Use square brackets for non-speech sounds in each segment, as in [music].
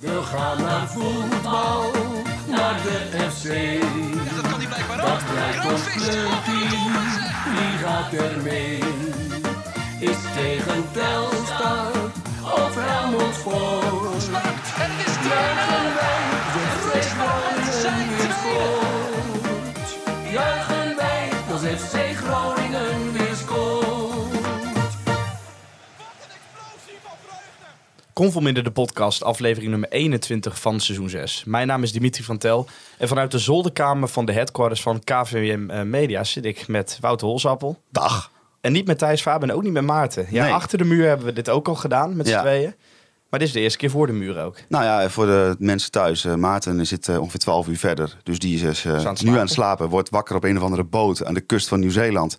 We gaan naar voetbal, naar de FC. Dat kan niet blijkbaar ook. Dat blijkt ons clubteam, wie gaat er mee? Is tegen Telstar of Helmond? En het is Juichen wij, de Groningen weer tweede. scoort. Juichen wij, als FC Groningen Conforminder de podcast, aflevering nummer 21 van seizoen 6. Mijn naam is Dimitri van Tel en vanuit de zolderkamer van de headquarters van KVM eh, Media zit ik met Wouter Holsappel. Dag. En niet met Thijs Faber en ook niet met Maarten. Ja, Nee. achter de muur hebben we dit ook al gedaan met z'n Ja. tweeën. Maar dit is de eerste keer voor de muur ook. Nou ja, voor de mensen thuis. eh, Maarten zit eh, ongeveer 12 uur verder. Dus die is aan het nu aan het slapen. Wordt wakker op een of andere boot aan de kust van Nieuw-Zeeland.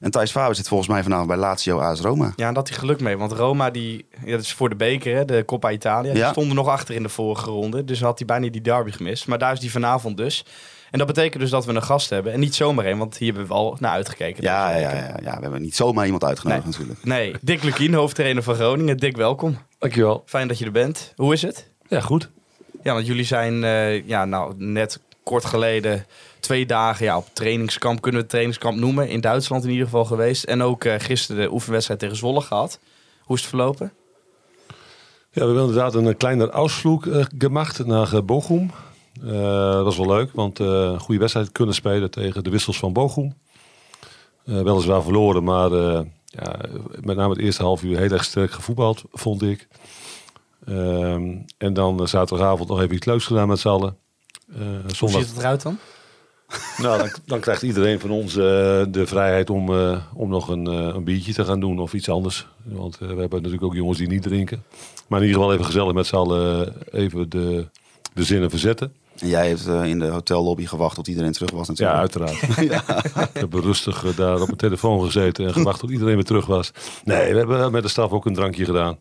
En Thijs Faber zit volgens mij vanavond bij Lazio AS Roma. Ja, en dat hij geluk mee. Want Roma, die, ja, dat is voor de beker, hè, de Coppa Italia. Die Ja. stonden nog achter in de vorige ronde. Dus had hij bijna die derby gemist. Maar daar is die vanavond dus. En dat betekent dus dat we een gast hebben. En niet zomaar een, want hier hebben we al naar uitgekeken. Ja, ja, ja, ja, we hebben niet zomaar iemand uitgenodigd Nee. natuurlijk. Nee, Dick Lukien, hoofdtrainer van Groningen. Dick, welkom. Dankjewel. Fijn dat je er bent. Hoe is het? Ja, goed. Ja, want jullie zijn eh, ja, nou, net kort geleden twee dagen ja, op trainingskamp, kunnen we het trainingskamp noemen, in Duitsland in ieder geval geweest. En ook eh, gisteren de oefenwedstrijd tegen Zwolle gehad. Hoe is het verlopen? Ja, we hebben inderdaad een kleiner Ausflug eh, gemaakt naar uh, Bochum. Eh, dat was wel leuk, want eh, een goede wedstrijd kunnen spelen tegen de wissels van Bochum. Eh, weliswaar verloren, maar eh, ja, met name het eerste half uur heel erg sterk gevoetbald, vond ik. Ehm, en dan eh, zaterdagavond nog even iets leuks gedaan met z'n allen. Eh, Hoe zondag ziet het eruit dan? Nou, dan, dan krijgt iedereen van ons eh, de vrijheid om, eh, om nog een, eh, een biertje te gaan doen of iets anders. Want we hebben natuurlijk ook jongens die niet drinken. Maar in ieder geval even gezellig met z'n allen even de, de zinnen verzetten. En jij hebt eh, in de hotellobby gewacht tot iedereen terug was Ja, natuurlijk. uiteraard. [laughs] Ik heb rustig daar op mijn telefoon gezeten en gewacht tot iedereen weer terug was. Nee, we hebben met de staf ook een drankje gedaan.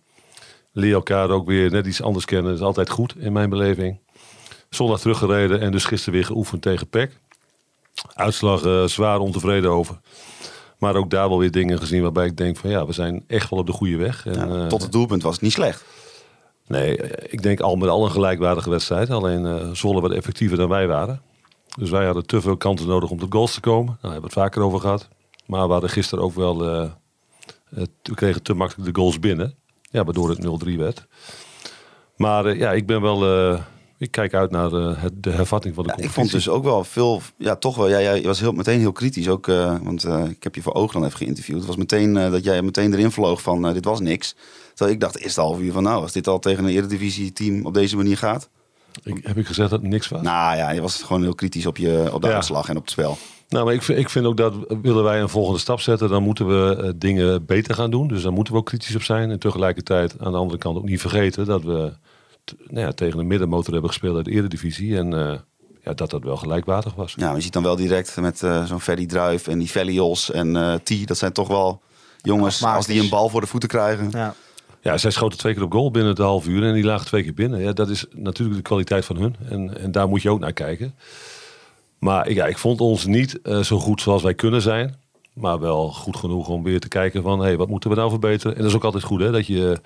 Leer elkaar ook weer net iets anders kennen. Dat is altijd goed in mijn beleving. Zondag teruggereden en dus gisteren weer geoefend tegen PEC. Uitslag eh, zwaar ontevreden over. Maar ook daar wel weer dingen gezien waarbij ik denk van ja, we zijn echt wel op de goede weg. En, Ja, eh, tot het doelpunt was het niet slecht. Nee, eh, ik denk al met al een gelijkwaardige wedstrijd. Alleen eh Zwolle wat effectiever dan wij waren. Dus wij hadden te veel kansen nodig om tot goals te komen. Nou, daar hebben we het vaker over gehad. Maar we hadden gisteren ook wel... we kregen te makkelijk de goals binnen. Ja, waardoor het 0-3 werd. Maar ja, ik ben wel... eh, ik kijk uit naar eh, het, de hervatting van de Ja, ik vond dus ook wel veel, ja toch wel, ja, jij was heel, meteen heel kritisch ook, eh, want eh, ik heb je voor Oogland even geïnterviewd. Het was meteen eh, dat jij meteen erin vloog van eh, dit was niks. Terwijl ik dacht eerst half uur van nou, als dit al tegen een eredivisie team op deze manier gaat. Ik, heb ik gezegd dat het niks was? Nou ja, je was gewoon heel kritisch op, je, op de Ja. uitslag en op het spel. Nou, maar ik, vind- ik vind ook dat willen wij een volgende stap zetten, dan moeten we eh, dingen beter gaan doen. Dus daar moeten we ook kritisch op zijn. En tegelijkertijd aan de andere kant ook niet vergeten dat we nou ja, tegen een middenmotor hebben gespeeld uit de Eredivisie. En eh, ja, dat dat wel gelijkwaardig was. Ja, maar je ziet dan wel direct met eh, zo'n Ferry Druif en die Velios en eh T, dat zijn toch wel jongens, als die een bal voor de voeten krijgen. Ja. Ja, zij schoten twee keer op goal binnen het half uur en die lagen twee keer binnen. Ja, dat is natuurlijk de kwaliteit van hun. En, en daar moet je ook naar kijken. Maar ik- ja, ik vond ons niet eh, zo goed zoals wij kunnen zijn. Maar wel goed genoeg om weer te kijken van... Hey, wat moeten we nou verbeteren? En dat is ook altijd goed hè, dat je,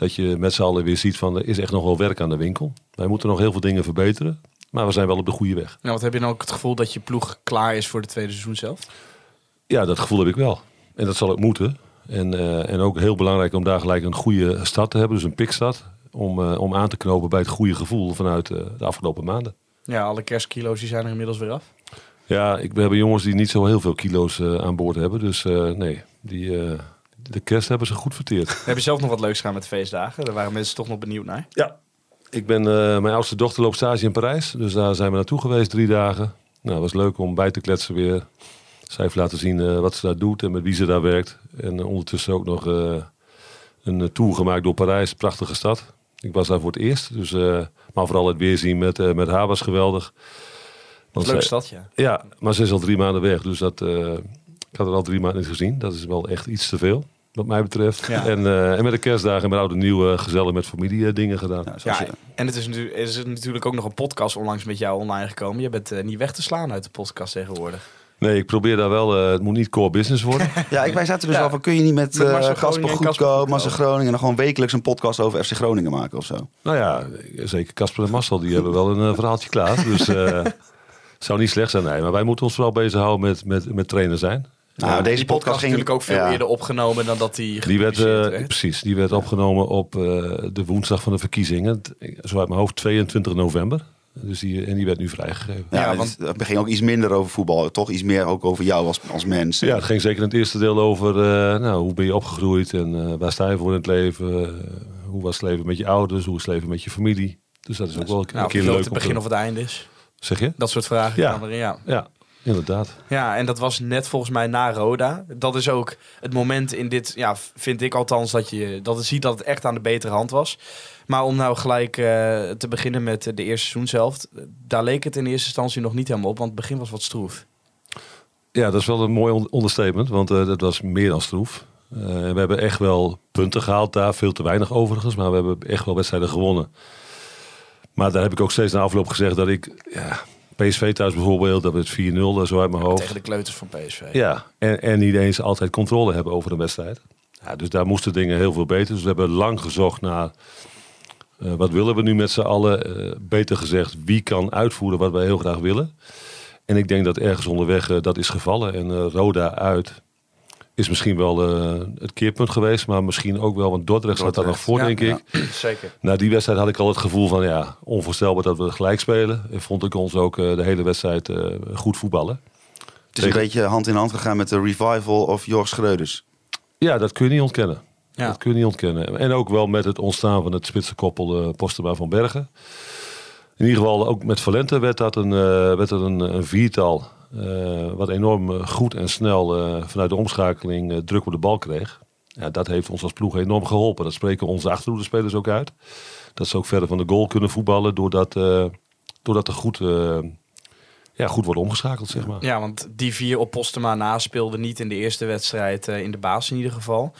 dat je met z'n allen weer ziet van... er is echt nog wel werk aan de winkel. Wij moeten nog heel veel dingen verbeteren. Maar we zijn wel op de goede weg. Nou, wat heb je nou ook het gevoel dat je ploeg klaar is voor het tweede seizoen zelf? Ja, dat gevoel heb ik wel. En dat zal ook moeten. En, eh, en ook heel belangrijk om daar gelijk een goede start te hebben. Dus een pikstart. Om, eh, om aan te knopen bij het goede gevoel vanuit eh, de afgelopen maanden. Ja, alle kerstkilo's die zijn er inmiddels weer af. Ja, ik, we hebben jongens die niet zo heel veel kilo's aan boord hebben. Dus nee, die, de kerst hebben ze goed verteerd. Heb je zelf nog wat leuks gedaan met de feestdagen? Daar waren mensen toch nog benieuwd naar. Ja. Ik ben, eh, mijn oudste dochter loopt stage in Parijs. Dus daar zijn we naartoe geweest, drie dagen. Nou, het was leuk om bij te kletsen weer. Zij heeft laten zien eh, wat ze daar doet en met wie ze daar werkt. En eh, ondertussen ook nog eh, een tour gemaakt door Parijs. Prachtige stad. Ik was daar voor het eerst. Dus, eh, maar vooral het weerzien met, met haar was geweldig. Want Leuke zij- stad, ja. Ja, maar ze is al drie maanden weg. Dus dat, eh, ik had er al drie maanden niet gezien. Dat is wel echt iets te veel, wat mij betreft. Ja. En, eh, en met de kerstdagen en met oude en nieuw eh, gezellig met familie eh, dingen gedaan. Ja, zoals Ja, je- en het is, natuurlijk, er is natuurlijk ook nog een podcast onlangs met jou online gekomen. Je bent eh, niet weg te slaan uit de podcast tegenwoordig. Nee, ik probeer daar wel... eh, het moet niet core business worden. [laughs] Ja, ik, wij zaten dus Ja. al van, kun je niet met Met eh, Marcel Casper Goedkoop. Marcel Groningen... en dan gewoon wekelijks een podcast over FC Groningen maken of zo? nou ja, zeker Casper en Marcel, die hebben wel een verhaaltje klaar. Dus eh [laughs] zou niet slecht zijn, nee. Maar wij moeten ons vooral bezighouden met, met, met trainer zijn. Nou, deze die podcast podcast ging natuurlijk ook veel ja. eerder opgenomen dan dat die Die werd, eh, werd. precies, die werd opgenomen op eh, de woensdag van de verkiezingen. Zo uit mijn hoofd 22 november. Dus die, en die werd nu vrijgegeven. Ja, Ja, want het ging ook iets minder over voetbal. Toch iets meer ook over jou als, als mens. Ja, het ging zeker in het eerste deel over eh, nou, hoe ben je opgegroeid en eh, waar sta je voor in het leven. Hoe was het leven met je ouders, hoe is het leven met je familie. Dus dat is ook wel een, Nou, keer het leuk het begin te- of het einde is. Zeg je? Dat soort vragen Ja. kan erin, ja. Ja, inderdaad. Ja, en dat was net volgens mij na Roda. Dat is ook het moment in dit, ja, vind ik althans, dat je dat ziet dat het echt aan de betere hand was. Maar om nou gelijk eh, te beginnen met de eerste seizoenshelft, eh, daar leek het in eerste instantie nog niet helemaal op, want het begin was wat stroef. Ja, dat is wel een mooi on- understatement, want eh, dat was meer dan stroef. Eh, we hebben echt wel punten gehaald daar, veel te weinig overigens, maar we hebben echt wel wedstrijden gewonnen. Maar daar heb ik ook steeds na afloop gezegd dat ik, ja, PSV thuis bijvoorbeeld, dat we het 4-0 eh, zo uit mijn hoofd. Tegen de kleuters van PSV. Ja, en, en niet eens altijd controle hebben over een wedstrijd. Ja, dus daar moesten dingen heel veel beter. Dus we hebben lang gezocht naar eh, wat willen we nu met z'n allen. Eh, beter gezegd, wie kan uitvoeren wat wij heel graag willen. En ik denk dat ergens onderweg eh, dat is gevallen. En Roda uit is misschien wel eh, het keerpunt geweest. Maar misschien ook wel, want Dordrecht staat daar nog voor, Ja, denk ik. ja, zeker. Na die wedstrijd had ik al het gevoel van, ja, onvoorstelbaar dat we gelijk spelen. En vond ik ons ook eh, de hele wedstrijd eh, goed voetballen. Het is een beetje hand in hand gegaan met de revival of Jorg Schreuders. Ja, dat kun je niet ontkennen. Ja. Dat kun je niet ontkennen. En ook wel met het ontstaan van het spitse koppel uh, Postema van Bergen. In ieder geval ook met Valente werd dat een, uh, werd dat een, een viertal. Uh, wat enorm uh, goed en snel uh, vanuit de omschakeling druk op de bal kreeg. Ja, dat heeft ons als ploeg enorm geholpen. Dat spreken onze achterhoede-spelers ook uit. Dat ze ook verder van de goal kunnen voetballen. Doordat, doordat er goed, ja, goed wordt omgeschakeld, zeg maar. Ja, want die vier op Postema na speelden niet in de eerste wedstrijd. eh, in de baas in ieder geval.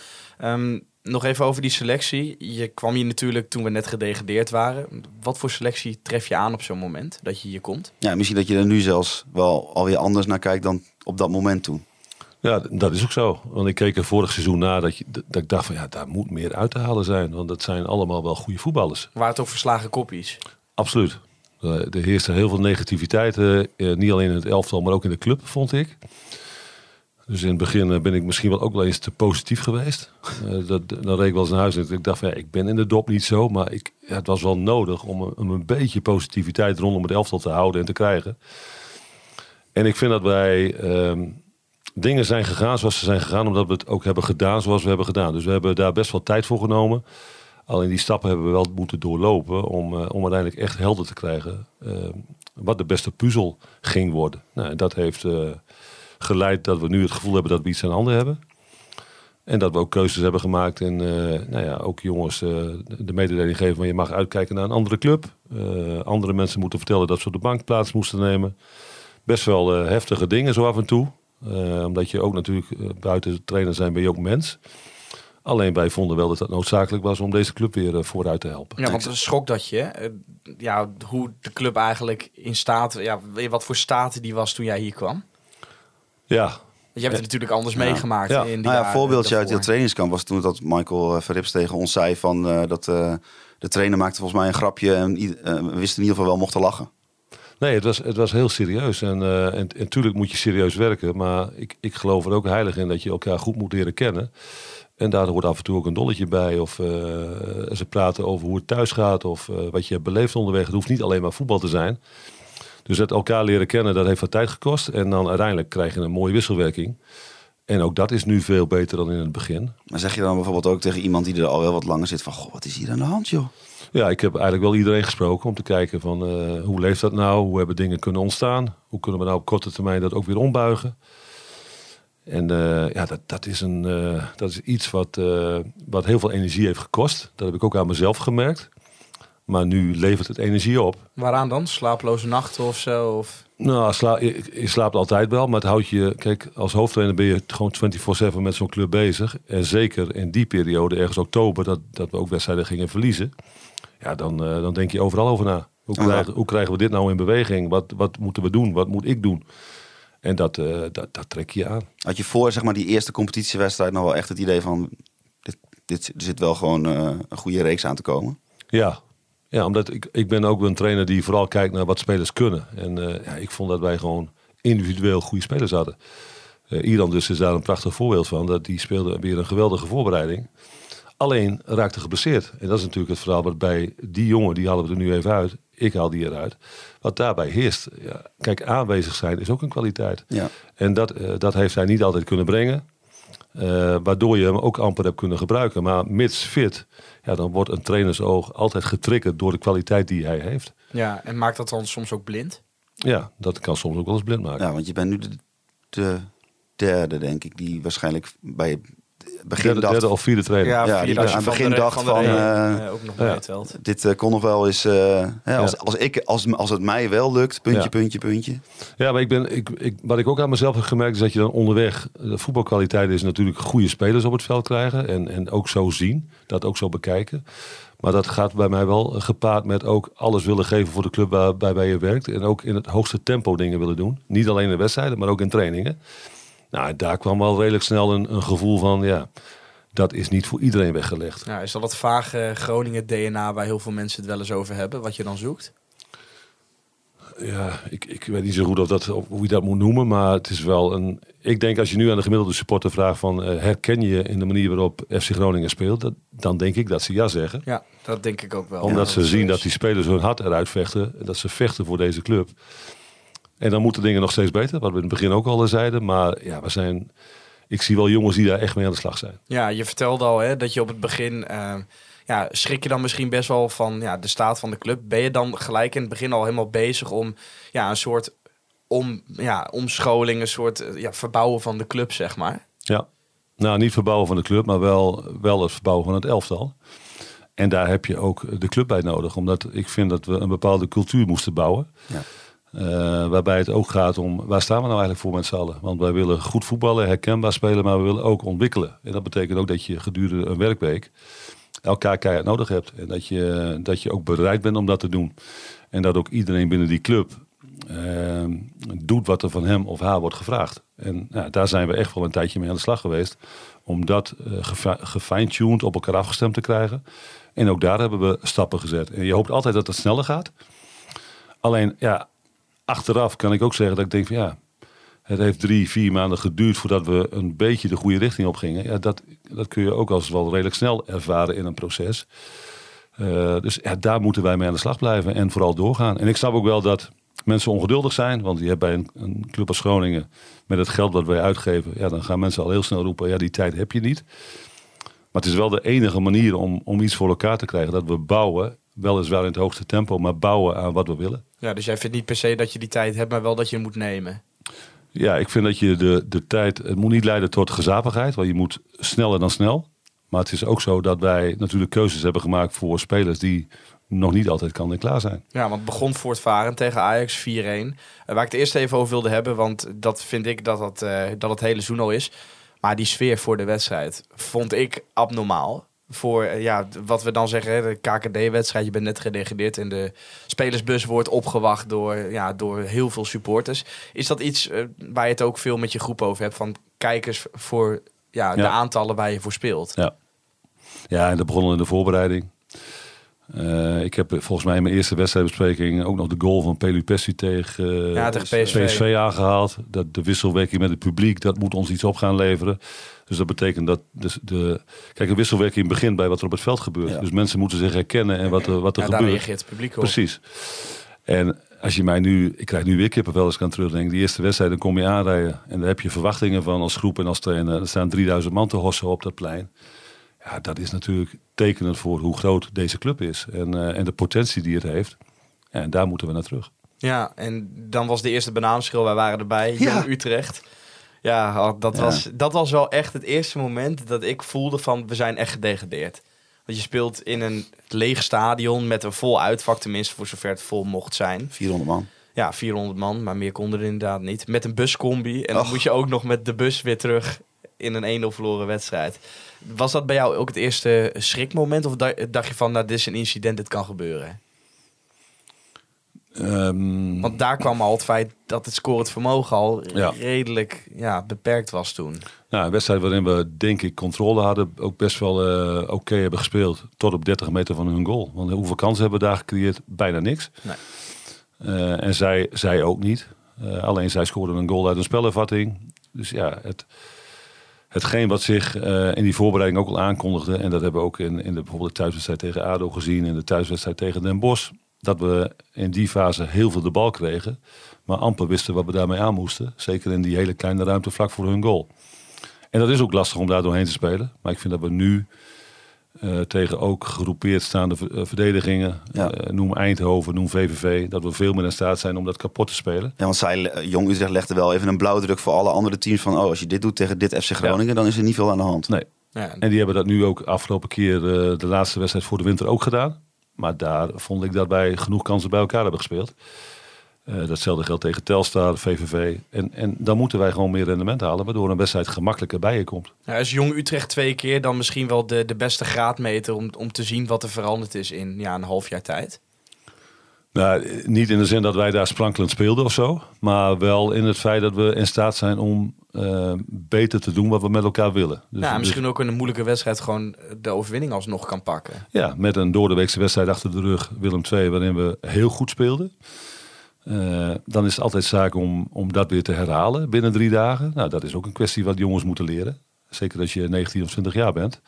Um, nog even over die selectie. Je kwam hier natuurlijk toen we net gedegradeerd waren. Wat voor selectie tref je aan op zo'n moment dat je hier komt? Ja, misschien dat je er nu zelfs wel alweer anders naar kijkt dan op dat moment toen. Ja, dat is ook zo. Want ik keek er vorig seizoen na dat, je, dat ik dacht van ja, daar moet meer uit te halen zijn. Want dat zijn allemaal wel goede voetballers. Waar het ook verslagen koppies. Absoluut. Er heerste heel veel negativiteit. Eh, niet alleen in het elftal, maar ook in de club, vond ik. Dus in het begin ben ik misschien wel ook wel eens te positief geweest. Uh, dat, dan reed ik wel eens naar huis en ik dacht ja, ik ben in de dop niet zo. Maar ik, het was wel nodig om, om een beetje positiviteit rondom het elftal te houden en te krijgen. En ik vind dat wij uh, dingen zijn gegaan zoals ze zijn gegaan. Omdat we het ook hebben gedaan zoals we hebben gedaan. Dus we hebben daar best wel tijd voor genomen. Alleen die stappen hebben we wel moeten doorlopen om, uh, om uiteindelijk echt helder te krijgen. Uh, wat de beste puzzel ging worden. Nou, dat heeft geleid dat we nu het gevoel hebben dat we iets aan handen hebben. En dat we ook keuzes hebben gemaakt. En nou ja, ook jongens de mededeling geven van je mag uitkijken naar een andere club. andere mensen moeten vertellen dat ze op de bank plaats moesten nemen. Best wel heftige dingen zo af en toe. omdat je ook natuurlijk buiten trainer zijn ben je ook mens. Alleen wij vonden wel dat het noodzakelijk was om deze club weer uh, vooruit te helpen. Ja, want een schok dat je, uh, ja, hoe de club eigenlijk in staat, ja, wat voor staat die was toen jij hier kwam. Ja. Je hebt het natuurlijk anders ja. meegemaakt. Ja. In die nou ja, jaren voorbeeldje uit het trainingskamp was toen dat Michael uh, Verrips tegen ons zei van uh, dat uh, de trainer maakte volgens mij een grapje en we wisten in ieder geval wel mochten lachen. Nee, het was, het was heel serieus. En, uh, en, en tuurlijk moet je serieus werken. Maar ik, ik geloof er ook heilig in dat je elkaar goed moet leren kennen. En daar hoort af en toe ook een dolletje bij. Of uh, ze praten over hoe het thuis gaat. Of uh, wat je hebt beleefd onderweg. Het hoeft niet alleen maar voetbal te zijn. Dus dat elkaar leren kennen, dat heeft wat tijd gekost. En dan uiteindelijk krijg je een mooie wisselwerking. En ook dat is nu veel beter dan in het begin. Maar zeg je dan bijvoorbeeld ook tegen iemand die er al wel wat langer zit van... Goh, wat is hier aan de hand, joh? Ja, ik heb eigenlijk wel iedereen gesproken om te kijken van uh, hoe leeft dat nou? Hoe hebben dingen kunnen ontstaan? Hoe kunnen we nou op korte termijn dat ook weer ombuigen? En uh, ja, dat, dat, is een, uh, dat is iets wat, wat heel veel energie heeft gekost. Dat heb ik ook aan mezelf gemerkt. Maar nu levert het energie op. Waaraan dan? Slaaploze nachten of zo? Of? Nou, sla, je, je, slaapt altijd wel, maar het houdt je... Kijk, als hoofdtrainer ben je gewoon 24-7 met zo'n club bezig. En zeker in die periode, ergens oktober, dat, dat we ook wedstrijden gingen verliezen. Ja, dan, dan denk je overal over na. Hoe krijgen, hoe krijgen we dit nou in beweging? Wat, wat moeten we doen? Wat moet ik doen? En dat, eh, dat, dat trek je aan. Had je voor zeg maar, die eerste competitiewedstrijd nog wel echt het idee van... Dit, dit, er zit wel gewoon eh, een goede reeks aan te komen? Ja, ja omdat ik, ik ben ook een trainer die vooral kijkt naar wat spelers kunnen. En eh, ja, ik vond dat wij gewoon individueel goede spelers hadden. Iran dus is daar een prachtig voorbeeld van. Dat die speelde weer een geweldige voorbereiding. Alleen raakte geblesseerd. En dat is natuurlijk het verhaal wat bij die jongen, die halen we er nu even uit. Ik haal die eruit. Wat daarbij heerst. Ja, kijk, aanwezig zijn is ook een kwaliteit. Ja. En dat, eh, dat heeft hij niet altijd kunnen brengen. Eh, waardoor je hem ook amper hebt kunnen gebruiken. Maar mits fit, ja, dan wordt een trainersoog altijd getriggerd door de kwaliteit die hij heeft. Ja, en maakt dat dan soms ook blind? Ja, dat kan soms ook wel eens blind maken. Ja, want je bent nu de, de derde, denk ik, die waarschijnlijk bij begin derde, dacht... derde of vierde trainer. Ja, die aan het van begin dacht van van, eh, ook nog ja. Dit eh, kon nog wel eens... eh, hè, als, Ja. als, ik, als, als het mij wel lukt, puntje, Ja. puntje, puntje. Ja, maar ik ben, ik, ik, wat ik ook aan mezelf heb gemerkt is dat je dan onderweg... De voetbalkwaliteit is natuurlijk goede spelers op het veld krijgen. En, en ook zo zien, dat ook zo bekijken. Maar dat gaat bij mij wel gepaard met ook alles willen geven voor de club waar- waarbij je werkt. En ook in het hoogste tempo dingen willen doen. Niet alleen in wedstrijden, maar ook in trainingen. Nou, daar kwam wel redelijk snel een, een gevoel van... ja, dat is niet voor iedereen weggelegd. Ja, is dat het vage Groningen DNA waar heel veel mensen het wel eens over hebben, wat je dan zoekt? Ja, ik, ik weet niet zo goed of dat, of hoe je dat moet noemen, maar het is wel een. Ik denk als je nu aan de gemiddelde supporter vraagt van eh, herken je in de manier waarop FC Groningen speelt, dat, dan denk ik dat ze ja zeggen. Ja, dat denk ik ook wel. Omdat Ja, ze zien is. dat die spelers hun hart eruit vechten, en dat ze vechten voor deze club. En dan moeten dingen nog steeds beter, wat we in het begin ook al zeiden. Maar ja, we zijn. Ik zie wel jongens die daar echt mee aan de slag zijn. Ja, je vertelde al hè, dat je op het begin... eh, ja, schrik je dan misschien best wel van ja, de staat van de club? Ben je dan gelijk in het begin al helemaal bezig om ja, een soort om, ja, omscholing, een soort eh, ja, verbouwen van de club, zeg maar? Ja, nou niet verbouwen van de club, maar wel, wel het verbouwen van het elftal. En daar heb je ook de club bij nodig, omdat ik vind dat we een bepaalde cultuur moesten bouwen. Ja. Eh, waarbij het ook gaat om, waar staan we nou eigenlijk voor met z'n allen? Want wij willen goed voetballen, herkenbaar spelen, maar we willen ook ontwikkelen. En dat betekent ook dat je gedurende een werkweek elkaar keihard nodig hebt. En dat je, dat je ook bereid bent om dat te doen. En dat ook iedereen binnen die club eh, doet wat er van hem of haar wordt gevraagd. En nou, daar zijn we echt wel een tijdje mee aan de slag geweest. Om dat eh, gefi- gefine-tuned op elkaar afgestemd te krijgen. En ook daar hebben we stappen gezet. En je hoopt altijd dat het sneller gaat. Alleen, ja, achteraf kan ik ook zeggen dat ik denk van ja, het heeft drie, vier maanden geduurd voordat we een beetje de goede richting op gingen. Ja, dat, dat kun je ook als wel redelijk snel ervaren in een proces. Eh, dus daar moeten wij mee aan de slag blijven en vooral doorgaan. En ik snap ook wel dat mensen ongeduldig zijn, want je hebt bij een, een club als Groningen met het geld dat wij uitgeven, ja, dan gaan mensen al heel snel roepen, ja, die tijd heb je niet. Maar het is wel de enige manier om, om iets voor elkaar te krijgen. Dat we bouwen, weliswaar in het hoogste tempo, maar bouwen aan wat we willen. Ja, dus jij vindt niet per se dat je die tijd hebt, maar wel dat je moet nemen. Ja, ik vind dat je de, de tijd. Het moet niet leiden tot gezapigheid, want je moet sneller dan snel. Maar het is ook zo dat wij natuurlijk keuzes hebben gemaakt voor spelers die nog niet altijd kan en klaar zijn. Ja, want het begon voortvarend tegen Ajax 4-1. Eh, waar ik het eerst even over wilde hebben, want dat vind ik dat, dat, eh, dat het hele seizoen al is. Maar die sfeer voor de wedstrijd vond ik abnormaal. Voor eh, ja, wat we dan zeggen, de KKD-wedstrijd. Je bent net gedegradeerd en de spelersbus wordt opgewacht door, ja, door heel veel supporters. Is dat iets eh, waar je het ook veel met je groep over hebt? Van kijkers voor ja, de aantallen waar je voor speelt. Ja, ja en dat begon in de voorbereiding. Eh, ik heb volgens mij in mijn eerste wedstrijdbespreking ook nog de goal van Pelu Pessi tegen, Ja, tegen PSV. aangehaald. Dat de wisselwerking met het publiek, dat moet ons iets op gaan leveren. Dus dat betekent dat dus de, kijk, een wisselwerking begint bij wat er op het veld gebeurt. Ja. Dus mensen moeten zich herkennen en wat er, wat er Ja, daar gebeurt. reageert het publiek op. Precies. En als je mij nu, ik krijg nu weer kippenvel als ik aan terugdenk. Die eerste wedstrijd, dan kom je aanrijden. En daar heb je verwachtingen van als groep en als trainer. Er staan 3000 man te hossen op dat plein. Ja, dat is natuurlijk tekenend voor hoe groot deze club is. En, eh, en de potentie die het heeft. En daar moeten we naar terug. Ja, en dan was de eerste bananenschil, wij waren erbij, Ja. Utrecht. Ja, dat, Ja. Was, dat was wel echt het eerste moment dat ik voelde van we zijn echt gedegradeerd. Want je speelt in een leeg stadion met een vol uitvak, tenminste voor zover het vol mocht zijn. 400 man. Ja, 400 man, maar meer konden er inderdaad niet. Met een buscombi en dan moet je ook nog met de bus weer terug in een 1-0 verloren wedstrijd. Was dat bij jou ook het eerste schrikmoment of da- dacht je van nou dit is een incident, dit kan gebeuren? Ehm, Want daar kwam al het feit dat het scorend vermogen al Ja. redelijk ja, beperkt was toen. Nou, een wedstrijd waarin we, denk ik, controle hadden. Ook best wel eh, oké hebben gespeeld. Tot op 30 meter van hun goal. Want hoeveel kansen hebben we daar gecreëerd? Bijna niks. Nee. Eh, en zij, zij ook niet. Eh, alleen zij scoorden een goal uit een spelervatting. Dus ja, het, hetgeen wat zich eh, in die voorbereiding ook al aankondigde. En dat hebben we ook in, in de, bijvoorbeeld thuiswedstrijd tegen ADO gezien. En de thuiswedstrijd tegen Den Bosch. Dat we in die fase heel veel de bal kregen. Maar amper wisten wat we daarmee aan moesten. Zeker in die hele kleine ruimte vlak voor hun goal. En dat is ook lastig om daar doorheen te spelen. Maar ik vind dat we nu eh, tegen ook gegroepeerd staande eh, verdedigingen, Ja. eh, noem Eindhoven, noem VVV, dat we veel meer in staat zijn om dat kapot te spelen. Ja, want zij, Jong Utrecht legde wel even een blauwdruk voor alle andere teams van... oh, als je dit doet tegen dit FC Groningen, dan is er niet veel aan de hand. Nee. Ja, En die hebben dat nu ook afgelopen keer eh, de laatste wedstrijd voor de winter ook gedaan. Maar daar vond ik dat wij genoeg kansen bij elkaar hebben gespeeld. Eh, datzelfde geldt tegen Telstar, VVV. En, en dan moeten wij gewoon meer rendement halen, waardoor een wedstrijd gemakkelijker bij je komt. Ja, is Jong Utrecht twee keer dan misschien wel de, de beste graadmeter om, om te zien wat er veranderd is in ja, een half jaar tijd? Nou, niet in de zin dat wij daar sprankelend speelden of zo. Maar wel in het feit dat we in staat zijn om eh, beter te doen wat we met elkaar willen. Dus, ja, dus- misschien ook in een moeilijke wedstrijd gewoon de overwinning alsnog kan pakken. ja, met een doordeweekse wedstrijd achter de rug, Willem II, waarin we heel goed speelden. Eh, dan is het altijd zaak om, om dat weer te herhalen binnen drie dagen. Nou, dat is ook een kwestie wat jongens moeten leren. Zeker als je 19 of 20 jaar bent.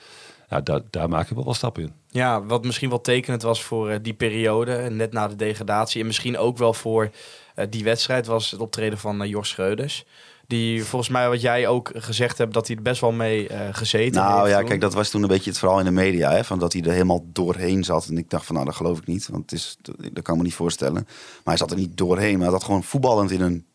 Ja, daar, daar maken we wel stappen in. Ja, wat misschien wel tekenend was voor eh, die periode, net na de degradatie. En misschien ook wel voor eh, die wedstrijd was het optreden van Jos Schreuders. Die volgens mij, wat jij ook gezegd hebt, dat hij er best wel mee eh, gezeten Nou heeft ja, toen. kijk, dat was toen een beetje het verhaal in de media. Hè, van dat hij er helemaal doorheen zat. En ik dacht van, nou, dat geloof ik niet. Want het is, dat kan ik me niet voorstellen. Maar hij zat er niet doorheen. Maar hij zat gewoon voetballend in een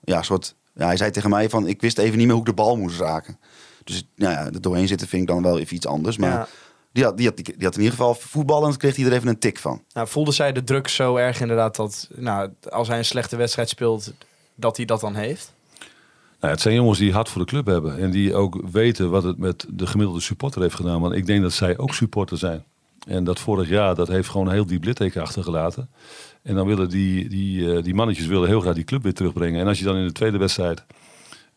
ja, soort... Ja, hij zei tegen mij van, ik wist even niet meer hoe ik de bal moest raken. Dus nou ja, er doorheen zitten vind ik dan wel even iets anders. Maar Ja. die, had, die, had, die had in ieder geval voetballend, kreeg hij er even een tik van. Nou, voelde zij de druk zo erg inderdaad dat nou, als hij een slechte wedstrijd speelt, dat hij dat dan heeft? Nou, het zijn jongens die hard voor de club hebben. En die ook weten wat het met de gemiddelde supporter heeft gedaan. Want ik denk dat zij ook supporter zijn. En dat vorig jaar, dat heeft gewoon een heel diep litteken achtergelaten. En dan willen die, die, eh, die mannetjes willen heel graag die club weer terugbrengen. En als je dan in de tweede wedstrijd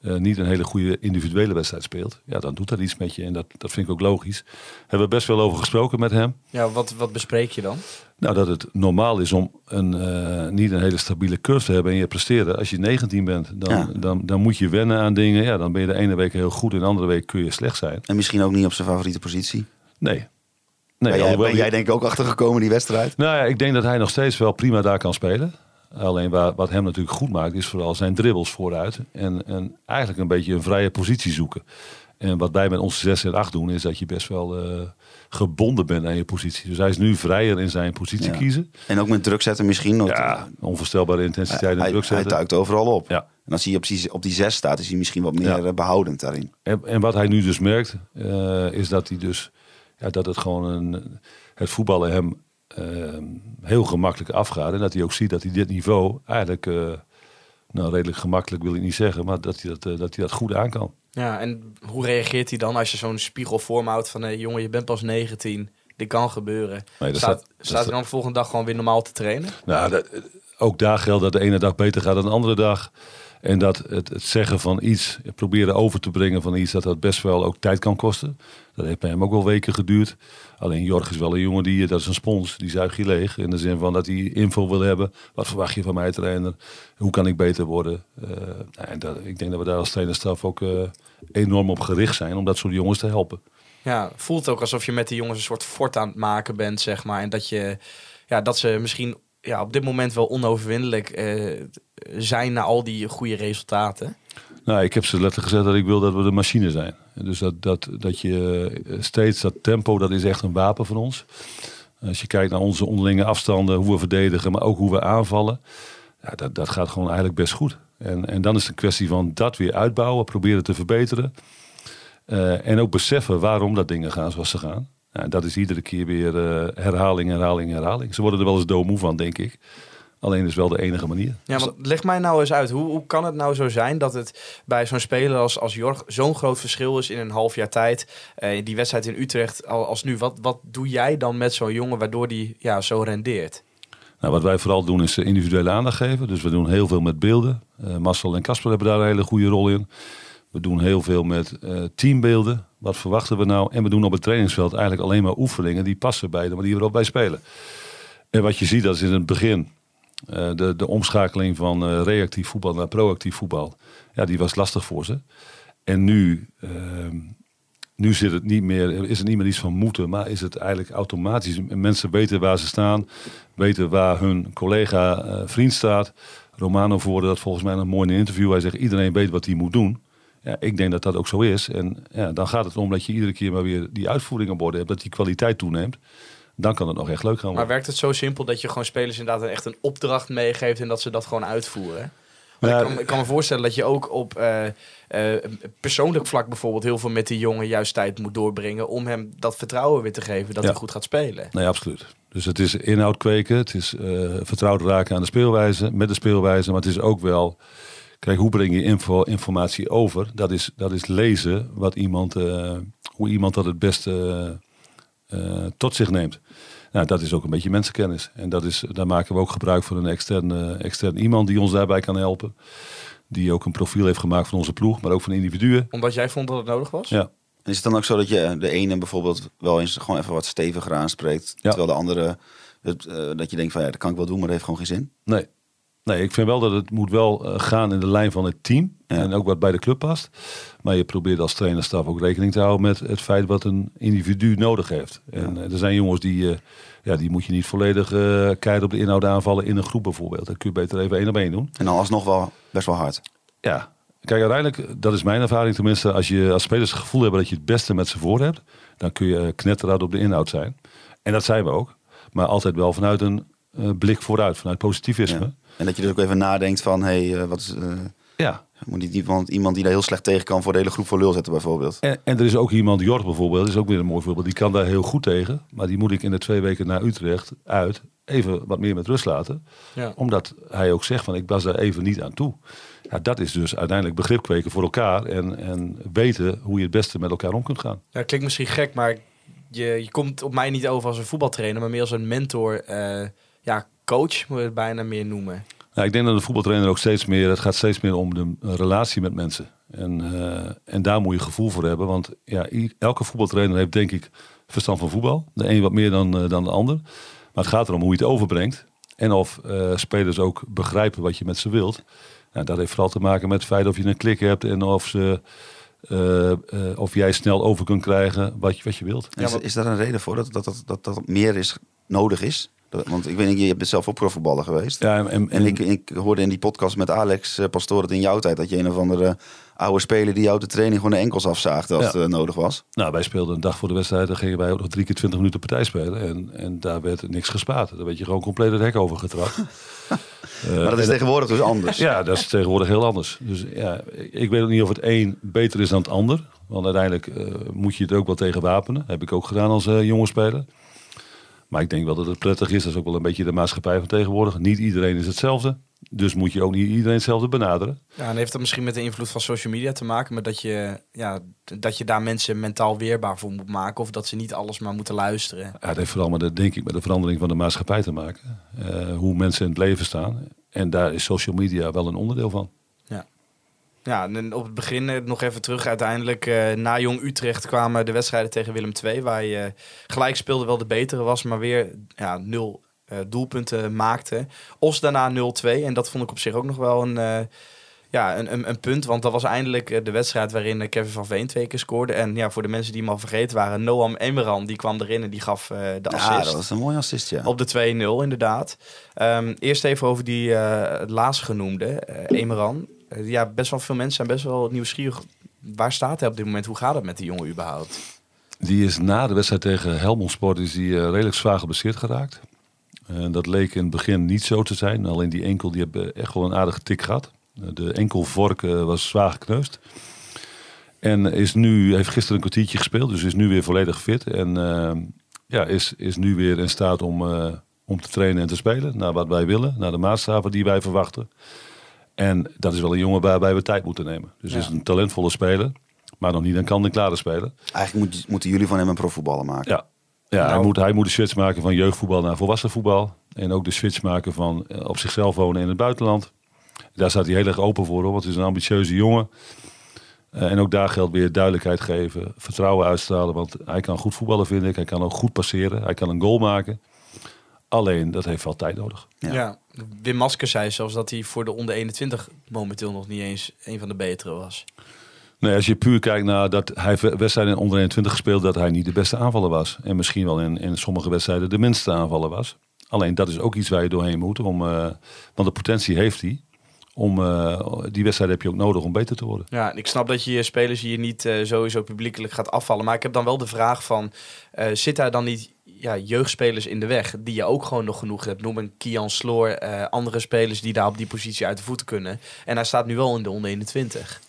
eh, niet een hele goede individuele wedstrijd speelt. Ja, dan doet dat iets met je. En dat, dat vind ik ook logisch. Hebben we best wel over gesproken met hem. Ja, wat, wat bespreek je dan? Nou, dat het normaal is om een, eh, niet een hele stabiele curve te hebben in je presteren. Als je 19 bent, dan, Ja. dan, dan moet je wennen aan dingen. Ja, dan ben je de ene week heel goed en de andere week kun je slecht zijn. En misschien ook niet op zijn favoriete positie. Nee. nee ben jij, ben jij denk ik ook achtergekomen die wedstrijd? Nou ja, ik denk dat hij nog steeds wel prima daar kan spelen. Alleen waar, wat hem natuurlijk goed maakt, is vooral zijn dribbles vooruit. En, en eigenlijk een beetje een vrije positie zoeken. En wat wij met onze 6 en 8 doen, is dat je best wel eh, gebonden bent aan je positie. Dus hij is nu vrijer in zijn positie Ja. kiezen. En ook met druk zetten misschien. want, Ja, onvoorstelbare eh, intensiteit en hij, druk hij zetten. duikt overal op. Ja. En als hij op die, op die zes staat, is hij misschien wat meer Ja. eh, behoudend daarin. En, en wat hij nu dus merkt, is dat hij dus ja, dat het gewoon een, het voetballen hem heel gemakkelijk afgaat. En dat hij ook ziet dat hij dit niveau eigenlijk, eh, nou redelijk gemakkelijk wil ik niet zeggen, maar dat hij dat, eh, dat, hij dat goed aan kan. Ja, en hoe reageert hij dan als je zo'n spiegel houdt van... Hey, jongen, je bent pas 19, dit kan gebeuren. Nee, dat staat staat- dan de volgende dag gewoon weer normaal te trainen? Nou, dat, ook daar geldt dat de ene dag beter gaat dan de andere dag. En dat het, het zeggen van iets, het proberen over te brengen van iets, dat dat best wel ook tijd kan kosten. Dat heeft bij hem ook wel weken geduurd. Alleen Jorg is wel een jongen die, dat is een spons, die zuigt je leeg. In de zin van dat hij info wil hebben. Wat verwacht je van mij, trainer? Hoe kan ik beter worden? Eh, nou, en dat, ik denk dat we daar als trainerstaf ook eh, enorm op gericht zijn om dat soort jongens te helpen. Ja, voelt ook alsof je met die jongens een soort fort aan het maken bent, zeg maar. En dat, je, ja, dat ze misschien ja, op dit moment wel onoverwinnelijk eh, zijn na al die goede resultaten. Nou, ik heb ze letterlijk gezegd dat ik wil dat we de machine zijn. Dus dat, dat, dat je eh, steeds dat tempo, dat is echt een wapen van ons. Als je kijkt naar onze onderlinge afstanden, hoe we verdedigen, maar ook hoe we aanvallen. Ja, dat, dat gaat gewoon eigenlijk best goed. En, en dan is het een kwestie van dat weer uitbouwen, proberen te verbeteren. Eh, en ook beseffen waarom dat dingen gaan zoals ze gaan. Ja, dat is iedere keer weer eh, herhaling, herhaling, herhaling. Ze worden er wel eens doodmoe van, denk ik. Alleen is wel de enige manier. Ja, want leg mij nou eens uit. Hoe, hoe kan het nou zo zijn dat het bij zo'n speler als, als Jorg zo'n groot verschil is in een half jaar tijd? Eh, die wedstrijd in Utrecht al- als nu. Wat, wat doe jij dan met zo'n jongen waardoor die ja, zo rendeert? Nou, wat wij vooral doen is eh, individuele aandacht geven. Dus we doen heel veel met beelden. Eh Marcel en Casper hebben daar een hele goede rol in. We doen heel veel met teambeelden. Wat verwachten we nou? En we doen op het trainingsveld eigenlijk alleen maar oefeningen die passen bij de manier waarop wij spelen. En wat je ziet, dat is in het begin eh, de, de omschakeling van eh, reactief voetbal naar proactief voetbal. Ja, die was lastig voor ze. En nu, ehm, nu zit het niet meer, is het niet meer iets van moeten, maar is het eigenlijk automatisch. Mensen weten waar ze staan, weten waar hun collega eh, vriend staat. Romano voerde dat volgens mij nog mooi in een interview. Hij zegt iedereen weet wat hij moet doen. Ja, ik denk dat dat ook zo is. En ja, dan gaat het om dat je iedere keer maar weer die uitvoering aan borden hebt, dat die kwaliteit toeneemt. Dan kan het nog echt leuk gaan worden. Maar werkt het zo simpel dat je gewoon spelers inderdaad echt een opdracht meegeeft en dat ze dat gewoon uitvoeren? Ja, ik, kan, ik kan me voorstellen dat je ook op eh, eh, persoonlijk vlak bijvoorbeeld heel veel met die jongen juist tijd moet doorbrengen om hem dat vertrouwen weer te geven dat Ja. hij goed gaat spelen. Nee, absoluut. Dus het is inhoud kweken, het is eh, vertrouwd raken aan de speelwijze, met de speelwijze, maar het is ook wel, kijk, hoe breng je info, informatie over? Dat is, dat is lezen wat iemand, hoe iemand dat het beste tot zich neemt. Nou, dat is ook een beetje mensenkennis. En dat is, daar maken we ook gebruik van een extern, extern iemand die ons daarbij kan helpen. Die ook een profiel heeft gemaakt van onze ploeg, maar ook van individuen. Omdat jij vond dat het nodig was? Ja. En is het dan ook zo dat je de ene bijvoorbeeld wel eens gewoon even wat steviger aanspreekt, Ja. terwijl de andere het, eh, dat je denkt van ja, dat kan ik wel doen, maar dat heeft gewoon geen zin. Nee. Nee, ik vind wel dat het moet wel eh, gaan in de lijn van het team. Ja. En ook wat bij de club past. Maar je probeert als trainerstaf ook rekening te houden met het feit wat een individu nodig heeft. En eh, er zijn jongens die, eh, ja, die moet je niet volledig eh keihard op de inhoud aanvallen in een groep bijvoorbeeld. Dat kun je beter even één op één doen. En dan alsnog wel best wel hard. Ja, kijk uiteindelijk, dat is mijn ervaring tenminste. Als je als spelers het gevoel hebben dat je het beste met ze voor hebt. Dan kun je knetterhard op de inhoud zijn. En dat zijn we ook. Maar altijd wel vanuit een blik vooruit, vanuit positivisme. Ja. En dat je dus ook even nadenkt van hé, hey, eh, wat is, eh, ja. moet niet iemand, iemand die daar heel slecht tegen kan voor de hele groep voor lul zetten bijvoorbeeld. En, en er is ook iemand, Jort bijvoorbeeld, is ook weer een mooi voorbeeld. Die kan daar heel goed tegen. Maar die moet ik in de twee weken naar Utrecht uit even wat meer met rust laten. Ja. Omdat hij ook zegt van ik was daar even niet aan toe. Ja, dat is dus uiteindelijk begrip kweken voor elkaar. En, en weten hoe je het beste met elkaar om kunt gaan. Ja, klinkt misschien gek, maar je, je komt op mij niet over als een voetbaltrainer, maar meer als een mentor, eh, ja, coach moet je het bijna meer noemen. Nou, ik denk dat een voetbaltrainer ook steeds meer, het gaat steeds meer om de relatie met mensen. En, eh, en daar moet je gevoel voor hebben. Want ja, elke voetbaltrainer heeft denk ik verstand van voetbal. De een wat meer dan, eh, dan de ander. Maar het gaat erom hoe je het overbrengt. En of eh, spelers ook begrijpen wat je met ze wilt. Nou, dat heeft vooral te maken met het feit of je een klik hebt en of, ze, eh, eh, of jij snel over kunt krijgen wat je, wat je wilt. is, is daar een reden voor dat dat, dat, dat, dat meer is, nodig is? Want ik weet niet, je bent zelf ook profvoetballer geweest. Ja, en, en, En ik, ik hoorde in die podcast met Alex uh, Pastoor dat in jouw tijd dat je een of andere oude speler die jou de training gewoon de enkels afzaagde als Ja. het eh, nodig was. Nou, wij speelden een dag voor de wedstrijd. Dan gingen wij ook nog drie keer twintig minuten partij spelen. En, en daar werd niks gespaard. Daar werd je gewoon compleet het hek over getrapt. [laughs] Eh, maar dat is en- tegenwoordig dus anders. Ja, dat is tegenwoordig heel anders. Dus ja, ik weet ook niet of het een beter is dan het ander. Want uiteindelijk eh, moet je het ook wel tegen wapenen. Heb ik ook gedaan als eh, jonge speler. Maar ik denk wel dat het prettig is. Dat is ook wel een beetje de maatschappij van tegenwoordig. Niet iedereen is hetzelfde. Dus moet je ook niet iedereen hetzelfde benaderen. Ja, en heeft dat misschien met de invloed van social media te maken, met dat je, ja, dat je daar mensen mentaal weerbaar voor moet maken, of dat ze niet alles maar moeten luisteren. Ja, het heeft vooral met de, denk ik, met de verandering van de maatschappij te maken. Eh, hoe mensen in het leven staan. En daar is social media wel een onderdeel van. Ja, en op het begin eh, nog even terug. Uiteindelijk eh, na Jong Utrecht kwamen de wedstrijden tegen Willem II, waar je gelijk speelde wel de betere was, maar weer ja, nul eh, doelpunten maakte. Os daarna 0-2 en dat vond ik op zich ook nog wel een, eh, ja, een, een, een punt, want dat was eindelijk eh, de wedstrijd waarin eh, Kevin van Veen twee keer scoorde. En ja, voor de mensen die hem al vergeten waren, Noam Emmeran, die kwam erin en die gaf eh, de assist. Ja, dat was een mooie assist, ja. Op de 2-0, inderdaad. Ehm, eerst even over die eh het laatst genoemde, eh Emeran. Eh, ja, best wel veel mensen zijn best wel nieuwsgierig. Waar staat hij op dit moment? Hoe gaat het met die jongen überhaupt? Die is na de wedstrijd tegen Helmond Sport is die, eh, redelijk zwaar geblesseerd geraakt. En dat leek in het begin niet zo te zijn. Alleen die enkel die heeft echt wel een aardige tik gehad. Eh, De enkelvork eh, was zwaar gekneusd. En is nu, heeft gisteren een kwartiertje gespeeld, dus is nu weer volledig fit. En eh, ja, is, is nu weer in staat om, eh, om te trainen en te spelen. Naar wat wij willen, naar de maatstaven die wij verwachten. En dat is wel een jongen waarbij we tijd moeten nemen. Dus Ja. is een talentvolle speler, maar nog niet een kant-en-klare speler. Eigenlijk moet, moeten jullie van hem een profvoetballer maken. Ja, Ja, hij, Nou- moet, hij moet de switch maken van jeugdvoetbal naar volwassen voetbal. En ook de switch maken van eh, op zichzelf wonen in het buitenland. Daar staat hij heel erg open voor, hoor, want het is een ambitieuze jongen. Eh, en ook daar geldt weer duidelijkheid geven, vertrouwen uitstralen. Want hij kan goed voetballen, vind ik. Hij kan ook goed passeren. Hij kan een goal maken. Alleen, dat heeft wel tijd nodig. Ja. Ja. Wim Masker zei zelfs dat hij voor de onder 21 momenteel nog niet eens een van de betere was. Nee, als je puur kijkt naar dat hij wedstrijden in onder 21 gespeeld, dat hij niet de beste aanvaller was. En misschien wel in, in sommige wedstrijden de minste aanvaller was. Alleen dat is ook iets waar je doorheen moet. Om, eh, want de potentie heeft hij. Om, eh, die wedstrijd heb je ook nodig om beter te worden. Ja, en ik snap dat je je spelers hier niet eh, sowieso publiekelijk gaat afvallen. Maar ik heb dan wel de vraag van, eh, zit daar dan niet ja, jeugdspelers in de weg die je ook gewoon nog genoeg hebt? Noem een Kian Sloor, eh, andere spelers die daar op die positie uit de voeten kunnen. En hij staat nu wel in de onder 21.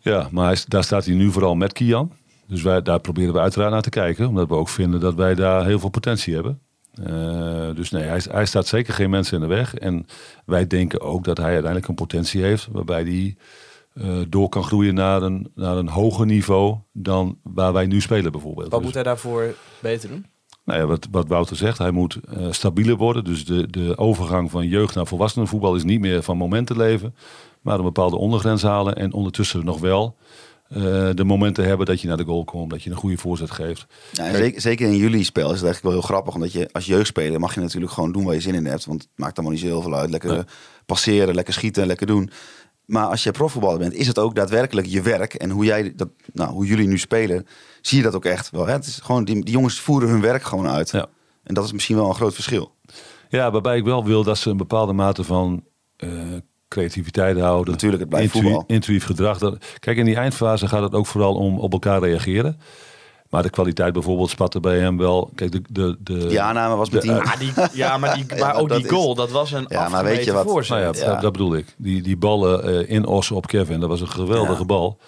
Ja, maar hij, daar staat hij nu vooral met Kian. Dus wij, daar proberen we uiteraard naar te kijken. Omdat we ook vinden dat wij daar heel veel potentie hebben. Eh, dus nee, hij, hij staat zeker geen mensen in de weg. En wij denken ook dat hij uiteindelijk een potentie heeft. Waarbij hij eh, door kan groeien naar een, naar een hoger niveau dan waar wij nu spelen bijvoorbeeld. Wat Dus- moet hij daarvoor beter doen? Nou ja, wat, wat Wouter zegt, hij moet eh, stabieler worden. Dus de, de overgang van jeugd naar volwassenenvoetbal is niet meer van momenten leven. Maar een bepaalde ondergrens halen. En ondertussen nog wel eh, de momenten hebben dat je naar de goal komt. Dat je een goede voorzet geeft. Ja, zeker, zeker in jullie spel is het eigenlijk wel heel grappig. Omdat je als jeugdspeler mag je natuurlijk gewoon doen waar je zin in hebt. Want het maakt allemaal niet zo heel veel uit. Lekker passeren, lekker schieten, lekker doen. Maar als je profvoetballer bent, is het ook daadwerkelijk je werk. En hoe, jij dat, nou, hoe jullie nu spelen, zie je dat ook echt wel. Hè? Het is gewoon, die, die jongens voeren hun werk gewoon uit. Ja. En dat is misschien wel een groot verschil. Ja, waarbij ik wel wil dat ze een bepaalde mate van eh, creativiteit houden. Natuurlijk, het blijft Intu- voetbal. Intuïtief gedrag. Dat, kijk, in die eindfase gaat het ook vooral om op elkaar reageren. Maar de kwaliteit bijvoorbeeld spatte bij hem wel. Kijk, de, de, de, Die aanname was met de- die... Ah, die, ja, maar, die, [laughs] Ja, maar ook die is- goal, dat was een Ja, maar weet je wat- voorzet. Nou ja, Ja. Dat, dat bedoel ik. Die, die ballen eh, in Os op Kevin, dat was een geweldige Ja. bal.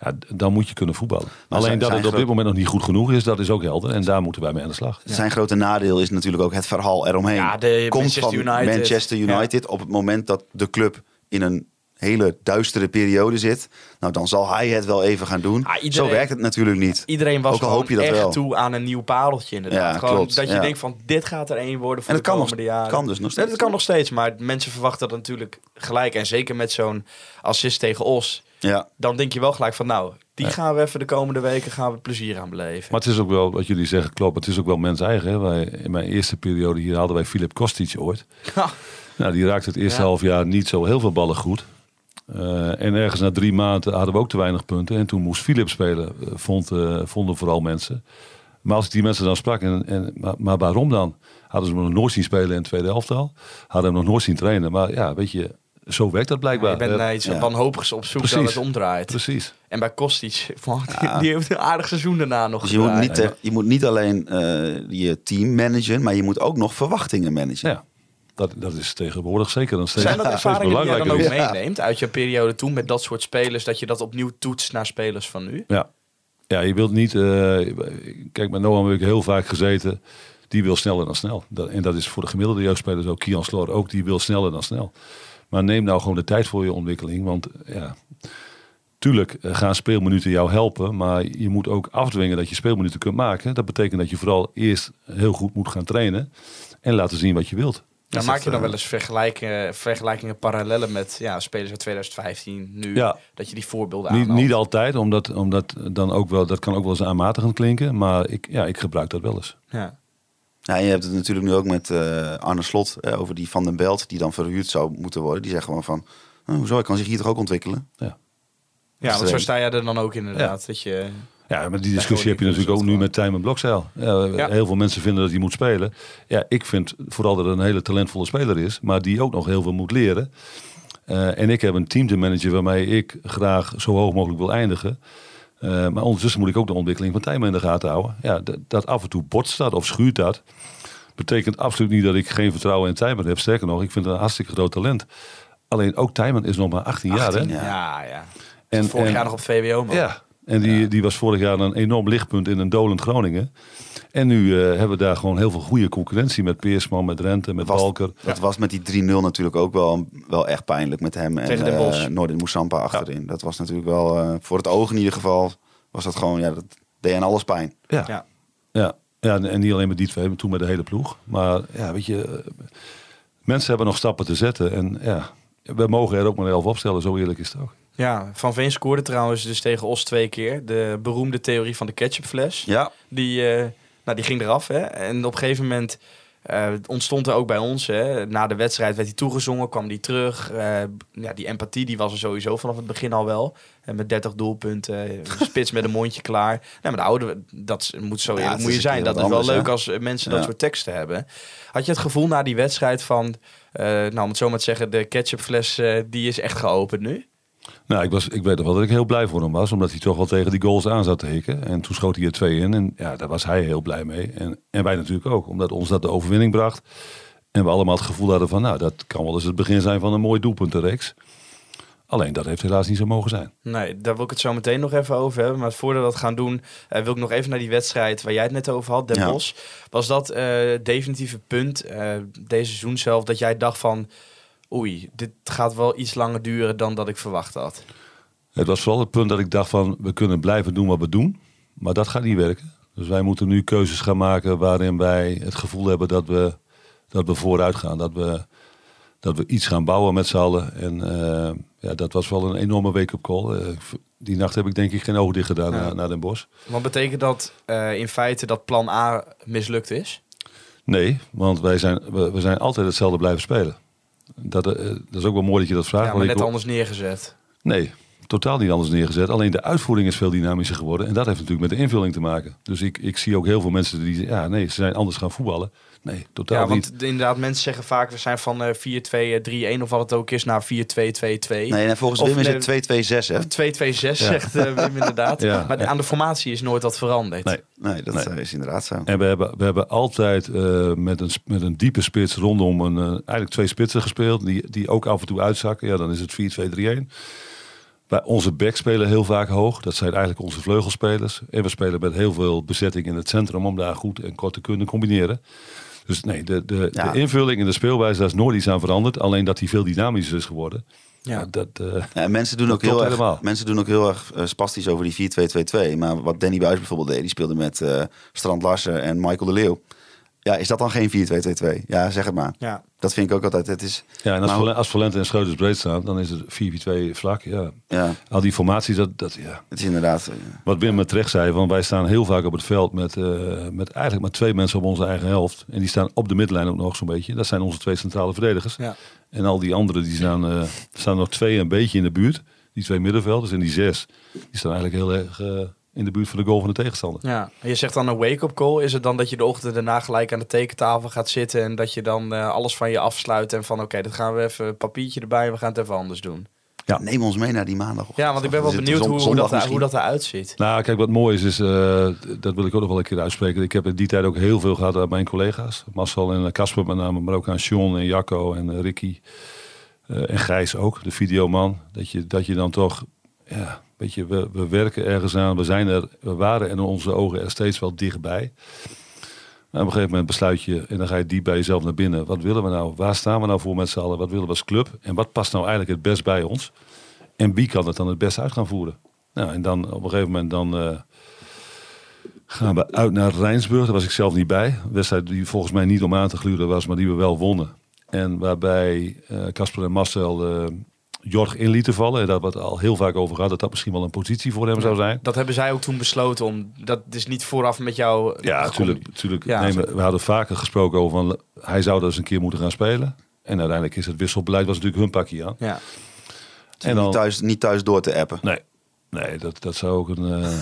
Ja, dan moet je kunnen voetballen. Alleen zijn- dat zijn het op dit moment nog niet goed genoeg is, dat is ook helder. En daar moeten wij mee aan de slag. Zijn grote nadeel is natuurlijk ook het verhaal eromheen. Ja, de Komt Manchester van United. Manchester United op het moment dat de club in een hele duistere periode zit. Nou, dan zal hij het wel even gaan doen. Ah, iedereen- Zo werkt het natuurlijk niet. Iedereen was Ook al hoop je dat echt wel. toe aan een nieuw pareltje inderdaad. Ja, gewoon klopt, dat je ja. denkt van dit gaat er één worden voor En de dat kan nog- komende jaren. kan dus nog Ja, steeds. dat kan nog steeds, maar mensen verwachten dat natuurlijk gelijk. En zeker met zo'n assist tegen Os. Ja, Dan denk je wel gelijk van nou, die gaan we even de komende weken gaan we plezier aan beleven. Maar het is ook wel, wat jullie zeggen, klopt. Het is ook wel mens eigen. Hè? Wij, in mijn eerste periode hier hadden wij Filip Kostic ooit. Nou, die raakte het eerste Ja. half jaar niet zo heel veel ballen goed. Eh, en ergens na drie maanden hadden we ook te weinig punten. En toen moest Philip spelen, eh, vond, eh, vonden vooral mensen. Maar als ik die mensen dan sprak, en, en, maar, maar waarom dan? Hadden ze hem nog nooit zien spelen in het tweede elftal? Hadden hem nog nooit zien trainen? Maar ja, weet je, zo werkt dat blijkbaar. je bent naar iets ja. wanhopigs op zoek dat Precies. het omdraait. Precies. En bij Kostic, man, [laughs] die, die heeft een aardig seizoen daarna nog dus je moet, niet, je moet niet alleen eh, je team managen, maar je moet ook nog verwachtingen managen. Ja, dat, dat is tegenwoordig zeker een steeds, Zijn dat [laughs] ervaringen die jij dan ook meeneemt uit je periode toen met dat soort spelers, dat je dat opnieuw toetst naar spelers van nu? Ja. ja, je wilt niet... eh, kijk, met Noam heb ik heel vaak gezeten. Die wil sneller dan snel. Dat, en dat is voor de gemiddelde jeugdspelers ook. Kian Sloor ook, die wil sneller dan snel. Maar neem nou gewoon de tijd voor je ontwikkeling. Want ja, tuurlijk eh, gaan speelminuten jou helpen. Maar je moet ook afdwingen dat je speelminuten kunt maken. Dat betekent dat je vooral eerst heel goed moet gaan trainen. En laten zien wat je wilt. Dan maak je dan eh, wel eens vergelijkingen, vergelijkingen parallellen met ja, spelers uit 2015 nu. Ja. Dat je die voorbeelden Niet, aanhaalt. niet altijd, omdat, omdat dan ook wel, dat kan ook wel eens aanmatigend klinken. Maar ik, ja, ik gebruik dat wel eens. Ja. Ja, en je hebt het natuurlijk nu ook met eh, Arne Slot eh, over die Van den Belt, die dan verhuurd zou moeten worden. Die zegt gewoon van, oh, hoezo, ik kan zich hier toch ook ontwikkelen? ja, want zo sta jij er dan ook inderdaad. Dat je, Ja, maar die discussie heb je natuurlijk ook nu met Tijmen Blokzeil. Ja, Ja. Heel veel mensen vinden dat hij moet spelen. Ja, ik vind vooral dat het een hele talentvolle speler is, maar die ook nog heel veel moet leren. Eh, en ik heb een team te managen waarmee ik graag zo hoog mogelijk wil eindigen. Eh, maar ondertussen moet ik ook de ontwikkeling van Tijmen in de gaten houden. Ja, dat af en toe botst dat of schuurt dat. Betekent absoluut niet dat ik geen vertrouwen in Tijmen heb. Sterker nog, ik vind het een hartstikke groot talent. Alleen ook Tijmen is nog maar 18, jaar. 18 Hè? jaar. ja, ja. En- Vorig en- jaar nog op VWO, man. Ja, en die, die was vorig jaar een enorm lichtpunt in een dolend Groningen. En nu eh, hebben we daar gewoon heel veel goede concurrentie met Peersman, met Rente, met Was- Balker. Dat was met die 3-0 natuurlijk ook wel, wel echt pijnlijk met hem en Tegen eh Noordin Moussampa achterin. Dat was natuurlijk wel, eh, voor het oog in ieder geval, was dat gewoon, ja, dat deed aan alles pijn. Ja. Ja. ja. Ja, en en niet alleen met die twee, maar toen met de hele ploeg. Maar ja, weet je, mensen hebben nog stappen te zetten. En ja, we mogen er ook maar elf opstellen, zo eerlijk is het ook. Ja, Van Veen scoorde trouwens dus tegen Os twee keer. De beroemde theorie van de ketchupfles. Ja, Die, eh, nou, die ging eraf. Hè? En op een gegeven moment eh, ontstond er ook bij ons. Hè? Na de wedstrijd werd hij toegezongen, kwam hij terug. Eh, ja, die empathie die was er sowieso vanaf het begin al wel. En met 30 doelpunten, spits met een mondje [laughs] klaar. Nee, maar de oude, dat moet zo Ja, moet je zijn. Dat is wel leuk als mensen dat soort teksten hebben. Had je het gevoel na die wedstrijd van, nou om het zo maar te zeggen, de ketchupfles die is echt geopend nu? Nou, ik, was, ik weet nog wel dat ik heel blij voor hem was. Omdat hij toch wel tegen die goals aan zat te hikken. En toen schoot hij er twee in. En ja, daar was hij heel blij mee. En, en wij natuurlijk ook. Omdat ons dat de overwinning bracht. En we allemaal het gevoel hadden van... Nou, dat kan wel eens het begin zijn van een mooi doelpuntenreeks. Alleen, dat heeft helaas niet zo mogen zijn. Nee, daar wil ik het zo meteen nog even over hebben. Maar voordat we dat gaan doen, eh, wil ik nog even naar die wedstrijd waar jij het net over had, Den Ja. Bosch. Was dat eh definitieve punt, eh, deze seizoen zelf, dat jij dacht van... Oei, dit gaat wel iets langer duren dan dat ik verwacht had. Het was vooral het punt dat ik dacht van... We kunnen blijven doen wat we doen. Maar dat gaat niet werken. Dus wij moeten nu keuzes gaan maken waarin wij het gevoel hebben dat we, dat we vooruit gaan. Dat we, dat we iets gaan bouwen met z'n allen. En eh, ja, dat was wel een enorme wake-up call. Eh, die nacht heb ik denk ik geen ogen dicht gedaan Ja. naar, naar Den Bosch. Wat betekent dat eh, in feite dat plan A mislukt is? Nee, want wij zijn, we, we zijn altijd hetzelfde blijven spelen. Dat, eh, dat is ook wel mooi dat je dat vraagt. Ja, maar ik net anders neergezet. Nee, totaal niet anders neergezet. Alleen de uitvoering is veel dynamischer geworden. En dat heeft natuurlijk met de invulling te maken. Dus ik, ik zie ook heel veel mensen die zeggen... Ja, nee, ze zijn anders gaan voetballen. Nee, totaal Ja, niet. want inderdaad, mensen zeggen vaak, we zijn van eh 4-2-3-1 of wat het ook is, naar 4-2-2-2. nee, en volgens Of Wim is nee, het 226, hè? 2-2-6 zegt eh, Wim inderdaad. [laughs] Ja. Maar aan de formatie is nooit wat veranderd. Nee. Nee, dat Nee. eh, is inderdaad zo. En we hebben, we hebben altijd eh, met, een, met een diepe spits rondom een, eh, eigenlijk twee spitsen gespeeld. Die, die ook af en toe uitzakken. Ja, dan is het 4-2-3-1. Bij onze back spelen heel vaak hoog. Dat zijn eigenlijk onze vleugelspelers. En we spelen met heel veel bezetting in het centrum om daar goed en kort te kunnen combineren. Dus nee, de, de, Ja. de invulling en de speelwijze, daar is nooit iets aan veranderd. Alleen dat die veel dynamischer is geworden. Ja. Dat, eh, Ja, en mensen doen ook heel erg, helemaal. mensen doen ook heel erg eh, spastisch over die 4-2-2-2. Maar wat Danny Buis bijvoorbeeld deed, die speelde met eh, Strand Larsen en Michael de Leeuw. Ja, is dat dan geen 4-2-2-2? Ja, zeg het maar. Ja. Dat vind ik ook altijd. Het is, ja, en als, Maar- Valen- als Valente en Schreuders breed staan, dan is het 4-4-2 vlak. Ja. ja, Al die formaties, dat, dat, ja. het is inderdaad. eh, Wat Wim met terecht zei, want wij staan heel vaak op het veld met, eh, met eigenlijk maar twee mensen op onze eigen helft. En die staan op de middenlijn ook nog zo'n beetje. Dat zijn onze twee centrale verdedigers. Ja. En al die anderen, die staan, eh, staan nog twee een beetje in de buurt. Die twee middenvelders en die zes, die staan eigenlijk heel erg in de buurt van de goal van de tegenstander. Ja, en je zegt dan een wake-up call. Is het dan dat je de ochtend daarna gelijk aan de tekentafel gaat zitten en dat je dan eh, alles van je afsluit en van oké, dat gaan we even papiertje erbij en we gaan het even anders doen. Ja. Neem ons mee naar die maandag. Ja, want ik ben wel benieuwd hoe, hoe, dat, er- hoe dat eruit ziet. Nou, kijk, wat mooi is, is eh, dat wil ik ook nog wel een keer uitspreken. Ik heb in die tijd ook heel veel gehad aan mijn collega's. Marcel en Casper met name, maar ook aan Sean en Jacco en eh, Ricky. Eh, en Gijs ook, de videoman. Dat je, dat je dan toch, ja, weet je, we, we werken ergens aan. We, zijn er, we waren in onze ogen er steeds wel dichtbij. En op een gegeven moment besluit je, en dan ga je diep bij jezelf naar binnen. Wat willen we nou? Waar staan we nou voor met z'n allen? Wat willen we als club? En wat past nou eigenlijk het best bij ons? En wie kan het dan het best uit gaan voeren? Nou, en dan op een gegeven moment dan eh, gaan we uit naar Rijnsburg. Daar was ik zelf niet bij. Een wedstrijd die volgens mij niet om aan te gluren was, maar die we wel wonnen. En waarbij eh, Casper en Marcel eh Jorg in lieten vallen. En daar hebben we het al heel vaak over gehad. Dat dat misschien wel een positie voor hem zou zijn. Dat hebben zij ook toen besloten om. Dat is niet vooraf met jou. Ja, natuurlijk. natuurlijk Ja, nee, we, hadden vaker gesproken over van hij zou dat eens een keer moeten gaan spelen. En uiteindelijk is het wisselbeleid was natuurlijk hun pakje aan. Ja. En dan, niet, thuis, niet thuis door te appen. nee, nee dat, dat zou ook een eh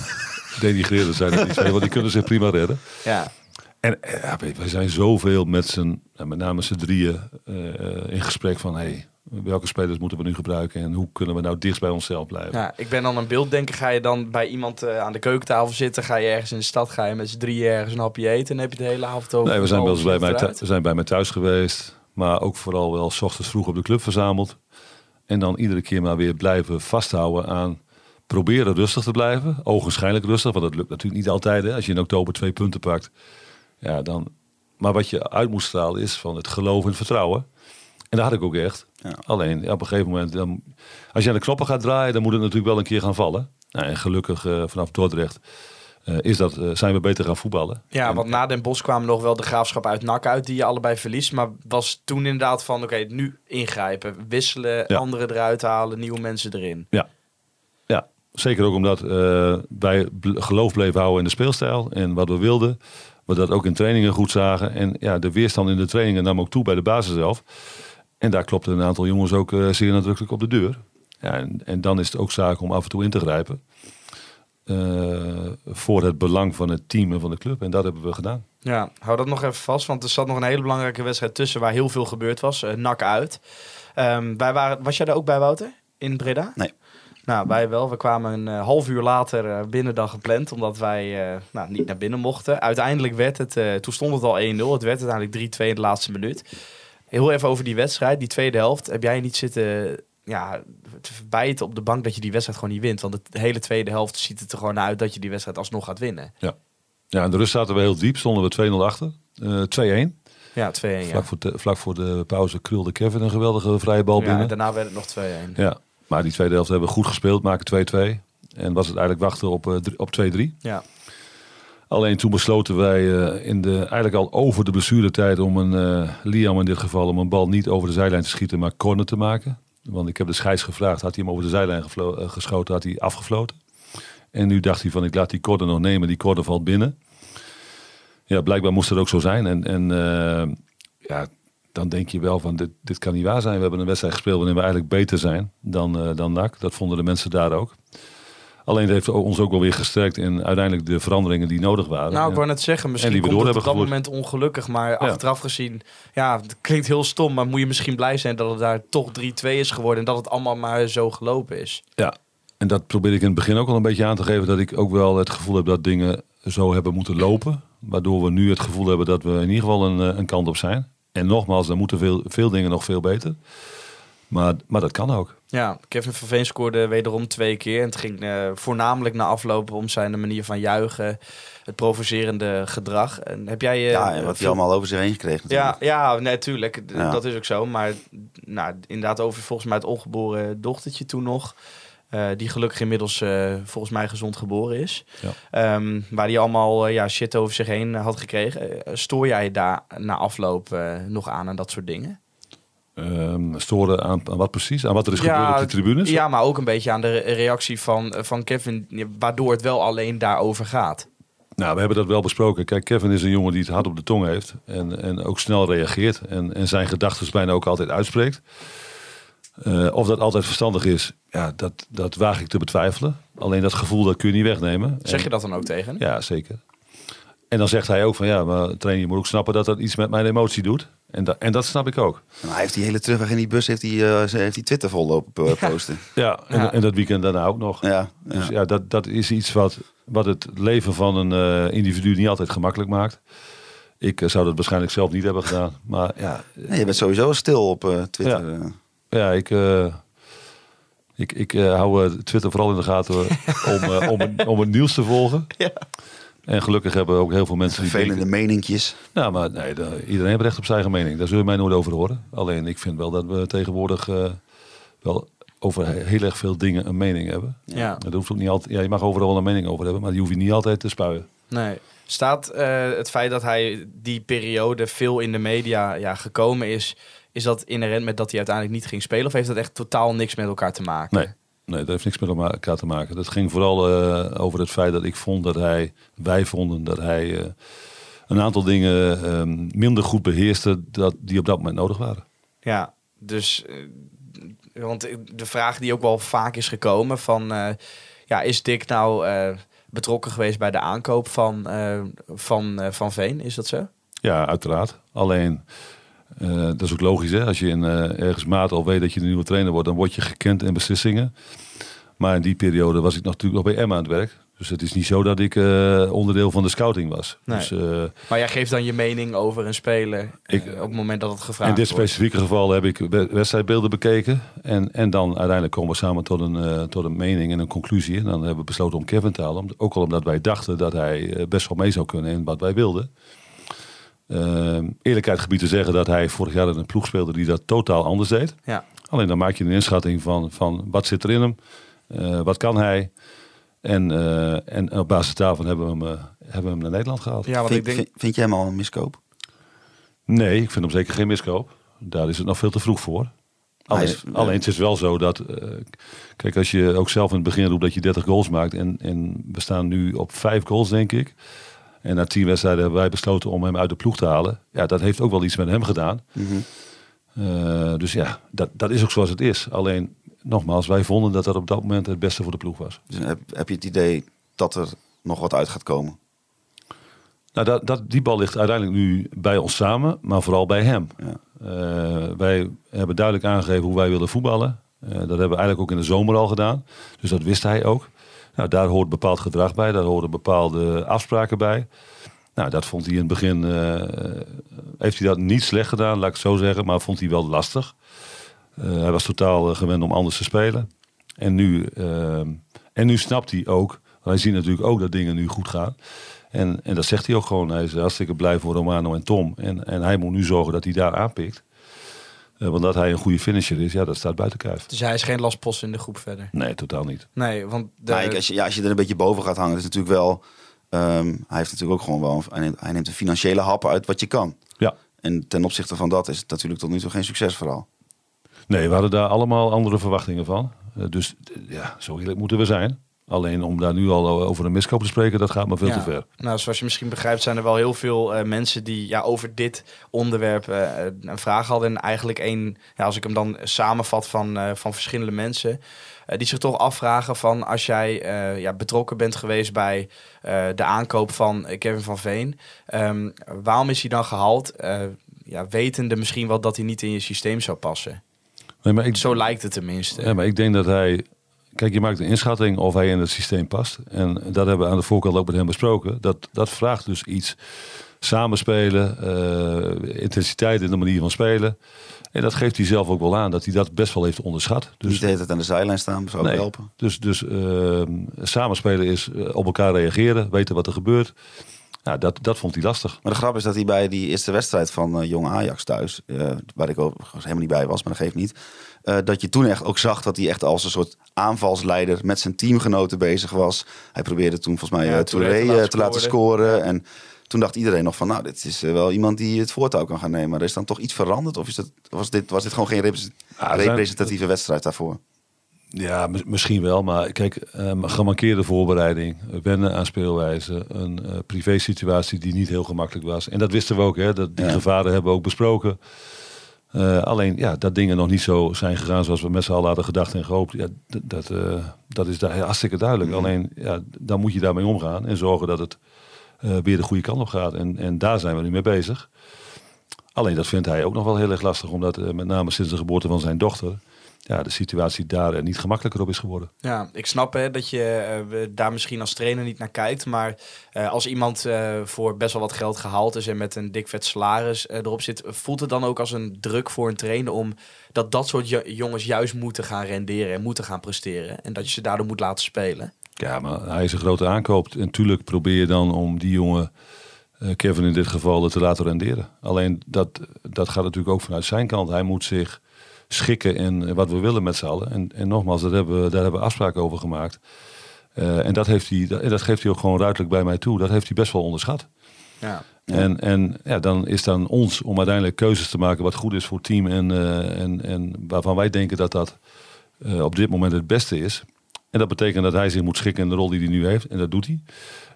denigrerend zijn. dat want die kunnen zich prima redden. ja. En eh, ja, wij zijn zoveel met z'n, nou, met name z'n drieën, eh, in gesprek van hey, welke spelers moeten we nu gebruiken en hoe kunnen we nou dichtst bij onszelf blijven. Ja, ik ben dan een beelddenker. Ga je dan bij iemand eh, aan de keukentafel zitten? Ga je ergens in de stad? Ga je met z'n drieën ergens een hapje eten? En heb je de hele avond over? Nee, we zijn wel eens bij mij, eruit? thu- we zijn bij mij thuis geweest, maar ook vooral wel 's ochtends vroeg op de club verzameld. En dan iedere keer maar weer blijven vasthouden aan proberen rustig te blijven. Ogenschijnlijk rustig, want dat lukt natuurlijk niet altijd. Hè. Als je in oktober twee punten pakt, ja, dan... Maar wat je uit moet stralen is van het geloof en het vertrouwen. En dat had ik ook echt. Ja. Alleen ja, op een gegeven moment, dan, als je aan de knoppen gaat draaien, dan moet het natuurlijk wel een keer gaan vallen. Nou, en gelukkig eh, vanaf Dordrecht eh, is dat, eh, zijn we beter gaan voetballen. Ja, En- want na Den Bosch kwamen nog wel de graafschap uit NAC uit die je allebei verliest. Maar was toen inderdaad van, oké, nu ingrijpen. Wisselen, Ja. anderen eruit halen, nieuwe mensen erin. Ja, zeker ook omdat wij geloof bleven houden in de speelstijl en wat we wilden. We dat ook in trainingen goed zagen. En ja, de weerstand in de trainingen nam ook toe bij de basis zelf. En daar klopten een aantal jongens ook eh, zeer nadrukkelijk op de deur. Ja, en, en dan is het ook zaak om af en toe in te grijpen. eh, voor het belang van het team en van de club. En dat hebben we gedaan. Ja, hou dat nog even vast, want er zat nog een hele belangrijke wedstrijd tussen waar heel veel gebeurd was. eh NAC uit. Ehm, wij waren, was jij daar ook bij, Wouter? In Breda? Nee. Nou, wij wel. We kwamen een half uur later binnen dan gepland, omdat wij nou, niet naar binnen mochten. Uiteindelijk werd het, eh, toen stond het al 1-0. Het werd uiteindelijk 3-2 in de laatste minuut. Heel even over die wedstrijd, die tweede helft. Heb jij niet zitten ja, te verbijten op de bank dat je die wedstrijd gewoon niet wint? Want de hele tweede helft ziet het er gewoon naar uit dat je die wedstrijd alsnog gaat winnen. Ja, in de rust zaten we heel diep. Stonden we 2-0 achter. Eh 2-1. Ja, 2-1. Ja. Vlak, voor de, vlak voor de pauze krulde Kevin een geweldige vrije bal Ja, binnen. en daarna werd het nog 2-1. Ja, maar die tweede helft hebben we goed gespeeld, maken 2-2. En was het eigenlijk wachten op, eh, op 2-3. Ja. Alleen toen besloten wij eh, in de, eigenlijk al over de blessuretijd om een, eh, Liam in dit geval, om een bal niet over de zijlijn te schieten, maar corner te maken. Want ik heb de scheids gevraagd, had hij hem over de zijlijn eh, geschoten, had hij afgefloten. En nu dacht hij van, ik laat die corner nog nemen, die corner valt binnen. Ja, blijkbaar moest het ook zo zijn. En, en ja, dan denk je wel van, dit, dit kan niet waar zijn. We hebben een wedstrijd gespeeld waarin we eigenlijk beter zijn dan, eh dan NAC. Dat vonden de mensen daar ook. Alleen heeft ons ook wel weer gesterkt in uiteindelijk de veranderingen die nodig waren. Nou, ik wou net zeggen, misschien die komt het op dat moment ongelukkig. Maar achteraf gezien, ja, het klinkt heel stom. Maar moet je misschien blij zijn dat het daar toch 3-2 is geworden. En dat het allemaal maar zo gelopen is. Ja, en dat probeerde ik in het begin ook al een beetje aan te geven. Dat ik ook wel het gevoel heb dat dingen zo hebben moeten lopen. Waardoor we nu het gevoel hebben dat we in ieder geval een, eh, een kant op zijn. En nogmaals, dan moeten veel, veel dingen nog veel beter. Maar, maar dat kan ook. Ja, Kevin van Veen scoorde wederom twee keer. En het ging eh, voornamelijk na afloop om zijn manier van juichen. Het provocerende gedrag. En heb jij... eh, Ja, en wat hij veel- allemaal over zich heen gekregen Ja, natuurlijk. ja, nee, tuurlijk. D- Ja. Dat is ook zo. Maar nou, inderdaad over volgens mij het ongeboren dochtertje toen nog. eh, die gelukkig inmiddels eh, volgens mij gezond geboren is. Ja. Ehm, waar hij allemaal ja, shit over zich heen had gekregen. Stoor jij daar na afloop nog aan en dat soort dingen? Ehm, storen aan, aan wat precies? Aan wat er is gebeurd op de tribunes? Ja, maar ook een beetje aan de re- reactie van, eh, van Kevin. Waardoor het wel alleen daarover gaat. Nou, we hebben dat wel besproken. Kijk, Kevin is een jongen die het hard op de tong heeft. En, en ook snel reageert. En, en zijn gedachten bijna ook altijd uitspreekt. Eh, of dat altijd verstandig is, ja, dat, dat waag ik te betwijfelen. Alleen dat gevoel, dat kun je niet wegnemen. Zeg En- je dat dan ook tegen? Ja, zeker. En dan zegt hij ook van ja, maar trainer, je moet ook snappen dat dat iets met mijn emotie doet. En, da en dat snap ik ook. Nou, hij heeft die hele terugweg in die bus heeft hij, eh, ze- heeft hij Twitter vol lopen eh, posten. Ja, en, Ja. en dat weekend daarna ook nog. Ja, ja. Dus ja, dat, dat is iets wat, wat het leven van een eh, individu niet altijd gemakkelijk maakt. Ik zou dat waarschijnlijk zelf niet hebben gedaan. [laughs] Maar ja, Nee, je bent sowieso stil op eh, Twitter. Ja. ja ik, eh, ik, ik hou Twitter vooral in de gaten [laughs] om, om, het, om het nieuws te volgen. Ja. En gelukkig hebben ook heel veel mensen die Vervelende denken- meninkjes. Nou, maar nee, de- iedereen heeft recht op zijn eigen mening. Daar zul je mij nooit over horen. Alleen ik vind wel dat we tegenwoordig eh, wel over he- heel erg veel dingen een mening hebben. Ja. Dat hoeft ook niet altijd. Ja, je mag overal wel een mening over hebben, maar die hoef je niet altijd te spuien. Nee. Staat eh, het feit dat hij die periode veel in de media ja, gekomen is, is dat inherent met dat hij uiteindelijk niet ging spelen? Of heeft dat echt totaal niks met elkaar te maken? Nee. Nee, dat heeft niks met elkaar te maken. Dat ging vooral eh, over het feit dat ik vond dat hij, wij vonden dat hij eh, een aantal dingen eh, minder goed beheerste dat die op dat moment nodig waren. Ja, dus, eh, want de vraag die ook wel vaak is gekomen van, ja, is Dick nou betrokken geweest bij de aankoop van, van, van Veen? Is dat zo? Ja, uiteraard. Alleen, eh, dat is ook logisch hè. Als je in, eh, ergens maat al weet dat je de nieuwe trainer wordt, dan word je gekend in beslissingen. Maar in die periode was ik natuurlijk nog bij Emma aan het werk. Dus het is niet zo dat ik eh, onderdeel van de scouting was. Nee. Dus, Maar jij geeft dan je mening over een speler Ik- op het moment dat het gevraagd in dit wordt. specifieke geval heb ik we- wedstrijdbeelden bekeken. En, en dan uiteindelijk komen we samen tot een, tot een mening en een conclusie. En dan hebben we besloten om Kevin te halen. Ook al omdat wij dachten dat hij best wel mee zou kunnen in wat wij wilden. Ehm eerlijkheid gebied te zeggen dat hij vorig jaar in een ploeg speelde die dat totaal anders deed. Ja. Alleen dan maak je een inschatting van, van wat zit er in hem, eh, wat kan hij. En, eh, en op basis daarvan hebben we hem, eh, hebben we hem naar Nederland gehaald. Ja, Vind, ik denk... vind, vind jij hem al een miskoop? Nee, ik vind hem zeker geen miskoop. Daar is het nog veel te vroeg voor. Alleen, alleen het is wel zo dat... kijk, als je ook zelf in het begin roept dat je 30 goals maakt... en, en we staan nu op vijf goals, denk ik... en na tien wedstrijden hebben wij besloten om hem uit de ploeg te halen... ja, dat heeft ook wel iets met hem gedaan. Eh, dus ja, dat, dat is ook zoals het is. Alleen, nogmaals, wij vonden dat dat op dat moment het beste voor de ploeg was. Dus heb, heb je het idee dat er nog wat uit gaat komen? Nou, dat, dat, die bal ligt uiteindelijk nu bij ons samen, maar vooral bij hem. Ja. Eh, wij hebben duidelijk aangegeven hoe wij willen voetballen. Eh, dat hebben we eigenlijk ook in de zomer al gedaan. Dus dat wist hij ook. Nou, daar hoort bepaald gedrag bij, daar horen bepaalde afspraken bij. Nou, dat vond hij in het begin, eh, heeft hij dat niet slecht gedaan, laat ik het zo zeggen, maar vond hij wel lastig. Eh, hij was totaal eh, gewend om anders te spelen. En nu, en nu snapt hij ook, want hij ziet natuurlijk ook dat dingen nu goed gaan. En, en dat zegt hij ook gewoon. Hij is hartstikke blij voor Romano en Tom. En, en hij moet nu zorgen dat hij daar aanpikt. Eh, want dat hij een goede finisher is, ja, dat staat buiten kijf. Dus hij is geen lastpost in de groep verder. Nee, totaal niet. Nee, want de, Nou, ik- als, je, ja, als je er een beetje boven gaat hangen, is het natuurlijk wel. ehm, hij heeft natuurlijk ook gewoon wel. Hij neemt, hij neemt de financiële happen uit wat je kan. Ja. En ten opzichte van dat is het natuurlijk tot nu toe geen succesverhaal. Nee, we hadden daar allemaal andere verwachtingen van. Eh, dus ja, zo eerlijk moeten we zijn. Alleen om daar nu al over een miskoop te spreken, dat gaat maar veel Ja. te ver. Nou, zoals je misschien begrijpt, zijn er wel heel veel eh, mensen die ja, over dit onderwerp eh, een vraag hadden. En eigenlijk één, ja, als ik hem dan samenvat van, eh, van verschillende mensen, die zich toch afvragen van als jij ja, betrokken bent geweest bij de aankoop van Kevin van Veen, ehm, waarom is hij dan gehaald? Eh, ja, wetende misschien wel dat hij niet in je systeem zou passen. Nee, maar ik, Zo lijkt het tenminste. Ja, maar ik denk dat hij. Kijk, je maakt een inschatting of hij in het systeem past. En dat hebben we aan de voorkant ook met hem besproken. Dat, dat vraagt dus iets. Samenspelen, eh, intensiteit in de manier van spelen. En dat geeft hij zelf ook wel aan, dat hij dat best wel heeft onderschat. Dus niet de hele tijd aan de zijlijn staan, zou ook Nee. helpen. Dus, dus eh, samenspelen is eh, op elkaar reageren, weten wat er gebeurt. Ja, dat, dat vond hij lastig. Maar de grap is dat hij bij die eerste wedstrijd van eh, Jong Ajax thuis, waar ik overigens helemaal niet bij was, maar dat geeft niet. Eh, dat je toen echt ook zag dat hij echt als een soort aanvalsleider met zijn teamgenoten bezig was. Hij probeerde toen volgens mij Ja, eh, Touré te eh, laten te laten scoren. En toen dacht iedereen nog van, nou, dit is wel iemand die het voortouw kan gaan nemen. Maar er is dan toch iets veranderd? Of is dat, was, dit, was dit gewoon geen represe- Ja, zijn- representatieve wedstrijd daarvoor? Ja, mis- misschien wel. Maar kijk, um, gemankeerde voorbereiding, wennen aan speelwijze, een uh, privé situatie die niet heel gemakkelijk was. En dat wisten we ook, hè. Dat, die gevaren hebben we ook besproken. Uh, alleen ja, dat dingen nog niet zo zijn gegaan zoals we met z'n allen hadden gedacht en gehoopt. Ja, dat, uh, dat is daar hartstikke duidelijk. Alleen ja, dan moet je daarmee omgaan en zorgen dat het uh, weer de goede kant op gaat. En, en daar zijn we nu mee bezig. Alleen dat vindt hij ook nog wel heel erg lastig, omdat met name sinds de geboorte van zijn dochter ja, de situatie daar niet gemakkelijker op is geworden. Ja, ik snap hè, dat je uh, daar misschien als trainer niet naar kijkt. Maar uh, als iemand uh, voor best wel wat geld gehaald is en met een dik vet salaris erop zit, voelt het dan ook als een druk voor een trainer om dat dat soort jongens juist moeten gaan renderen en moeten gaan presteren. En dat je ze daardoor moet laten spelen. Ja, maar hij is een grote aankoop. En tuurlijk probeer je dan om die jongen, Kevin in dit geval, te laten renderen. Alleen dat, dat gaat natuurlijk ook vanuit zijn kant. Hij moet zich schikken in wat we willen met z'n allen. En, en nogmaals, dat hebben, we- daar hebben we afspraken over gemaakt. Eh, en dat, heeft hij, dat, geeft hij ook gewoon ruidelijk bij mij toe. Dat heeft hij best wel onderschat. Ja. En, en ja, dan is het aan ons om uiteindelijk keuzes te maken wat goed is voor het team. En, eh, en, en waarvan wij denken dat dat eh, op dit moment het beste is. En dat betekent dat hij zich moet schikken in de rol die hij nu heeft. En dat doet hij.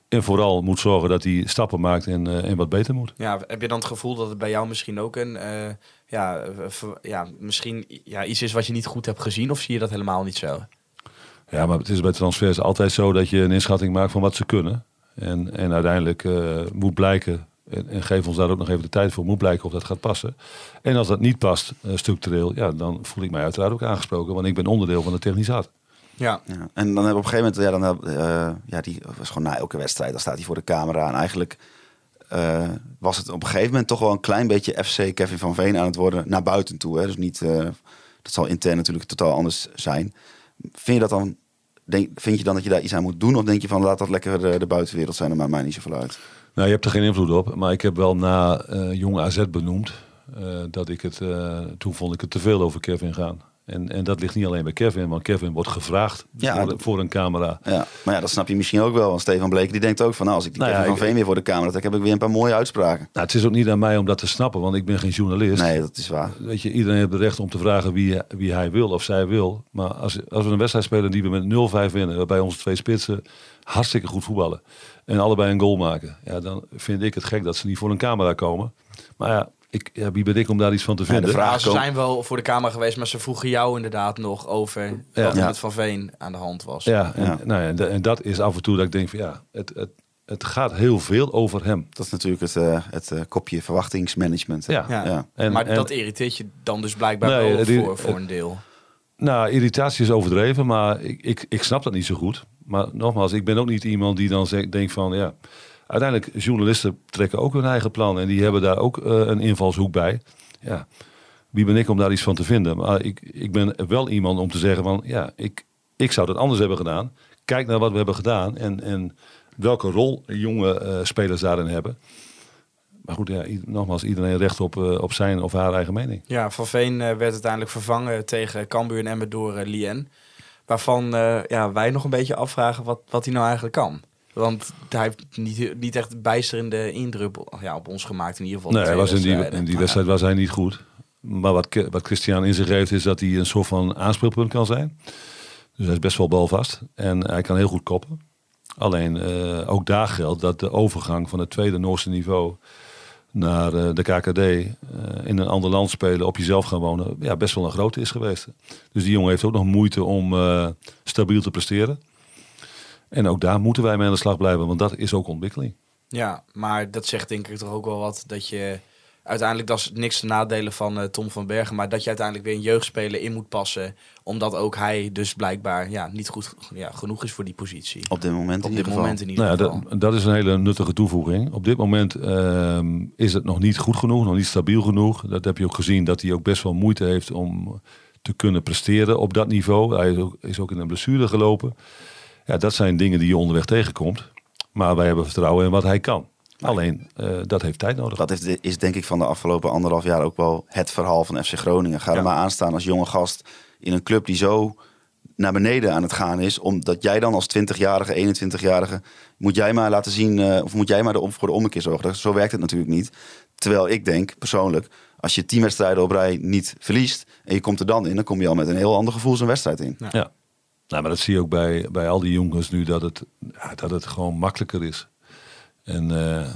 En vooral moet zorgen dat hij stappen maakt en, eh, en wat beter moet. Ja, heb je dan het gevoel dat het bij jou misschien ook een, eh, ja, eh, ver- ja, misschien ja, iets is wat je niet goed hebt gezien? Of zie je dat helemaal niet zo? Ja, maar het is bij transfers altijd zo dat je een inschatting maakt van wat ze kunnen. En, en uiteindelijk eh, moet blijken, en, en geef ons daar ook nog even de tijd voor, moet blijken of dat gaat passen. En als dat niet past eh, structureel, ja, dan voel ik mij uiteraard ook aangesproken, want ik ben onderdeel van de technisaat. Ja. Ja. En dan heb op een gegeven moment, ja, dan, heb- eh, ja, die was gewoon na elke wedstrijd, dan staat hij voor de camera. En eigenlijk eh, was het op een gegeven moment toch wel een klein beetje FC Kevin van Veen aan het worden naar buiten toe. Hè? Dus niet, eh, dat zal intern natuurlijk totaal anders zijn. Vind je dat dan, denk, vind je dan dat je daar iets aan moet doen? Of denk je van laat dat lekker de, buitenwereld zijn en maakt mij niet zoveel uit? Nou, je hebt er geen invloed op, maar ik heb wel na eh jonge AZ benoemd. dat ik het, toen vond ik het te veel over Kevin gaan. En, en dat ligt niet alleen bij Kevin, want Kevin wordt gevraagd Ja, voor, een camera. Ja, maar ja, dat snap je misschien ook wel. Want Stefan Bleken die denkt ook van, nou, als ik die Nou ja, Kevin van Veen weer voor de camera trek, heb ik weer een paar mooie uitspraken. Nou, het is ook niet aan mij om dat te snappen, want ik ben geen journalist. Nee, dat is waar. Weet je, iedereen heeft het recht om te vragen wie, wie hij wil of zij wil. Maar als, als we een wedstrijd spelen die we met 0-5 winnen, waarbij onze twee spitsen hartstikke goed voetballen en allebei een goal maken, ja, dan vind ik het gek dat ze niet voor een camera komen. Maar ja, ik, ja wie ben ik om daar iets van te de vinden? Ja, ze zijn wel voor de camera geweest, maar ze vroegen jou inderdaad nog over wat er Ja. met Van Veen aan de hand was. Ja, en, Ja. Nou ja, en, da- en dat is af en toe dat ik denk van ja, het, het, het gaat heel veel over hem. Dat is natuurlijk het, eh, het eh, kopje verwachtingsmanagement. Ja. Ja. Ja. En, maar en- dat irriteert je dan dus blijkbaar Nee, wel voor, voor een deel. Nou, irritatie is overdreven, maar ik, ik, ik snap dat niet zo goed. Maar nogmaals, ik ben ook niet iemand die dan zegt, denkt van ja. Uiteindelijk, journalisten trekken ook hun eigen plan en die hebben daar ook eh, een invalshoek bij. Ja, wie ben ik om daar iets van te vinden? Maar ik, ik ben wel iemand om te zeggen van ja, ik, ik zou dat anders hebben gedaan. Kijk naar wat we hebben gedaan en, en welke rol jonge eh, spelers daarin hebben. Maar goed, ja, nogmaals, iedereen recht op, eh, op zijn of haar eigen mening. Ja, Van Veen werd uiteindelijk vervangen tegen Cambuur en Emmen door Lien. Waarvan ja, wij nog een beetje afvragen wat, wat hij nou eigenlijk kan. Want hij heeft niet, niet echt bijsterende indruk ja, op ons gemaakt in ieder geval. Nee, hij was in die, in die wedstrijd was hij niet goed. Maar wat, wat Christian in zich heeft, is dat hij een soort van aanspeelpunt kan zijn. Dus hij is best wel balvast. En hij kan heel goed koppen. Alleen eh, ook daar geldt dat de overgang van het tweede Noorse niveau naar eh, de KKD eh, in een ander land spelen, op jezelf gaan wonen, ja, best wel een grote is geweest. Dus die jongen heeft ook nog moeite om stabiel te presteren. En ook daar moeten wij mee aan de slag blijven, want dat is ook ontwikkeling. Ja, maar dat zegt denk ik toch ook wel wat dat je uiteindelijk dat is niks te nadelen van eh, Tom van Bergen, maar dat je uiteindelijk weer een jeugdspeler in moet passen, omdat ook hij dus blijkbaar ja, niet goed ja, genoeg is voor die positie. Op dit moment Op in dit ieder moment in geval. ieder Nou ja, geval. dat, dat is een hele nuttige toevoeging. Op dit moment ehm, is het nog niet goed genoeg, nog niet stabiel genoeg. Dat heb je ook gezien dat hij ook best wel moeite heeft om te kunnen presteren op dat niveau. Hij is ook, is ook in een blessure gelopen. Ja, dat zijn dingen die je onderweg tegenkomt. Maar wij hebben vertrouwen in wat hij kan. Alleen, eh, dat heeft tijd nodig. Dat heeft, is denk ik van de afgelopen anderhalf jaar ook wel het verhaal van FC Groningen. Ga er maar aan staan als jonge gast in een club die zo naar beneden aan het gaan is. Omdat jij dan als 20-jarige, 21-jarige, moet jij maar laten zien, eh, of moet jij maar de, om- voor de ommekeer zorgen. Zo werkt het natuurlijk niet. Terwijl ik denk, persoonlijk, als je tien wedstrijden op rij niet verliest en je komt er dan in, dan kom je al met een heel ander gevoel zo'n wedstrijd in. Ja. Nou, maar dat zie je ook bij, bij al die jongens nu, dat het, ja, dat het gewoon makkelijker is. En, eh,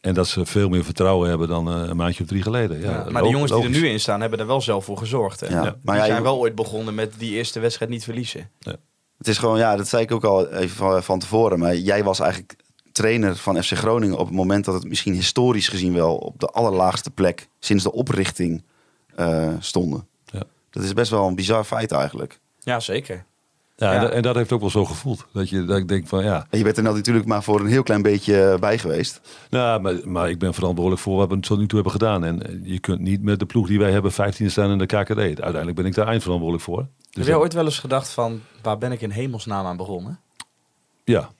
en dat ze veel meer vertrouwen hebben dan eh, een maandje of drie geleden. Ja, Ja, maar de jongens die er nu in staan, hebben er wel zelf voor gezorgd. Hè? Ja. Ja. Maar die ja, zijn je- wel ooit begonnen met die eerste wedstrijd niet verliezen. Het is gewoon, ja, dat zei ik ook al even van, van tevoren. Maar jij was eigenlijk trainer van FC Groningen op het moment dat het misschien historisch gezien wel op de allerlaagste plek sinds de oprichting eh, stonden. Ja. Dat is best wel een bizar feit eigenlijk. Ja, zeker. Ja, Ja. En, dat, en dat heeft ook wel zo gevoeld. Dat, je, dat ik denk van ja, En je bent er nou natuurlijk maar voor een heel klein beetje eh, bij geweest. nou, maar, maar ik ben verantwoordelijk voor wat we tot nu toe hebben gedaan. En eh, je kunt niet met de ploeg die wij hebben 15 staan in de KKD. Uiteindelijk ben ik daar eindverantwoordelijk voor. Heb Dus jij dat- ooit wel eens gedacht van, waar ben ik in hemelsnaam aan begonnen? Ja,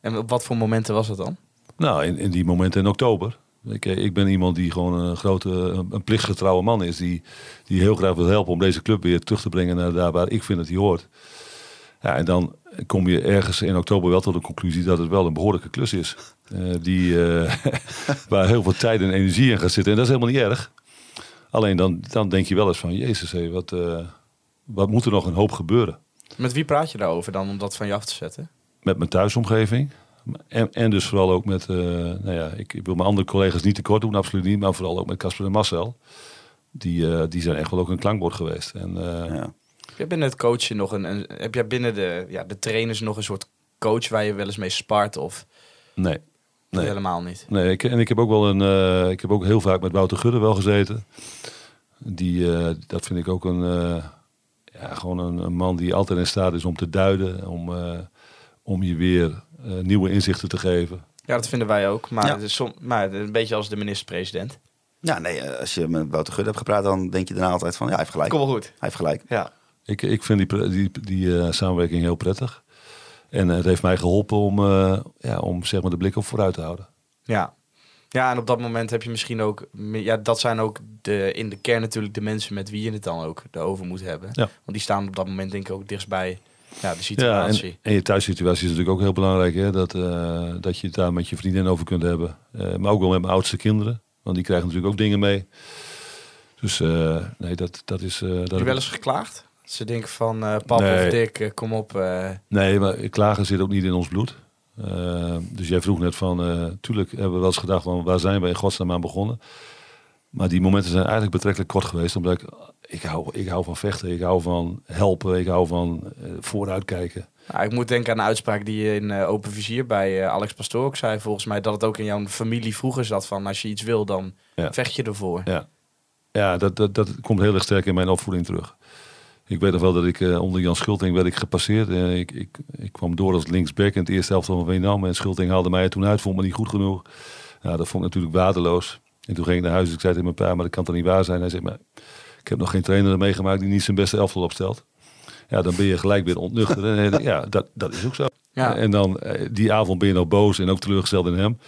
En op wat voor momenten was dat dan? nou in, in die momenten in oktober. Ik, eh, ik ben iemand die gewoon een grote, een, plichtgetrouwe man is. Die, die heel graag wil helpen om deze club weer terug te brengen naar daar waar ik vind dat hij hoort. Ja, en dan kom je ergens in oktober wel tot de conclusie dat het wel een behoorlijke klus is. Eh, die, eh, [laughs] waar heel veel tijd en energie in gaat zitten. En dat is helemaal niet erg. Alleen dan, dan denk je wel eens van, jezus, hé, wat, wat moet er nog een hoop gebeuren? Met wie praat je daarover dan om dat van je af te zetten? Met mijn thuisomgeving. En, en dus vooral ook met, eh, nou ja, ik, ik wil mijn andere collega's niet tekort doen, absoluut niet. Maar vooral ook met Casper en Marcel. Die, eh, die zijn echt wel ook een klankbord geweest. En, eh, Ja. Heb jij binnen het coachen nog een, een heb jij binnen de, ja, de trainers nog een soort coach waar je wel eens mee spart of Nee. Nee. helemaal niet? Nee, ik, en ik heb ook wel een. eh, ik heb ook heel vaak met Wouter Gudde wel gezeten. Die, eh, dat vind ik ook een. eh, ja, gewoon een, een man die altijd in staat is om te duiden. Om, eh, om je weer nieuwe inzichten te geven. Ja, dat vinden wij ook. Maar, Ja. het is som, maar een beetje als de minister-president. ja, nee, eh, als je met Wouter Gudde hebt gepraat, dan denk je daarna altijd van, ja, hij heeft gelijk. Kom wel goed. Hij heeft gelijk. Ja. Ik, ik vind die, die, die eh, samenwerking heel prettig. En het heeft mij geholpen om, eh, ja, om zeg maar, de blik op vooruit te houden. Ja. Ja, en op dat moment heb je misschien ook... Ja, dat zijn ook de, in de kern natuurlijk de mensen met wie je het dan ook erover moet hebben. Ja. Want die staan op dat moment denk ik ook dichtstbij ja, de Ja, situatie. en, en je thuissituatie is natuurlijk ook heel belangrijk. Hè? Dat, eh, dat je het daar met je vriendin over kunt hebben. Eh, maar ook wel met mijn oudste kinderen. Want die krijgen natuurlijk ook dingen mee. Dus eh, nee, dat, dat is... Heb dat je wel eens geklaagd? Ze denken van, eh pap Nee. of Dick, eh, kom op. Nee, maar klagen zit ook niet in ons bloed. Dus jij vroeg net van, tuurlijk hebben we wel eens gedacht van waar zijn we in godsnaam aan begonnen. Maar die momenten zijn eigenlijk betrekkelijk kort geweest. Omdat ik, ik, hou, ik hou van vechten, ik hou van helpen, ik hou van eh, vooruitkijken. nou, ik moet denken aan een uitspraak die je in eh, Open Vizier bij eh, Alex Pastoor ook zei. Volgens mij dat het ook in jouw familie vroeger zat van als je iets wil, dan Ja. vecht je ervoor. Ja, ja dat, dat, dat komt heel erg sterk in mijn opvoeding terug. Ik weet nog wel dat ik onder Jan Schulting werd ik gepasseerd. Ik, ik, ik kwam door als linksback in het eerste helft van Veenam. En Schulting haalde mij toen uit, vond me niet goed genoeg. Ja, dat vond ik natuurlijk waardeloos. En toen ging ik naar huis. Ik zei tegen mijn pa, maar dat kan toch niet waar zijn? Hij zei, maar ik heb nog geen trainer meegemaakt die niet zijn beste elftal opstelt. Ja, dan ben je gelijk weer ontnuchterd. En, ja, dat, dat is ook zo. Ja. En dan eh, die avond ben je nog boos en ook teleurgesteld in hem.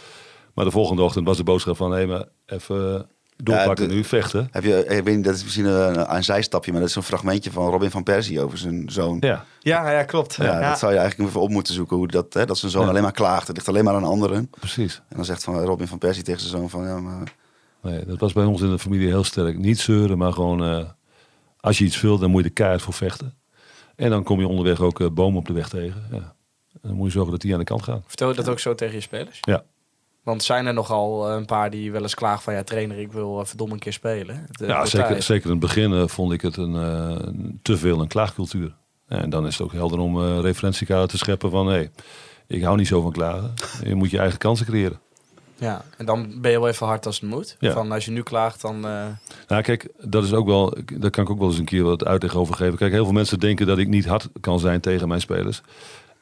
Maar de volgende ochtend was de boodschap van, hé, maar even eh, doorpakken Ja, de- nu, vechten. Heb je, ik weet niet, dat is misschien een, een zijstapje, maar dat is een fragmentje van Robin van Persie over zijn zoon. Ja, Ja, ja klopt. Ja, dat zou je eigenlijk even op moeten zoeken. Hoe dat, hè, dat zijn zoon Ja. alleen maar klaagt. Het ligt alleen maar aan anderen. precies. En dan zegt van Robin van Persie tegen zijn zoon van... Ja, maar, Nee, dat was bij ons in de familie heel sterk. Niet zeuren, maar gewoon eh, als je iets wilt, dan moet je er keihard voor vechten. En dan kom je onderweg ook eh, bomen op de weg tegen. Ja. En dan moet je zorgen dat die aan de kant gaan. Vertel je dat ook zo tegen je spelers? Ja. Want zijn er nogal eh, een paar die wel eens klagen van ja, trainer, ik wil verdomme een keer spelen. De Ja, zeker, zeker in het begin vond ik het een, eh, te veel een klaagcultuur. En dan is het ook helder om referentiekader te scheppen van... hé, ik hou niet zo van klagen. Je moet je eigen kansen creëren. Ja, en dan ben je wel even hard als het moet. Ja. Van als je nu klaagt, dan... eh, Nou, kijk, dat is ook wel, daar kan ik ook wel eens een keer wat uitleg over geven. Kijk, heel veel mensen denken dat ik niet hard kan zijn tegen mijn spelers.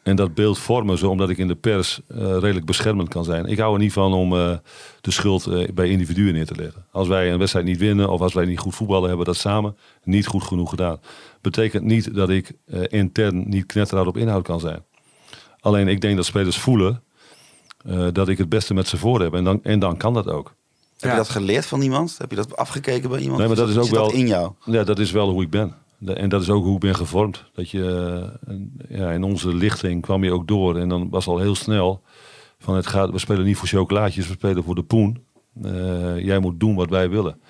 En dat beeld vormen ze omdat ik in de pers eh, redelijk beschermend kan zijn. Ik hou er niet van om eh, de schuld bij individuen neer te leggen. Als wij een wedstrijd niet winnen of als wij niet goed voetballen, hebben we dat samen niet goed genoeg gedaan. Betekent niet dat ik intern niet knetterhard op inhoud kan zijn. Alleen ik denk dat spelers voelen eh, dat ik het beste met ze voor heb. En dan, en dan kan dat ook. Heb Ja. je dat geleerd van iemand? Heb je dat afgekeken bij iemand? Nee, maar dat is ook Zit wel- in jou? Ja, dat is wel hoe ik ben. En dat is ook hoe ik ben gevormd. Dat je, eh, en, ja, in onze lichting kwam je ook door. En dan was al heel snel van het gaat, we spelen niet voor chocolaatjes, we spelen voor de poen. Eh, jij moet doen wat wij willen.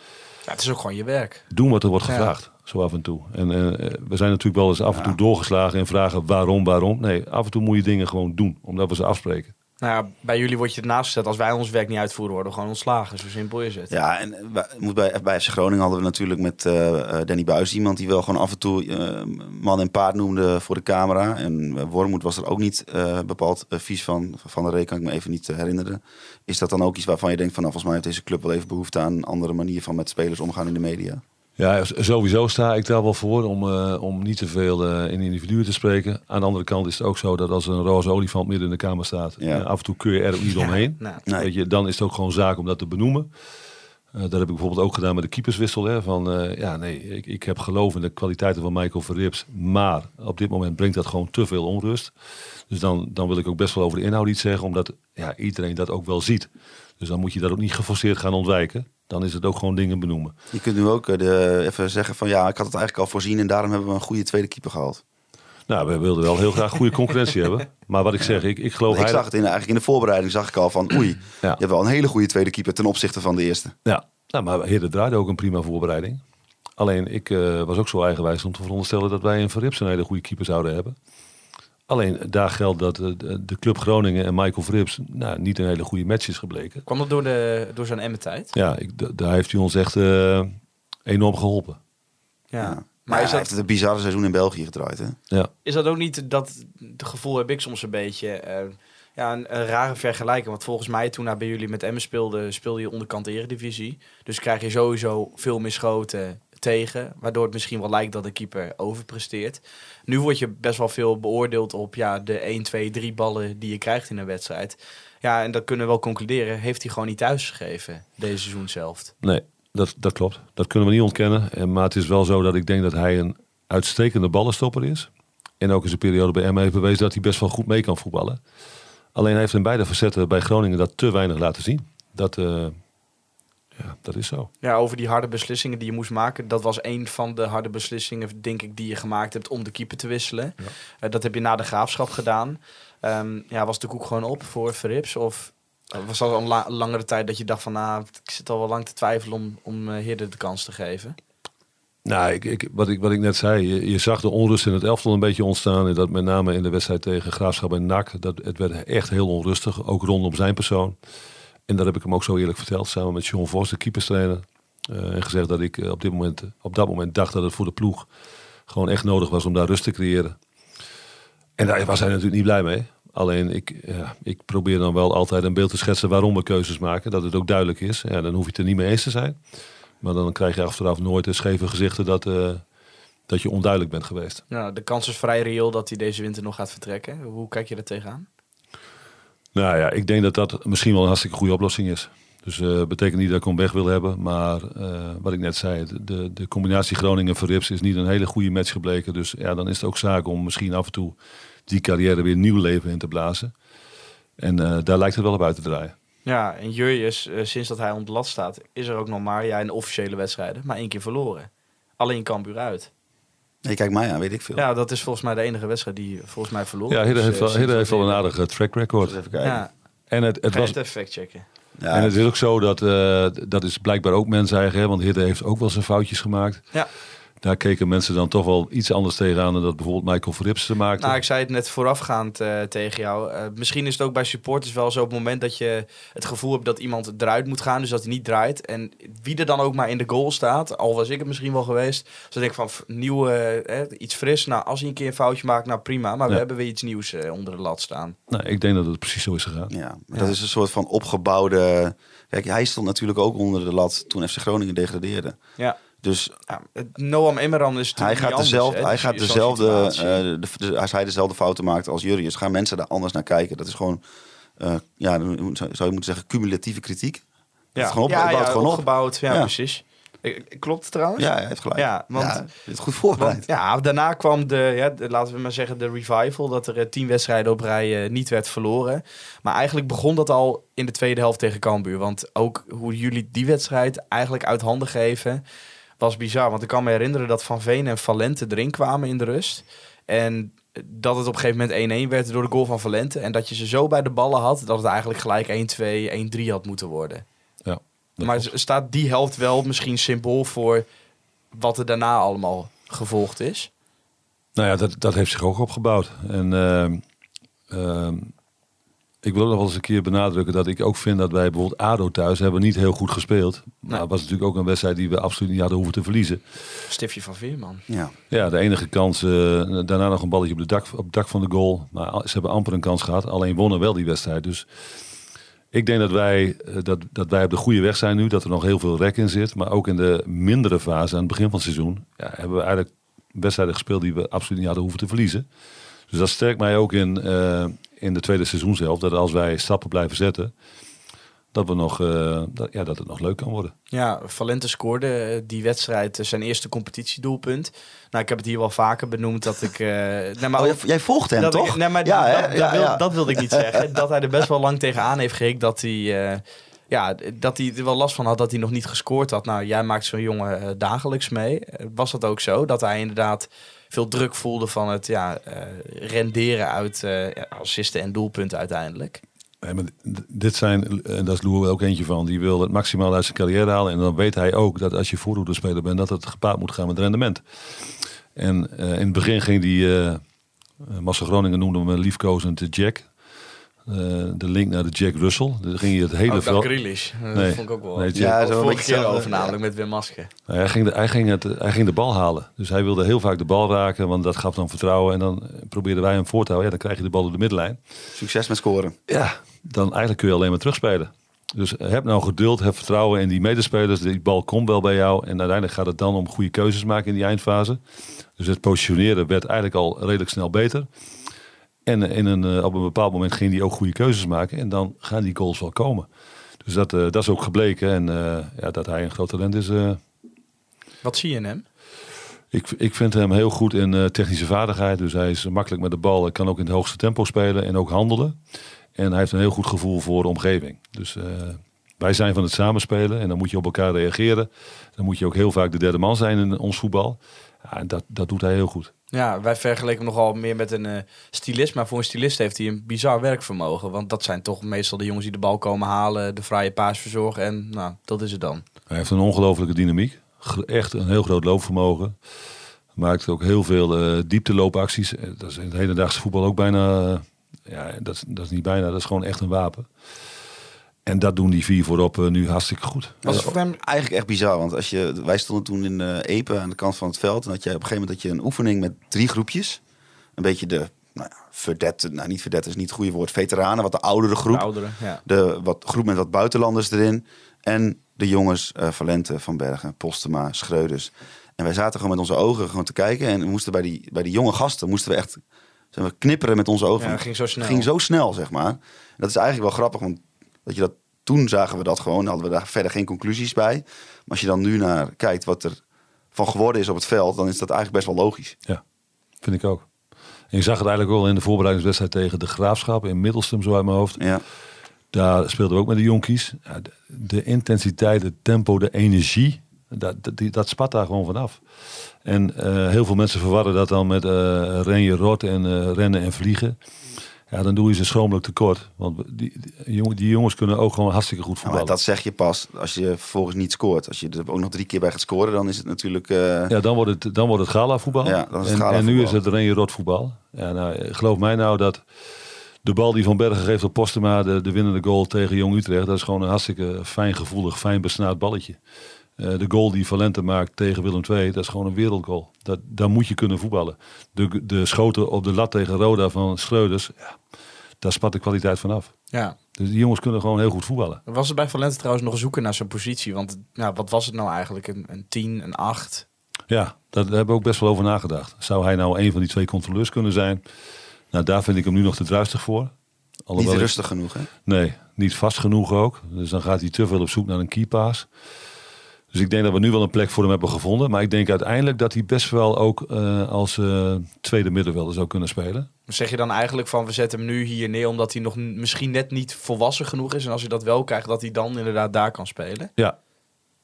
ja, het is ook gewoon je werk. Doen wat er wordt Ja. gevraagd, zo af en toe. En eh, we zijn natuurlijk wel eens af en toe doorgeslagen in vragen waarom, waarom. Nee, af en toe moet je dingen gewoon doen, omdat we ze afspreken. Nou ja, bij jullie word je ernaast gezet. Als wij ons werk niet uitvoeren, worden we gewoon ontslagen. Zo simpel is het. Ja, en bij, moet bij, bij FC Groningen hadden we natuurlijk met eh, eh, Danny Buis iemand die wel gewoon af en toe eh, man en paard noemde voor de camera. En Wormoed was er ook niet eh, bepaald eh, vies van. Van de reden kan ik me even niet eh, herinneren. Is dat dan ook iets waarvan je denkt van nou, volgens mij heeft deze club wel even behoefte aan een andere manier van met spelers omgaan in de media? Ja, sowieso sta ik daar wel voor om, eh, om niet te veel eh, in individuen te spreken. Aan de andere kant is het ook zo dat als er een roze olifant midden in de kamer staat, Ja. eh, af en toe kun je er ook niet omheen. Nou, Nee. Weet je, dan is het ook gewoon zaak om dat te benoemen. Eh, dat heb ik bijvoorbeeld ook gedaan met de keeperswissel. Hè, van, eh, ja, nee, ik, ik heb geloof in de kwaliteiten van Michael Verrips. Maar op dit moment brengt dat gewoon te veel onrust. Dus dan, dan wil ik ook best wel over de inhoud iets zeggen. Omdat ja, iedereen dat ook wel ziet. Dus dan moet je dat ook niet geforceerd gaan ontwijken. Dan is het ook gewoon dingen benoemen. Je kunt nu ook eh, de, even zeggen van ja, ik had het eigenlijk al voorzien en daarom hebben we een goede tweede keeper gehaald. Nou, we wilden wel heel graag goede concurrentie [laughs] hebben. Maar wat ik zeg, ik, ik geloof ik heilig- zag het in, eigenlijk in de voorbereiding zag ik al van oei, [clears throat] je hebt wel een hele goede tweede keeper ten opzichte van de eerste. Ja, nou, maar Heren draaide ook een prima voorbereiding. Alleen ik eh, was ook zo eigenwijs om te veronderstellen dat wij een Verrips een hele goede keeper zouden hebben. Alleen daar geldt dat eh, de, de club Groningen en Michael Verrips nou, niet een hele goede match is gebleken. kwam dat door, de, door zijn Emmen-tijd? Ja, ik, daar heeft hij ons echt eh, enorm geholpen. Ja. Ja. Maar is hij dat, heeft het een bizarre seizoen in België gedraaid. Hè? Ja, is dat ook niet dat het gevoel heb ik soms een beetje... eh, ja, een, een rare vergelijking. Want volgens mij toen hij bij jullie met Emmen speelde, speelde je onderkant de Eredivisie. Dus krijg je sowieso veel meer schoten tegen. Waardoor het misschien wel lijkt dat de keeper overpresteert. Nu word je best wel veel beoordeeld op ja, de 1, 2, 3 ballen die je krijgt in een wedstrijd. Ja, en dat kunnen we wel concluderen. Heeft hij gewoon niet thuisgegeven deze seizoen zelf. nee, dat, dat klopt. Dat kunnen we niet ontkennen. En, maar het is wel zo dat ik denk dat hij een uitstekende ballenstopper is. En ook in zijn periode bij Emmen heeft bewezen dat hij best wel goed mee kan voetballen. Alleen hij heeft in beide facetten bij Groningen dat te weinig laten zien. dat, eh, ja, dat is zo. Ja, over die harde beslissingen die je moest maken. Dat was een van de harde beslissingen, denk ik, die je gemaakt hebt om de keeper te wisselen. Eh, dat heb je na de graafschap gedaan. Ehm, ja, was de koek gewoon op voor Verrips? Of eh, was dat al een la- langere tijd dat je dacht van, nou, ik zit al wel lang te twijfelen om, om Heerde de kans te geven? Nou, ik, ik, wat, ik, wat ik net zei, je, je zag de onrust in het elftal een beetje ontstaan. En dat met name in de wedstrijd tegen Graafschap en NAC. Dat, het werd echt heel onrustig, ook rondom zijn persoon. En dat heb ik hem ook zo eerlijk verteld, samen met John Vos, de keeperstrainer. Eh, en gezegd dat ik eh, op, dit moment, op dat moment dacht dat het voor de ploeg gewoon echt nodig was om daar rust te creëren. En daar was hij natuurlijk niet blij mee. Alleen ik, ja, ik probeer dan wel altijd een beeld te schetsen waarom we keuzes maken. Dat het ook duidelijk is. Ja, dan hoef je het er niet mee eens te zijn. Maar dan krijg je achteraf nooit een scheve gezichten dat, eh, dat je onduidelijk bent geweest. Nou, de kans is vrij reëel dat hij deze winter nog gaat vertrekken. Hoe kijk je er tegenaan? Nou ja, ik denk dat dat misschien wel een hartstikke goede oplossing is. Dus eh betekent niet dat ik hem weg wil hebben. Maar eh, wat ik net zei, de- de, combinatie Groningen-Verrips is niet een hele goede match gebleken. Dus ja, dan is het ook zaak om misschien af en toe die carrière weer nieuw leven in te blazen. En eh, daar lijkt het wel op uit te draaien. Ja, en Jurjes, sinds dat hij lat staat, is er ook nog maar, ja, in officiële wedstrijden, maar één keer verloren. Alleen Cambuur uit. Nee, kijk mij aan, weet ik veel. Ja, dat is volgens mij de enige wedstrijd die volgens mij verloren Ja, Hidde is, heeft, eh, wel, Hidde heeft wel een aardige track record. Even kijken. Ja, En het, het ga was, het even factchecken. Ja, en het is ook zo dat, eh, dat is blijkbaar ook mensen eigen. hè, Want Hidde heeft ook wel zijn foutjes gemaakt. Ja. Daar keken mensen dan toch wel iets anders tegenaan dan dat bijvoorbeeld Michael Verrips te maakte. Nou, ik zei het net voorafgaand eh, tegen jou. Eh, misschien is het ook bij supporters wel zo op het moment dat je het gevoel hebt dat iemand eruit moet gaan, dus dat hij niet draait. En wie er dan ook maar in de goal staat, al was ik het misschien wel geweest, dus dan denk ik van f- nieuw, eh, iets fris. Nou, als hij een keer een foutje maakt, nou prima. Maar we hebben weer iets nieuws onder de lat staan. Nou, ik denk dat het precies zo is gegaan. Ja, maar Ja. dat is een soort van opgebouwde... Kijk, hij stond natuurlijk ook onder de lat toen FC Groningen degradeerde. Ja. Dus Ja, het- Noam Emmeram is hij gaat, dezelfde, hè, hij dus gaat dezelfde... eh, de, de- als hij dezelfde fouten maakt als Jurrius, gaan mensen daar anders naar kijken. Dat is gewoon... eh, ja, zou je moeten zeggen cumulatieve kritiek. ja, het gewoon op- ja, het gewoon op. opgebouwd. Ja, Ja. precies. Eh, Klopt het trouwens? Ja, hij heeft gelijk. Ja, want- Ja, het goed voorbereid. Want, ja, daarna kwam de, ja, de- laten we maar zeggen, de revival. Dat er tien wedstrijden op rij niet werd verloren. Maar eigenlijk begon dat al in de tweede helft tegen Cambuur. Want ook hoe jullie die wedstrijd eigenlijk uit handen geven, was bizar. Want ik kan me herinneren dat Van Veen en Valente erin kwamen in de rust. En dat het op een gegeven moment 1-1 werd door de goal van Valente. En dat je ze zo bij de ballen had, dat het eigenlijk gelijk 1-2, 1-3 had moeten worden. Ja, maar staat die helft wel misschien symbool voor wat er daarna allemaal gevolgd is? Nou ja, dat, dat heeft zich ook opgebouwd. En ehm, ik wil nog wel eens een keer benadrukken dat ik ook vind dat wij bijvoorbeeld ADO thuis hebben niet heel goed gespeeld. Maar Nee. het was natuurlijk ook een wedstrijd die we absoluut niet hadden hoeven te verliezen. Stiftje van Veerman. Ja. Ja, de enige kans, eh, daarna nog een balletje op, de dak, op het dak van de goal. Maar ze hebben amper een kans gehad, alleen wonnen wel die wedstrijd. Dus ik denk dat wij, eh, dat, dat wij op de goede weg zijn nu, dat er nog heel veel rek in zit. Maar ook in de mindere fase, aan het begin van het seizoen, ja, hebben we eigenlijk wedstrijden gespeeld die we absoluut niet hadden hoeven te verliezen. Dus dat sterkt mij ook in, eh, in de tweede seizoenshelft, dat als wij stappen blijven zetten, dat, we nog, eh, dat, ja, dat het nog leuk kan worden. Ja, Valente scoorde eh, die wedstrijd eh, zijn eerste competitiedoelpunt. Nou, ik heb het hier wel vaker benoemd dat ik... eh nee, maar Oh, ook- jij, jij volgt hem, dat toch? Ik, nee, maar ja, dat, dat, ja, wil- ja. dat wilde ik niet zeggen. Dat hij er best wel lang tegenaan heeft gehikt dat hij... eh, ja, dat hij er wel last van had dat hij nog niet gescoord had. Nou, jij maakt zo'n jongen dagelijks mee. Was dat ook zo? Dat hij inderdaad veel druk voelde van het ja, eh, renderen uit eh, assisten en doelpunten uiteindelijk. Maar dit zijn, en daar is Loer ook eentje van, die wil het maximaal uit zijn carrière halen. En dan weet hij ook dat als je voorhoederspeler bent, dat het gepaard moet gaan met rendement. En eh, in het begin ging die, eh eh, Massa Groningen noemde hem liefkozend Jack. Eh, de link naar de Jack Russell. Dan ging je het hele Ook dat veld. Grealish. Dat Nee. vond ik ook wel. Nee, Jack- Ja, Ja, zo een vorige beetje keer over ja. namelijk met Wim Maske. Nou, hij, ging de, hij, ging het, hij ging de bal halen. Dus hij wilde heel vaak de bal raken, want dat gaf dan vertrouwen. En dan eh, probeerden wij hem voor te houden. Ja, dan krijg je de bal op de middenlijn. Succes met scoren. Ja, dan eigenlijk kun je alleen maar terugspelen. Dus heb nou geduld, heb vertrouwen in die medespelers. Die bal komt wel bij jou. En uiteindelijk gaat het dan om goede keuzes maken in die eindfase. Dus het positioneren werd eigenlijk al redelijk snel beter. En in een, eh, op een bepaald moment ging hij ook goede keuzes maken. En dan gaan die goals wel komen. Dus dat, eh, dat is ook gebleken. En eh, ja, dat hij een groot talent is. eh, Wat zie je in hem? ik, ik vind hem heel goed in eh, technische vaardigheid. Dus hij is makkelijk met de bal. Hij kan ook in het hoogste tempo spelen en ook handelen. En hij heeft een heel goed gevoel voor de omgeving. Dus eh, Wij zijn van het samenspelen en dan moet je op elkaar reageren. Dan moet je ook heel vaak de derde man zijn in ons voetbal. Ja, dat, dat doet hij heel goed. Ja, wij vergeleken hem nogal meer met een eh stylist. Maar voor een stylist heeft hij een bizar werkvermogen. Want dat zijn toch meestal de jongens die de bal komen halen, de vrije paas verzorgen. En nou, dat is het dan. Hij heeft een ongelofelijke dynamiek. Echt een heel groot loopvermogen. Maakt ook heel veel eh diepteloopacties. Eh, Dat is in het hedendaagse voetbal ook bijna... ja, dat, dat is niet bijna, dat is gewoon echt een wapen. En dat doen die vier voorop eh, nu hartstikke goed. Was het voor hem Eigenlijk echt bizar, want als je, wij stonden toen in eh Epe aan de kant van het veld. En dat je op een gegeven moment dat je een oefening met drie groepjes. Een beetje de, nou ja, verdette, nou niet verdette is niet het goede woord, veteranen, wat de oudere groep. de ouderen? Ja. De wat, groep met wat buitenlanders erin. En de jongens, eh Valente, Van Bergen, Postema, Schreuders. En wij zaten gewoon met onze ogen gewoon te kijken. En we moesten bij die, bij die jonge gasten moesten we echt zeg maar, knipperen met onze ogen. Ja, het ging zo snel. ging zo snel, zeg maar. En dat is eigenlijk wel grappig, want dat je dat, toen zagen we dat gewoon. Hadden we daar verder geen conclusies bij. Maar als je dan nu naar kijkt wat er van geworden is op het veld, dan is dat eigenlijk best wel logisch. Ja, vind ik ook. En je zag het eigenlijk wel in de voorbereidingswedstrijd tegen de Graafschap in Middelstum, zo uit mijn hoofd. Ja, Daar speelden we ook met de jonkies. De, de intensiteit, het tempo, de energie, dat, dat, die- dat spat daar gewoon vanaf. En eh, heel veel mensen verwarren dat dan met eh ren je rot en eh, rennen en vliegen. Ja, dan doe je ze schromelijk tekort. Want die, die, die jongens kunnen ook gewoon hartstikke goed Ja, maar voetballen. dat zeg je pas als je vervolgens niet scoort. Als je er ook nog drie keer bij gaat scoren, dan is het natuurlijk... eh, Ja, dan wordt het, dan wordt het gala voetbal. Ja, dan is het en, gala en nu is het ren je rot voetbal. Ja, nou, geloof mij nou dat de bal die Van Bergen geeft op Postema, de, de winnende goal tegen Jong Utrecht, dat is gewoon een hartstikke fijn gevoelig, fijn besnaard balletje. Eh, de goal die Valente maakt tegen Willem II, dat is gewoon een wereldgoal. Dat, daar moet je kunnen voetballen. De, de schoten op de lat tegen Roda van Schreuders, ja, daar spat de kwaliteit vanaf. Ja. Dus die jongens kunnen gewoon heel goed voetballen. Was het bij Valente trouwens nog zoeken naar zijn positie? Want nou, wat was het nou eigenlijk? Een, een 10, een 8? Ja, daar hebben we ook best wel over nagedacht. Zou hij nou een van die twee controleurs kunnen zijn? Nou, daar vind ik hem nu nog te druistig voor. niet ik- rustig genoeg, hè? Nee, niet vast genoeg ook. Dus dan gaat hij te veel op zoek naar een keypass. Dus ik denk dat we nu wel een plek voor hem hebben gevonden. Maar ik denk uiteindelijk dat hij best wel ook eh, als eh, tweede middenvelder zou kunnen spelen. Zeg je dan eigenlijk van we zetten hem nu hier neer omdat hij nog misschien net niet volwassen genoeg is? En als hij dat wel krijgt, dat hij dan inderdaad daar kan spelen? Ja.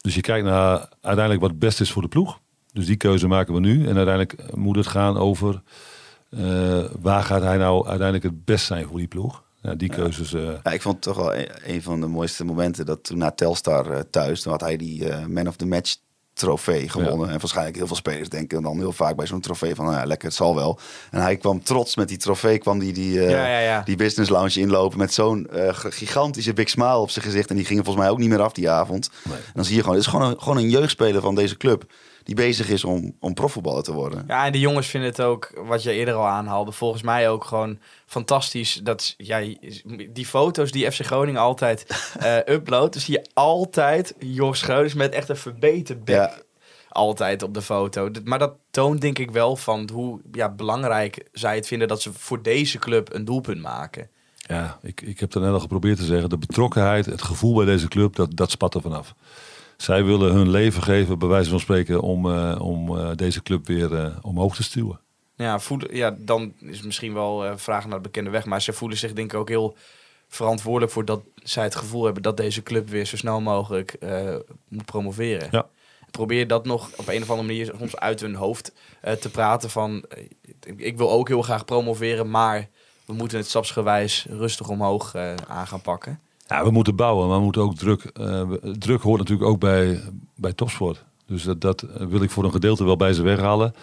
Dus je kijkt naar uiteindelijk wat het beste is voor de ploeg. Dus die keuze maken we nu. En uiteindelijk moet het gaan over eh, waar gaat hij nou uiteindelijk het best zijn voor die ploeg. Ja, die keuzes. eh, Ja, ik vond het toch wel een, een van de mooiste momenten dat toen na Telstar eh, thuis, toen had hij die eh, Man of the Match trofee gewonnen. En waarschijnlijk heel veel spelers denken dan heel vaak bij zo'n trofee van, nou ja, lekker, het zal wel. En hij kwam trots met die trofee, kwam die, die, eh, Ja, ja, ja. die business lounge inlopen met zo'n gigantische big smile op zijn gezicht. En die gingen volgens mij ook niet meer af die avond. En dan zie je gewoon, het is gewoon een, gewoon een jeugdspeler van deze club die bezig is om, om profvoetballer te worden. Ja, en de jongens vinden het ook, wat je eerder al aanhaalde, volgens mij ook gewoon fantastisch. Dat, ja, die foto's die FC Groningen altijd [laughs] eh uploadt, dan zie je altijd Jos Schreuders met echt een verbeterd bek. Ja. Altijd op de foto. Maar dat toont denk ik wel van hoe ja, belangrijk zij het vinden dat ze voor deze club een doelpunt maken. Ja, ik, ik heb er net al geprobeerd te zeggen. De betrokkenheid, het gevoel bij deze club, dat, dat spat er vanaf. Zij willen hun leven geven, bij wijze van spreken, om, eh, om eh, deze club weer eh, omhoog te stuwen. Ja, voelen, ja, dan is misschien wel vragen naar de bekende weg. Maar ze voelen zich denk ik ook heel verantwoordelijk voor dat zij het gevoel hebben dat deze club weer zo snel mogelijk moet promoveren. Ja. Probeer dat nog op een of andere manier soms uit hun hoofd te praten van ik wil ook heel graag promoveren, maar we moeten het stapsgewijs rustig omhoog aan gaan pakken. Ja, we moeten bouwen, maar we moeten ook druk. eh, druk hoort natuurlijk ook bij, bij topsport. Dus dat, dat wil ik voor een gedeelte wel bij ze weghalen.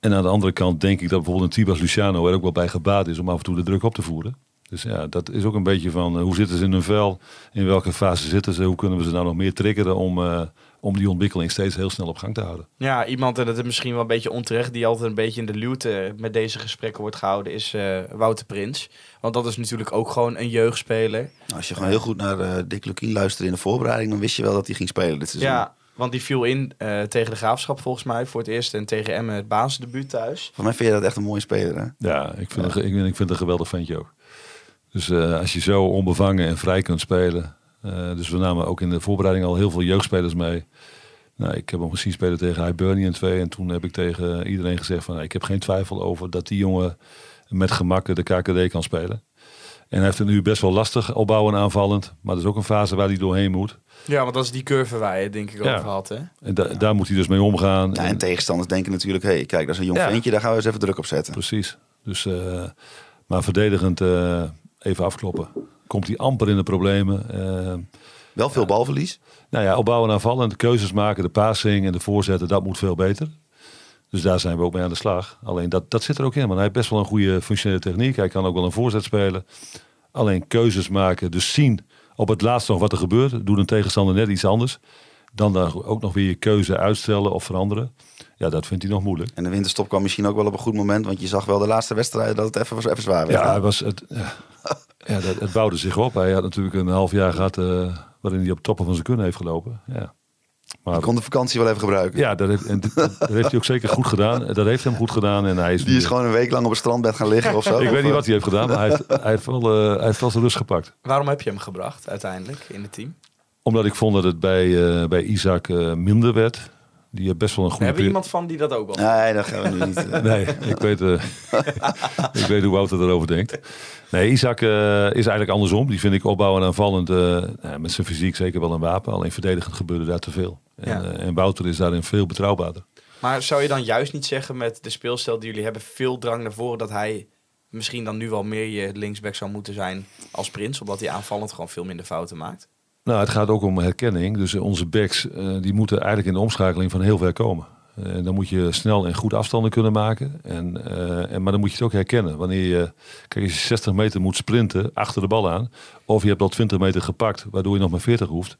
En aan de andere kant denk ik dat bijvoorbeeld een Tibas Luciano er ook wel bij gebaat is om af en toe de druk op te voeren. Dus ja, dat is ook een beetje van eh, hoe zitten ze in hun vel? In welke fase zitten ze? Hoe kunnen we ze nou nog meer triggeren om, eh, om die ontwikkeling steeds heel snel op gang te houden? Ja, iemand, en dat is misschien wel een beetje onterecht, die altijd een beetje in de luwte met deze gesprekken wordt gehouden, is eh, Wouter Prins. Want dat is natuurlijk ook gewoon een jeugdspeler. Nou, als je gewoon heel goed naar eh, Dick Lukien luisterde in de voorbereiding, dan wist je wel dat hij ging spelen dit seizoen. Ja, want die viel in eh, tegen de Graafschap volgens mij voor het eerst en tegen Emmen het basisdebuut thuis. Volgens mij vind je dat echt een mooie speler, hè? Ja, ik vind, Een, ik, vind- ik vind het een geweldig ventje ook. Dus eh, als je zo onbevangen en vrij kunt spelen. Eh, dus we namen ook in de voorbereiding al heel veel jeugdspelers mee. Nou, ik heb hem gezien spelen tegen Hibernian 2. En toen heb ik tegen iedereen gezegd van... nou, ik heb geen twijfel over dat die jongen met gemak de KKD kan spelen. En hij heeft het nu best wel lastig opbouwen en aanvallend. Maar dat is ook een fase waar hij doorheen moet. Ja, want dat is die curve waar je het denk ik Ja. over had. Hè? En da- daar moet hij dus mee omgaan. Ja, en En- tegenstanders denken natuurlijk, hé, kijk, dat is een jong Ja. ventje, daar gaan we eens even druk op zetten. Precies. Dus, eh, maar verdedigend eh, even afkloppen. Komt hij amper in de problemen. Eh, Wel veel balverlies. nou ja, opbouwen en aanvallen. De keuzes maken, de passing en de voorzetten, dat moet veel beter. Dus daar zijn we ook mee aan de slag. Alleen dat, dat zit er ook in. Want hij heeft best wel een goede functionele techniek. Hij kan ook wel een voorzet spelen. Alleen keuzes maken, dus zien op het laatst nog wat er gebeurt. Doet een tegenstander net iets anders. Dan daar ook nog weer je keuze uitstellen of veranderen. Ja, dat vindt hij nog moeilijk. En de winterstop kwam misschien ook wel op een goed moment, want je zag wel de laatste wedstrijden dat het even, was even zwaar werd. Ja, hij was het, ja, dat, het bouwde zich op. Hij had natuurlijk een half jaar gehad eh, waarin hij op toppen van zijn kunnen heeft gelopen. Ja. Maar Je kon de vakantie wel even gebruiken. ja, dat heeft, en dit- dat heeft hij ook zeker goed gedaan. Dat heeft hem goed gedaan. En hij is, Die nu- is gewoon een week lang op het strandbed gaan liggen of zo. Ik Of, weet niet wat hij heeft gedaan, maar hij heeft, hij heeft, wel, eh, hij heeft wel zijn rust gepakt. Waarom heb je hem gebracht uiteindelijk in het team? Omdat ik vond dat het bij, eh, bij Isaac minder werd. Die heeft best wel een goede... Hebben we peri- iemand van die dat ook wel? Nee, dat gaan we nu niet. [laughs] Nee, ik weet, eh, [laughs] ik weet hoe Wouter erover denkt. Nee, Isaac eh, is eigenlijk andersom. Die vind ik opbouwen en aanvallend eh, nou, met zijn fysiek zeker wel een wapen. Alleen verdedigend gebeurde daar te veel. En, Ja. en Wouter is daarin veel betrouwbaarder. Maar zou je dan juist niet zeggen met de speelstijl die jullie hebben, veel drang naar voren, dat hij misschien dan nu wel meer je linksback zou moeten zijn als Prins, omdat hij aanvallend gewoon veel minder fouten maakt? Nou, het gaat ook om herkenning. Dus onze backs eh, die moeten eigenlijk in de omschakeling van heel ver komen. En dan moet je snel en goed afstanden kunnen maken. En, eh, en, maar dan moet je het ook herkennen. Wanneer je, kijk, als je 60 meter moet sprinten achter de bal aan. Of je hebt al 20 meter gepakt, waardoor je nog maar 40 hoeft.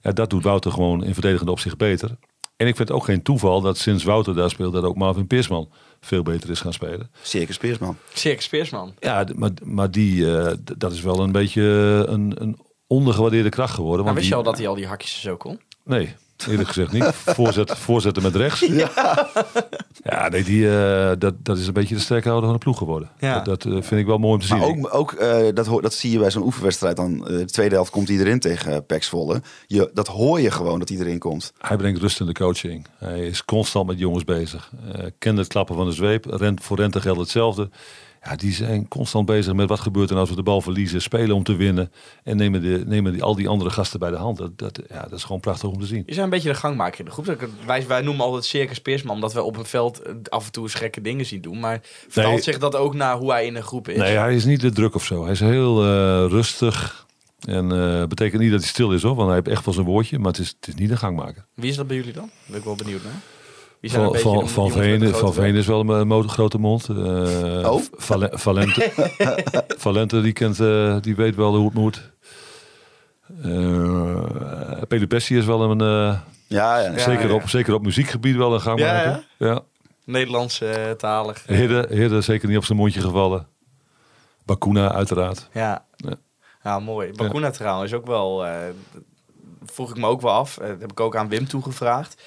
Ja, dat doet Wouter gewoon in verdedigende opzicht beter. En ik vind het ook geen toeval dat sinds Wouter daar speelt, dat ook Marvin Peersman veel beter is gaan spelen. Circus Peersman. Circus Speersman. Ja, maar, maar die, eh, dat is wel een beetje een, een ondergewaardeerde kracht geworden. Maar want wist je al dat hij al die hakjes zo kon? Nee, eerlijk gezegd niet. [laughs] Voorzet, voorzetten met rechts. Ja, nee, die, eh, dat, dat is een beetje de sterkhouder van de ploeg geworden. Ja. Dat, dat, eh, vind ik wel mooi om te zien. Maar ook, ook eh, dat, dat zie je bij zo'n oefenwedstrijd dan. eh, de tweede helft komt hij erin tegen uh, Pax Volle. Je, dat hoor je gewoon dat hij erin komt. Hij brengt rust in de coaching. Hij is constant met jongens bezig. Eh kent het klappen van de zweep. Rent, voor Rente geldt hetzelfde. Ja, die zijn constant bezig met wat gebeurt er nou als we de bal verliezen. Spelen om te winnen. En nemen, de, nemen die, al die andere gasten bij de hand. Dat, dat, ja, dat is gewoon prachtig om te zien. Je zijn een beetje de gangmaker in de groep. Wij, wij noemen altijd Circus Speersman, omdat we op een veld af en toe eens gekke dingen zien doen. Maar vertaalt Nee. zich dat ook naar hoe hij in een groep is? Nee, hij is niet de druk of zo. Hij is heel eh, rustig. En eh betekent niet dat hij stil is hoor. Want hij heeft echt wel zijn woordje. Maar het is, het is niet een gangmaker. Wie is dat bij jullie dan? Ben ik wel benieuwd naar. Wie zijn Van, van, van, Veen, van Veen is wel een mo- grote mond. Eh, Oh. Vale- Valente, [laughs] Valente die, kent, eh, die weet wel hoe het moet. Uh, Pelopessi is wel een, eh, Ja, ja. Ja. zeker, Op, zeker op muziekgebied wel een gangmaker. Ja, Ja, Nederlandse eh, talig. Hidde, Hidde zeker niet op zijn mondje gevallen. Bakuna uiteraard. Ja. Ja. ja, mooi. Bakuna trouwens ook wel, eh, vroeg ik me ook wel af. Eh, dat heb ik ook aan Wim toegevraagd.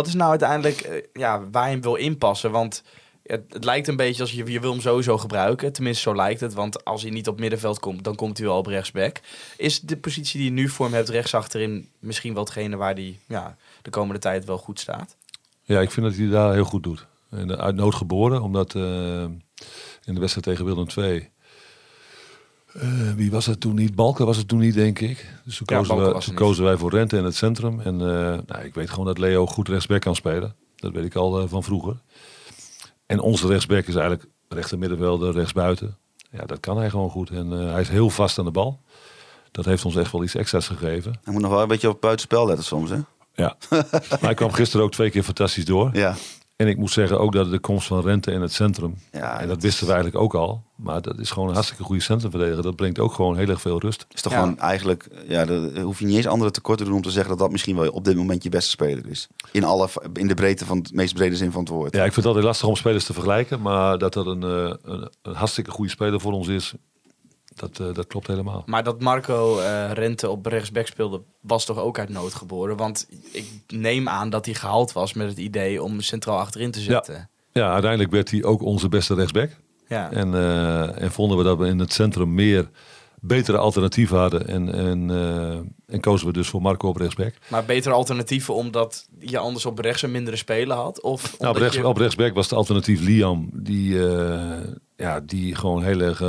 Wat is nou uiteindelijk eh, ja, waar je hem wil inpassen? Want het, lijkt een beetje als je, je wil hem sowieso gebruiken. Tenminste, zo lijkt het. Want als hij niet op middenveld komt, dan komt hij wel op rechtsback. Is de positie die je nu voor hem hebt rechtsachterin misschien wel hetgene waar hij ja, de komende tijd wel goed staat? Ja, ik vind dat hij daar heel goed doet. En, eh, uit nood geboren, omdat eh, in de wedstrijd tegen Willem II... eh, wie was het toen niet? Balken was het toen niet, denk ik. Dus toen, kozen, toen niet. kozen wij voor Rente in het centrum. En eh, nou, ik weet gewoon dat Leo goed rechtsback kan spelen. Dat weet ik al eh, van vroeger. En onze rechtsback is eigenlijk rechter middenvelder, rechtsbuiten. Ja, dat kan hij gewoon goed. En hij is heel vast aan de bal. Dat heeft ons echt wel iets extra's gegeven. Hij moet nog wel een beetje op buitenspel letten soms, hè? Ja. [laughs] maar hij kwam gisteren ook twee keer fantastisch door. Ja. En ik moet zeggen ook dat de komst van Rente in het centrum. Ja, en dat dat wisten we eigenlijk ook al. Maar dat is gewoon een hartstikke goede centrumverdediger. Dat brengt ook gewoon heel erg veel rust. Is toch Ja. gewoon eigenlijk, ja, de, hoef je niet eens andere tekort te doen om te zeggen dat dat misschien wel op dit moment je beste speler is. In, alle, in de breedte van het meest brede zin van het woord. Ja, ik vind het altijd lastig om spelers te vergelijken. Maar dat dat een, eh, een, een hartstikke goede speler voor ons is. Dat, eh, dat klopt helemaal. Maar dat Marco eh, Rente op rechtsback speelde, was toch ook uit nood geboren? Want ik neem aan dat hij gehaald was met het idee om centraal achterin te zetten. Ja, uiteindelijk werd hij ook onze beste rechtsback. Ja. En, eh, en vonden we dat we in het centrum meer betere alternatieven hadden. En, en, en kozen we dus voor Marco op rechtsback. Maar betere alternatieven omdat je anders op rechts een mindere speler had? Of Nou, op, rechts, je- op rechtsback was de alternatief Liam. Die, ja, die gewoon heel erg...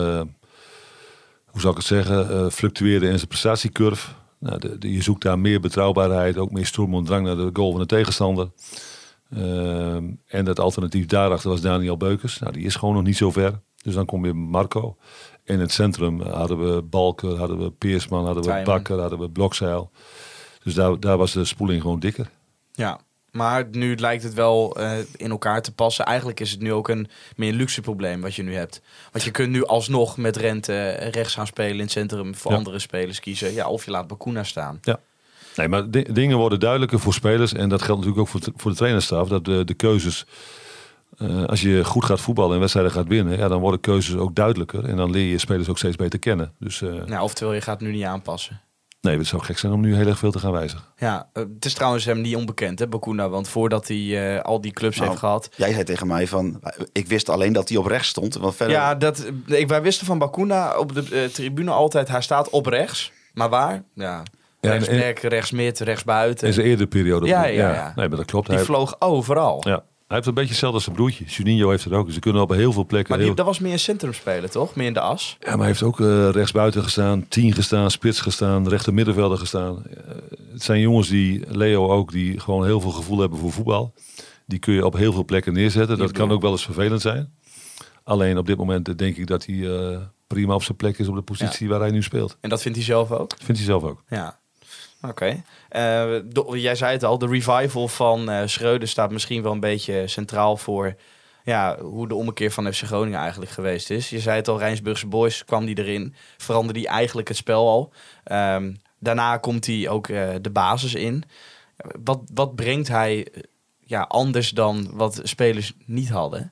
eh, hoe zal ik het zeggen, eh, fluctueerde in zijn prestatiecurve. Nou, de, de- je zoekt daar meer betrouwbaarheid, ook meer storm en drang naar de goal van de tegenstander. Ehm, en dat alternatief daarachter was Daniel Beukers. Nou, die is gewoon nog niet zo ver. Dus dan kom je Marco. In het centrum hadden we Balker, hadden we Peersman, hadden we. Bakker, hadden we Blokzeil. Dus daar, daar was de spoeling gewoon dikker. Ja, maar nu lijkt het wel eh, in elkaar te passen. Eigenlijk is het nu ook een meer luxe probleem wat je nu hebt. Want je kunt nu alsnog met rente rechts gaan spelen in het centrum voor Ja. andere spelers kiezen. Ja, of je laat Bakuna staan. Nee, maar di- dingen worden duidelijker voor spelers. En dat geldt natuurlijk ook voor, de- voor de trainerstaf. Dat de, de keuzes, eh, als je goed gaat voetballen en wedstrijden gaat winnen, ja, dan worden keuzes ook duidelijker. En dan leer je spelers ook steeds beter kennen. Dus eh, Nou, oftewel, je gaat nu niet aanpassen. Nee, het zou gek zijn om nu heel erg veel te gaan wijzigen. Ja, eh, het is trouwens hem niet onbekend, hè, Bakuna. Want voordat hij eh, al die clubs Nou, heeft gehad. Jij zei tegen mij van, ik wist alleen dat hij op rechts stond. Want verder, Ja, dat, ik, wij wisten van Bakuna op de eh, tribune altijd, hij staat op rechts. Maar waar? Ja, Ja, rechtsback, rechtsmid, rechtsbuiten. In zijn eerdere periode. Ja, ja, ja. Nee, maar dat klopt. Die Hij, vloog overal. ja. Hij heeft een beetje hetzelfde als zijn broertje. Juninho heeft het ook. Dus ze kunnen op heel veel plekken... Maar die, heel- dat was meer een centrumspeler, toch? Meer in de as. Ja, maar hij heeft ook eh rechtsbuiten gestaan, tien gestaan, spits gestaan, rechter middenvelder gestaan. Eh, het zijn jongens die, Leo ook, die gewoon heel veel gevoel hebben voor voetbal. Die kun je op heel veel plekken neerzetten. Dat kan ook wel eens vervelend zijn. Alleen op dit moment denk ik dat hij eh, prima op zijn plek is op de positie waar hij nu speelt. En dat vindt hij zelf ook? Vindt hij zelf ook. Ja. Oké. Eh, jij zei het al, de revival van eh Schreuder staat misschien wel een beetje centraal voor ja, hoe de ommekeer van FC Groningen eigenlijk geweest is. Je zei het al, Rijnsburgse Boys kwam die erin, veranderde die eigenlijk het spel al. Ehm, daarna komt hij ook eh, de basis in. Wat, wat brengt hij ja, anders dan wat spelers niet hadden,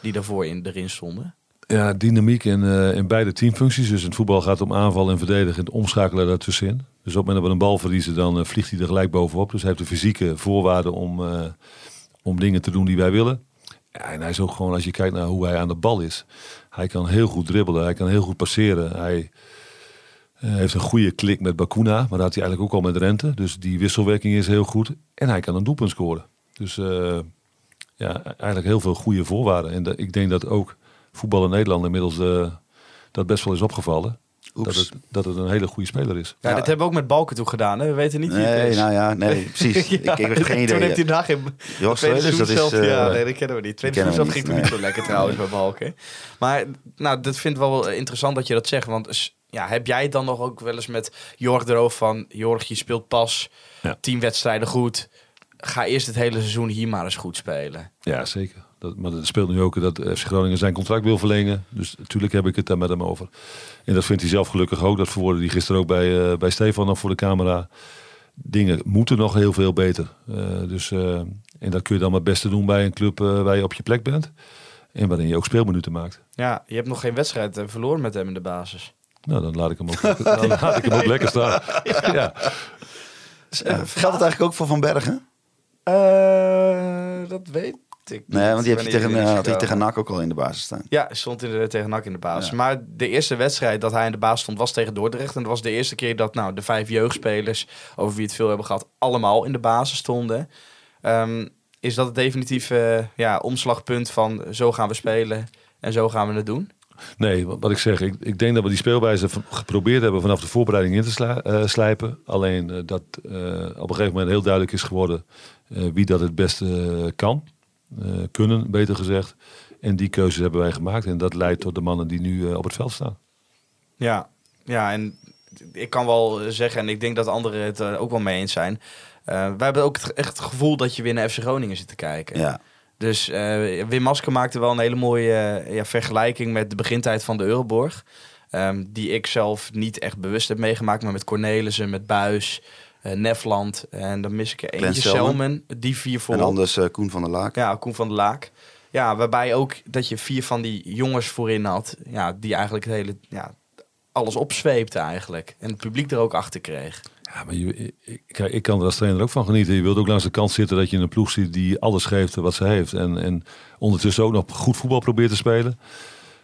die daarvoor in, erin stonden? Ja, dynamiek in, in beide teamfuncties. Dus in het voetbal gaat om aanval en verdedigen en het omschakelen daartussenin. Dus op het moment dat we een bal verliezen, dan eh, vliegt hij er gelijk bovenop. Dus hij heeft de fysieke voorwaarden om, eh, om dingen te doen die wij willen. En hij is ook gewoon, als je kijkt naar hoe hij aan de bal is. Hij kan heel goed dribbelen, hij kan heel goed passeren. Hij eh, heeft een goede klik met Bakuna, maar dat had hij eigenlijk ook al met Rente. Dus die wisselwerking is heel goed. En hij kan een doelpunt scoren. Dus ja, eigenlijk heel veel goede voorwaarden. En ik denk dat ook voetbal in Nederland inmiddels dat best wel is opgevallen. Dat het, dat het een hele goede speler is. Ja, Ja. dat hebben we ook met Balken toe gedaan. Hè? We weten niet wie het Nee, is. nou ja, nee, [laughs] precies. ik, ik heb geen idee. Toen heeft hij dag in Joost tweede Velers, dat is... eh, ja, nee, dat kennen we niet. Tweede seizoen zelf ging niet, toen niet nee. zo lekker trouwens bij Balken. Maar nou, dat vind ik wel interessant dat je dat zegt. Want ja, heb jij het dan nog ook wel eens met Jorg erover van... Jorg, je speelt pas Ja. tien wedstrijden goed. Ga eerst het hele seizoen hier maar eens goed spelen. Ja, zeker. Dat, maar dat speelt nu ook dat FC Groningen zijn contract wil verlengen. Dus natuurlijk heb ik het daar met hem over. En dat vindt hij zelf gelukkig ook. Dat verwoordde hij gisteren ook bij, eh, bij Stefan nog voor de camera. Dingen moeten nog heel veel beter. Eh, dus, eh, en dat kun je dan maar het beste doen bij een club waar je op je plek bent. En waarin je ook speelminuten maakt. Ja, je hebt nog geen wedstrijd verloren met hem in de basis. Nou, dan laat ik hem ook, dan laat ik hem ook lekker staan. [laughs] Ja. geldt het eigenlijk ook voor Van Bergen? Eh, dat weet ik. Nee, want die heb je tegen, die eh, had hij tegen NAC ook al in de basis staan. Ja, stond in de, tegen NAC in de basis. Ja. Maar de eerste wedstrijd dat hij in de basis stond was tegen Dordrecht. En dat was de eerste keer dat nou, de vijf jeugdspelers, over wie het veel hebben gehad, allemaal in de basis stonden. Ehm, is dat het definitieve ja, omslagpunt van zo gaan we spelen en zo gaan we het doen? Nee, wat ik zeg, ik, ik denk dat we die speelwijze van- geprobeerd hebben vanaf de voorbereiding in te sla- eh, slijpen. Alleen eh, dat eh, op een gegeven moment heel duidelijk is geworden eh, wie dat het beste eh, kan. Eh, kunnen, beter gezegd. En die keuzes hebben wij gemaakt. En dat leidt tot de mannen die nu eh, op het veld staan. Ja, ja, en ik kan wel zeggen, en ik denk dat anderen het er ook wel mee eens zijn. eh wij hebben ook het, echt het gevoel dat je weer naar FC Groningen zit te kijken. Ja. Dus eh, Wim Masker maakte wel een hele mooie eh, ja, vergelijking met de begintijd van de Euroborg. Ehm, die ik zelf niet echt bewust heb meegemaakt, maar met Cornelissen, met Buis, eh, Nefland. En dan mis ik er eentje, Selman. Die vier voor. En anders eh, Koen van der Laak. Ja, Koen van der Laak. Ja, waarbij ook dat je vier van die jongens voorin had. Ja, die eigenlijk het hele, ja, alles opzweepte eigenlijk. En het publiek er ook achter kreeg. Ja, maar je, ik, kan er als trainer ook van genieten. Je wilt ook langs de kant zitten dat je een ploeg ziet die alles geeft wat ze heeft. En, en ondertussen ook nog goed voetbal probeert te spelen.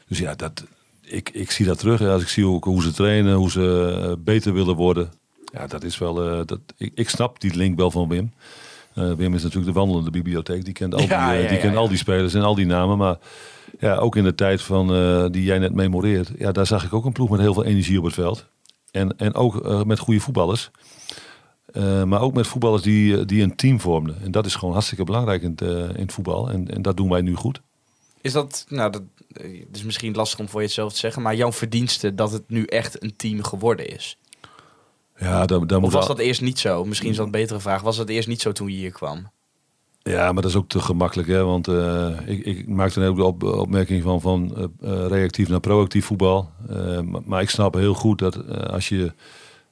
Dus ja, dat, ik, ik zie dat terug. Ja, als ik zie ook hoe ze trainen, hoe ze eh, beter willen worden. Ja, dat is wel. eh, dat, ik, ik snap die link wel van Wim. Eh, Wim is natuurlijk de wandelende bibliotheek. Die kent al, die, eh, ja, die, kent al die spelers en al die namen. Maar Ja, ook in de tijd van, die jij net memoreert. Ja, daar zag ik ook een ploeg met heel veel energie op het veld. En, en ook met goede voetballers. Maar ook met voetballers die, die een team vormden. En dat is gewoon hartstikke belangrijk in het, in het voetbal. En, en dat doen wij nu goed. Is dat, nou, dat is misschien lastig om voor jezelf te zeggen, maar jouw verdienste dat het nu echt een team geworden is? Ja, daar, daar Of was dat eerst niet zo? Misschien is dat een betere vraag. Was dat eerst niet zo toen je hier kwam? Ja, maar dat is ook te gemakkelijk. Hè? Want eh, ik, ik maakte net ook de op, opmerking van, van eh, eh, reactief naar proactief voetbal. Maar, maar ik snap heel goed dat als, je,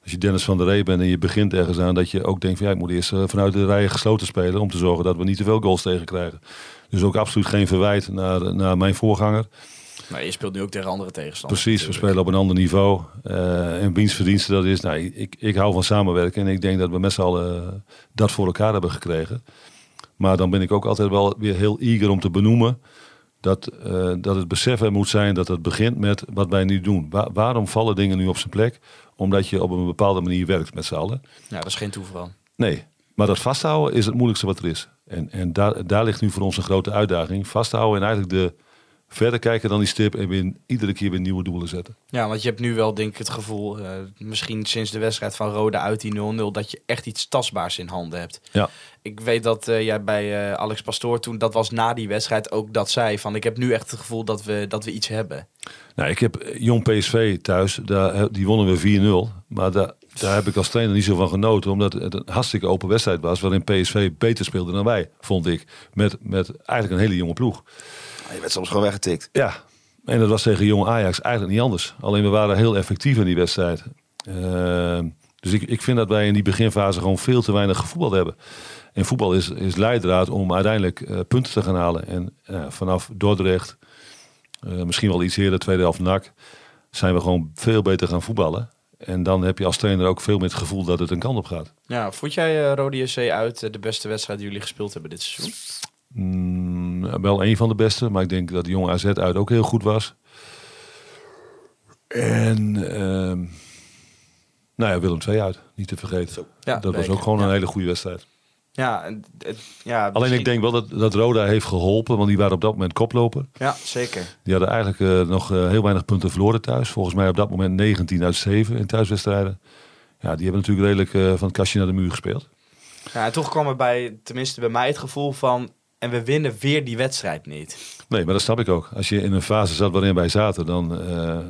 als je Dennis van der Ree bent en je begint ergens aan, dat je ook denkt van ja, ik moet eerst vanuit de rijen gesloten spelen om te zorgen dat we niet te veel goals tegenkrijgen. Dus ook absoluut geen verwijt naar, naar mijn voorganger. Maar je speelt nu ook tegen andere tegenstanders. Precies, we spelen op een ander niveau. Eh, en wiens verdienste dat is, nou, ik, ik hou van samenwerken. En ik denk dat we met z'n allen dat voor elkaar hebben gekregen. Maar dan ben ik ook altijd wel weer heel eager om te benoemen... dat, eh, dat het besef er moet zijn dat het begint met wat wij nu doen. Wa- waarom vallen dingen nu op zijn plek? Omdat je op een bepaalde manier werkt met z'n allen. Ja, dat is geen toeval. Nee, maar dat vasthouden is het moeilijkste wat er is. En, en daar, daar ligt nu voor ons een grote uitdaging. Vasthouden en eigenlijk de, verder kijken dan die stip... en weer iedere keer weer nieuwe doelen zetten. Ja, want je hebt nu wel denk ik het gevoel, eh, misschien sinds de wedstrijd van Roda uit die 0-0, dat je echt iets tastbaars in handen hebt. Ja. Ik weet dat eh, jij bij eh, Alex Pastoor toen, dat was na die wedstrijd, ook dat zei van ik heb nu echt het gevoel dat we, dat we iets hebben. Nou, ik heb jong PSV thuis, daar, die wonnen we 4-0. Maar daar, daar heb ik als trainer niet zo van genoten. Omdat het een hartstikke open wedstrijd was. Waarin PSV beter speelde dan wij, vond ik. Met, met eigenlijk een hele jonge ploeg. Je werd soms gewoon weggetikt. Ja, en dat was tegen jong Ajax eigenlijk niet anders. Alleen we waren heel effectief in die wedstrijd. Eh, dus ik, ik vind dat wij in die beginfase gewoon veel te weinig gevoetbald hebben. En voetbal is, is leidraad om uiteindelijk eh, punten te gaan halen. En eh, vanaf Dordrecht, eh, misschien wel iets eerder, tweede helft NAC, zijn we gewoon veel beter gaan voetballen. En dan heb je als trainer ook veel meer het gevoel dat het een kant op gaat. Ja, vond jij eh Rode JC uit eh, de beste wedstrijd die jullie gespeeld hebben dit seizoen? Mm, wel een van de beste, maar ik denk dat Jong AZ uit ook heel goed was. En ehm, nou ja, Willem II uit, niet te vergeten. Ja, dat was ook gewoon een hele goede wedstrijd. Ja, en het, ja Alleen misschien- ik denk wel dat, dat Roda heeft geholpen, want die waren op dat moment koploper. Ja, zeker. Die hadden eigenlijk eh, nog eh, heel weinig punten verloren thuis. Volgens mij op dat moment 19 uit 7 in thuiswedstrijden. Ja, die hebben natuurlijk redelijk eh, van het kastje naar de muur gespeeld. Ja, en toch kwam er bij, tenminste bij mij, het gevoel van en we winnen weer die wedstrijd niet. Nee, maar dat snap ik ook. Als je in een fase zat waarin wij zaten, dan,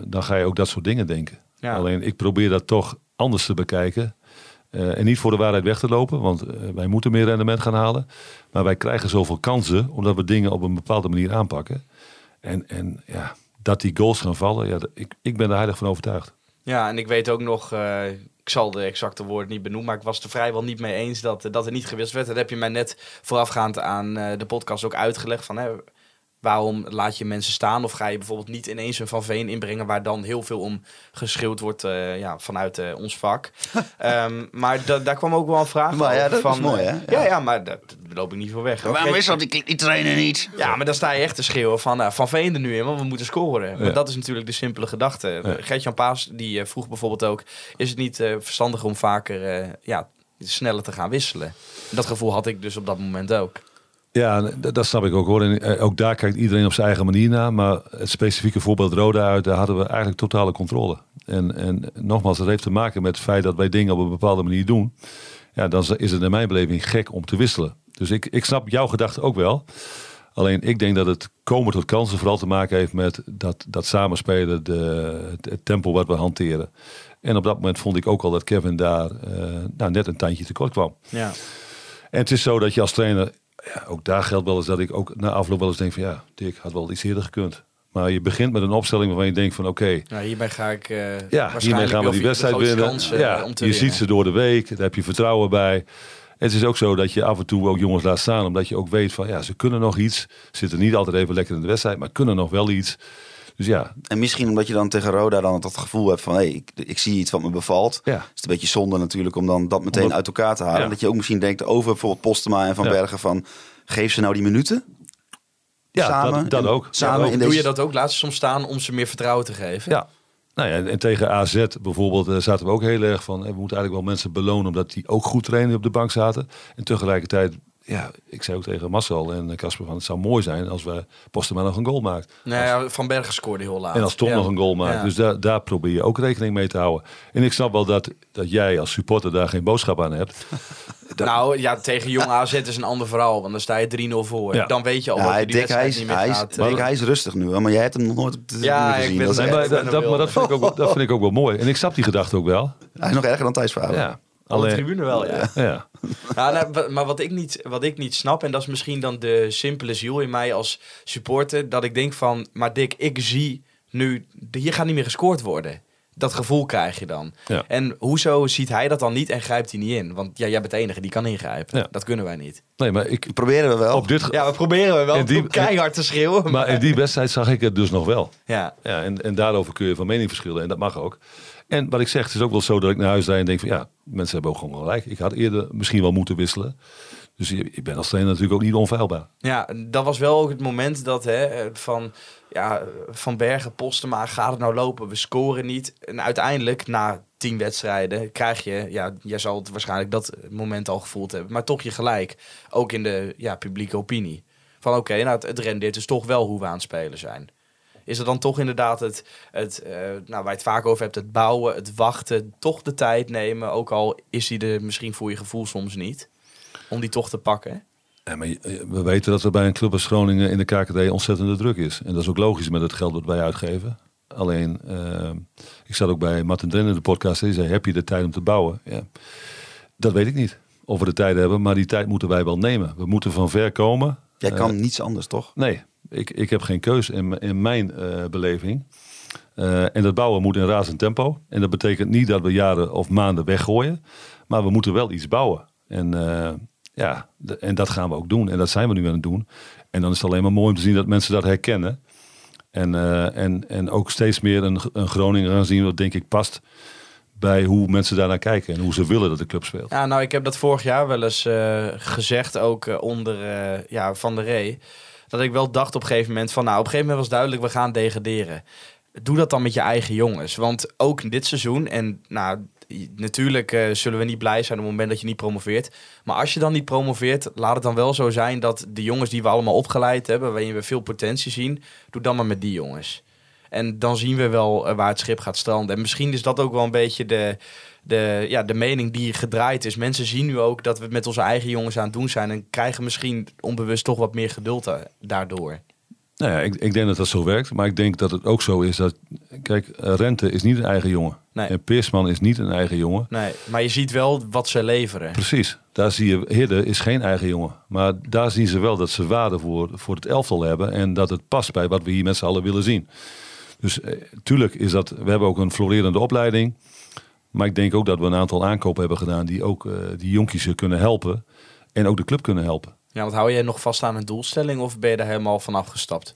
dan ga je ook dat soort dingen denken. Ja. Alleen ik probeer dat toch anders te bekijken. Eh, en niet voor de waarheid weg te lopen, want eh, wij moeten meer rendement gaan halen. Maar wij krijgen zoveel kansen omdat we dingen op een bepaalde manier aanpakken. En, en ja, dat die goals gaan vallen, ja, ik, ik ben er heilig van overtuigd. Ja, en ik weet ook nog, eh, ik zal de exacte woorden niet benoemen, maar ik was er vrijwel niet mee eens dat, dat er niet gewisseld werd. Dat heb je mij net voorafgaand aan de podcast ook uitgelegd van, hè, waarom laat je mensen staan? Of ga je bijvoorbeeld niet ineens een Van Veen inbrengen waar dan heel veel om geschreeuwd wordt eh, ja, vanuit eh, ons vak. [laughs] Ehm, maar da- daar kwam ook wel een vraag Maar ja, dat van, is mooi, eh, hè? Ja, ja, maar daar daar loop ik niet voor weg. Waarom dat die, die trainer niet? ja, maar dan sta je echt te schreeuwen van Van Veen er nu in, want we moeten scoren. Maar dat is natuurlijk de simpele gedachte. Ja. Gert-Jan Paas die vroeg bijvoorbeeld ook... is het niet eh, verstandig om vaker eh, ja, sneller te gaan wisselen? Dat gevoel had ik dus op dat moment ook. Ja, dat, snap ik ook hoor. En eh, ook daar kijkt iedereen op zijn eigen manier naar. Maar het specifieke voorbeeld Roda uit, daar hadden we eigenlijk totale controle. En, en nogmaals, dat heeft te maken met het feit dat wij dingen op een bepaalde manier doen. Ja, dan is het in mijn beleving gek om te wisselen. Dus ik, ik snap jouw gedachte ook wel. Alleen ik denk dat het komen tot kansen vooral te maken heeft met dat, dat samenspelen, de, het, het tempo wat we hanteren. En op dat moment vond ik ook al dat Kevin daar eh, nou, net een tandje tekort kwam. Ja. En het is zo dat je als trainer, ja, ook daar geldt wel eens dat ik ook na afloop wel eens denk van ja, Dick had wel iets eerder gekund. Maar je begint met een opstelling waarvan je denkt van oké, Nou, hiermee ga ik eh ja, hiermee gaan we die wedstrijd winnen. eh, ja, om te je winnen. ziet ze door de week, daar heb je vertrouwen bij. Het is ook zo dat je af en toe ook jongens laat staan, omdat je ook weet van ja, ze kunnen nog iets. Zitten niet altijd even lekker in de wedstrijd, maar kunnen nog wel iets. Dus ja, En misschien omdat je dan tegen Roda dan dat gevoel hebt van... hé, ik, ik zie iets wat me bevalt. ja. Het is een beetje zonde natuurlijk om dan dat meteen Omdat- uit elkaar te halen. Ja. Dat je ook misschien denkt over bijvoorbeeld Postema en Van Ja. Bergen van... geef ze nou die minuten. Ja, samen. dat, dat En ook. Samen Ja, ook. in Doe deze... je dat ook? Laat ze soms staan om ze meer vertrouwen te geven? Ja. Nou ja, en tegen AZ bijvoorbeeld eh, zaten we ook heel erg van... eh, we moeten eigenlijk wel mensen belonen omdat die ook goed trainen op de bank zaten. En tegelijkertijd ja, ik zei ook tegen Marcel en Casper van het zou mooi zijn als we Postema nog een goal maakt. Nou ja, Van Bergen scoorde heel laat. En als Tom Ja. nog een goal maakt. Ja. Dus daar, daar probeer je ook rekening mee te houden. En ik snap wel dat, dat jij als supporter daar geen boodschap aan hebt. [laughs] Nou ja, tegen Jong AZ is een ander verhaal. Want dan sta je 3-0 voor. Ja. Dan weet je al Ja, dat je hij, die Dick, hij, wedstrijd is, niet meer hij, is, gaat. Dick, hij is rustig nu, maar jij hebt hem nog nooit op de Ja, gezien. [laughs] ben Dat dat, dat- maar dat vind, ik ook, wel- dat vind ik ook wel mooi. En ik snap die gedachte ook wel. hij is nog erger dan Thijs. Ja. Op de Alleen, tribune wel, ja. ja. Ja, [laughs] nou, maar wat ik, niet, wat ik niet snap, en dat is misschien dan de simpele ziel in mij als supporter, dat ik denk van, maar Dick, ik zie nu, hier gaat niet meer gescoord worden. Dat gevoel krijg je dan. Ja. En hoezo ziet hij dat dan niet en grijpt hij niet in? Want ja, jij bent de enige die kan ingrijpen. Ja. Dat kunnen wij niet. Nee, maar ik, Proberen we wel. op dit, Ja, we proberen we wel En die- keihard te schreeuwen. Maar, maar in die wedstrijd zag ik het dus nog wel. ja. Ja, en, en daarover kun je van mening verschillen. En dat mag ook. En wat ik zeg, het is ook wel zo dat ik naar huis rijd en denk van ja, mensen hebben ook gewoon gelijk. Ik had eerder misschien wel moeten wisselen. Dus ik ben als trainer natuurlijk ook niet onfeilbaar. Ja, dat was wel ook het moment dat hè, van, ja, van Bergen, Postema, gaat het nou lopen? We scoren niet. En uiteindelijk, na tien wedstrijden, krijg je, ja, jij zal het waarschijnlijk dat moment al gevoeld hebben, maar toch je gelijk. Ook in de ja, publieke opinie. Van oké, nou, het, het rendeert dus toch wel hoe we aan het spelen zijn. Is er dan toch inderdaad het, het eh, nou, waar je het vaak over hebt, het bouwen, het wachten, toch de tijd nemen, ook al is die er misschien voor je gevoel soms niet, om die toch te pakken? Ja, maar je- we weten dat er bij een club als Groningen in de KKD ontzettende druk is. En dat is ook logisch met het geld dat wij uitgeven. Alleen, eh, ik zat ook bij Martin Dren in de podcast. en Die zei, heb je de tijd om te bouwen? Ja. Dat weet ik niet. Of we de tijd hebben, maar die tijd moeten wij wel nemen. We moeten van ver komen. Jij Eh, kan niets anders, toch? Nee, ik, ik heb geen keus in, in mijn eh, beleving. Eh, en dat bouwen moet in razend tempo. En dat betekent niet dat we jaren of maanden weggooien. Maar we moeten wel iets bouwen. En, eh, ja, en dat gaan we ook doen. En dat zijn we nu aan het doen. En dan is het alleen maar mooi om te zien dat mensen dat herkennen. En, en, en ook steeds meer een, een Groningen gaan zien wat denk ik past bij hoe mensen daarnaar kijken. En hoe ze willen dat de club speelt. Ja, nou, ik heb dat vorig jaar wel eens gezegd, ook onder ja, Van der Ree. Dat ik wel dacht op een gegeven moment van, nou, op een gegeven moment was duidelijk, we gaan degraderen. Doe dat dan met je eigen jongens. Want ook dit seizoen, en nou, natuurlijk eh, zullen we niet blij zijn op het moment dat je niet promoveert. Maar als je dan niet promoveert, laat het dan wel zo zijn dat de jongens die we allemaal opgeleid hebben, waarin we veel potentie zien, doe dan maar met die jongens. En dan zien we wel eh, waar het schip gaat stranden. En misschien is dat ook wel een beetje de, de, ja, de mening die gedraaid is. Mensen zien nu ook dat we met onze eigen jongens aan het doen zijn. En krijgen misschien onbewust toch wat meer geduld daardoor. Nou ja, ik, ik denk dat dat zo werkt. Maar ik denk dat het ook zo is dat... Kijk, Rente is niet een eigen jongen. Nee. En Peersman is niet een eigen jongen. Nee, maar je ziet wel wat ze leveren. Precies. Daar zie je, Hidde is geen eigen jongen. Maar daar zien ze wel dat ze waarde voor, voor het elftal hebben. En dat het past bij wat we hier met z'n allen willen zien. Dus eh, tuurlijk is dat... We hebben ook een florerende opleiding. Maar ik denk ook dat we een aantal aankopen hebben gedaan... die ook eh, die jonkies kunnen helpen. En ook de club kunnen helpen. Ja, want hou jij nog vast aan een doelstelling of ben je daar helemaal van afgestapt?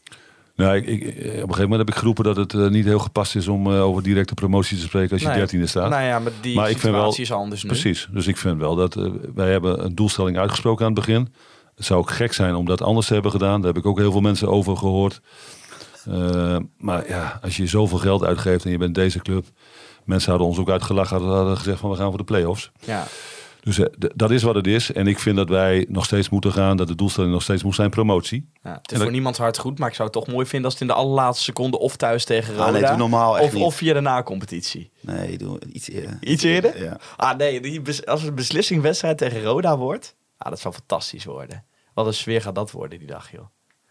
Nou, ik, ik- op een gegeven moment heb ik geroepen dat het eh, niet heel gepast is om eh, over directe promotie te spreken als je Nee. dertiende staat. Nou ja, maar die Maar situatie wel- is anders nu. Precies. Dus ik vind wel dat eh, wij hebben een doelstelling uitgesproken aan het begin. Het zou ook gek zijn om dat anders te hebben gedaan. Daar heb ik ook heel veel mensen over gehoord. Eh, maar ja, als je zoveel geld uitgeeft en je bent deze club. Mensen hadden ons ook uitgelachen, hadden, hadden gezegd van we gaan voor de play-offs. Ja. Dus eh, dat is wat het is. En ik vind dat wij nog steeds moeten gaan. Dat de doelstelling nog steeds moet zijn promotie. Ja, het is En voor dat- niemands hart goed, maar ik zou het toch mooi vinden als het in de allerlaatste seconde of thuis tegen Ah, Roda, nee, doe normaal echt of, niet. of via de na-competitie. Nee, doe iets eerder. Iets eerder? Ja. Ah nee, die als het een beslissingwedstrijd tegen Roda wordt, ah, dat zou fantastisch worden. Wat een sfeer gaat dat worden die dag, joh.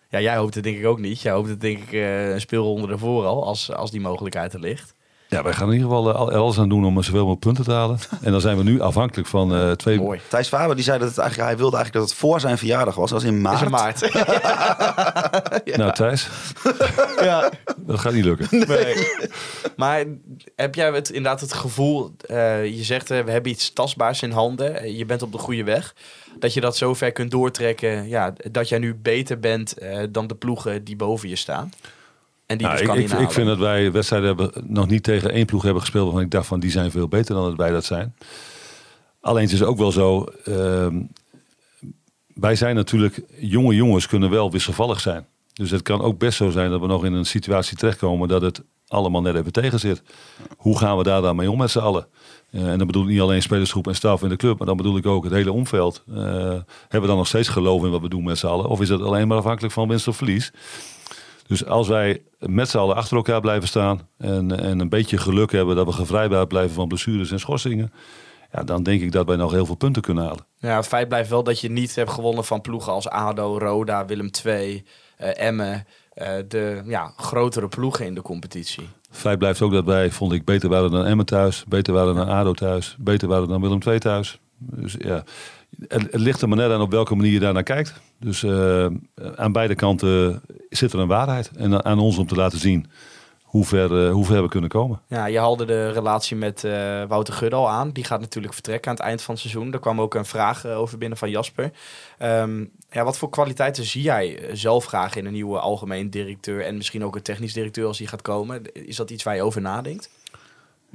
Ja, jij hoopt het denk ik ook niet. Jij hoopt het denk ik eh, een speelronde ervoor al, als, als die mogelijkheid er ligt. Ja, wij gaan in ieder geval eh, al- alles aan doen om zoveel mogelijk punten te halen. En dan zijn we nu afhankelijk van eh, twee... Mooi. Thijs Faber die zei dat het eigenlijk, hij wilde eigenlijk dat het voor zijn verjaardag was, als in maart. Is een maart. [laughs] [laughs] Nou Thijs, ja. dat gaat niet lukken. Nee. Maar heb jij het, inderdaad het gevoel, eh, je zegt eh, we hebben iets tastbaars in handen, eh, je bent op de goede weg, dat je dat zo ver kunt doortrekken, ja, dat jij nu beter bent eh, dan de ploegen die boven je staan? En die Nou, dus ik, ik, vind dat wij wedstrijden hebben nog niet tegen één ploeg hebben gespeeld waarvan ik dacht van die zijn veel beter dan dat wij dat zijn. Alleen het is ook wel zo, ehm, wij zijn natuurlijk, jonge jongens kunnen wel wisselvallig zijn. Dus het kan ook best zo zijn dat we nog in een situatie terechtkomen dat het allemaal net even tegen zit. Hoe gaan we daar dan mee om met z'n allen? Eh, en dan bedoel ik niet alleen spelersgroep en staf in de club, maar dan bedoel ik ook het hele omveld. Eh, hebben we dan nog steeds geloof in wat we doen met z'n allen? Of is het alleen maar afhankelijk van winst of verlies? Dus als wij met z'n allen achter elkaar blijven staan en, en een beetje geluk hebben dat we gevrijwaard blijven van blessures en schorsingen, ja, dan denk ik dat wij nog heel veel punten kunnen halen. Ja, het feit blijft wel dat je niet hebt gewonnen van ploegen als ADO, Roda, Willem II, eh Emmen. eh, de ja, grotere ploegen in de competitie. Feit blijft ook dat wij, vond ik, beter waren dan Emmen thuis, beter waren dan ADO thuis, beter waren dan Willem II thuis. Dus ja, het, ligt er maar net aan op welke manier je daar naar kijkt. Dus eh, aan beide kanten zit er een waarheid. En aan ons om te laten zien hoe ver, eh, hoe ver we kunnen komen. Ja, je haalde de relatie met eh, Wouter Gudde al aan. Die gaat natuurlijk vertrekken aan het eind van het seizoen. Er kwam ook een vraag over binnen van Jasper. Ehm, ja, wat voor kwaliteiten zie jij zelf graag in een nieuwe algemeen directeur en misschien ook een technisch directeur als die gaat komen? Is dat iets waar je over nadenkt?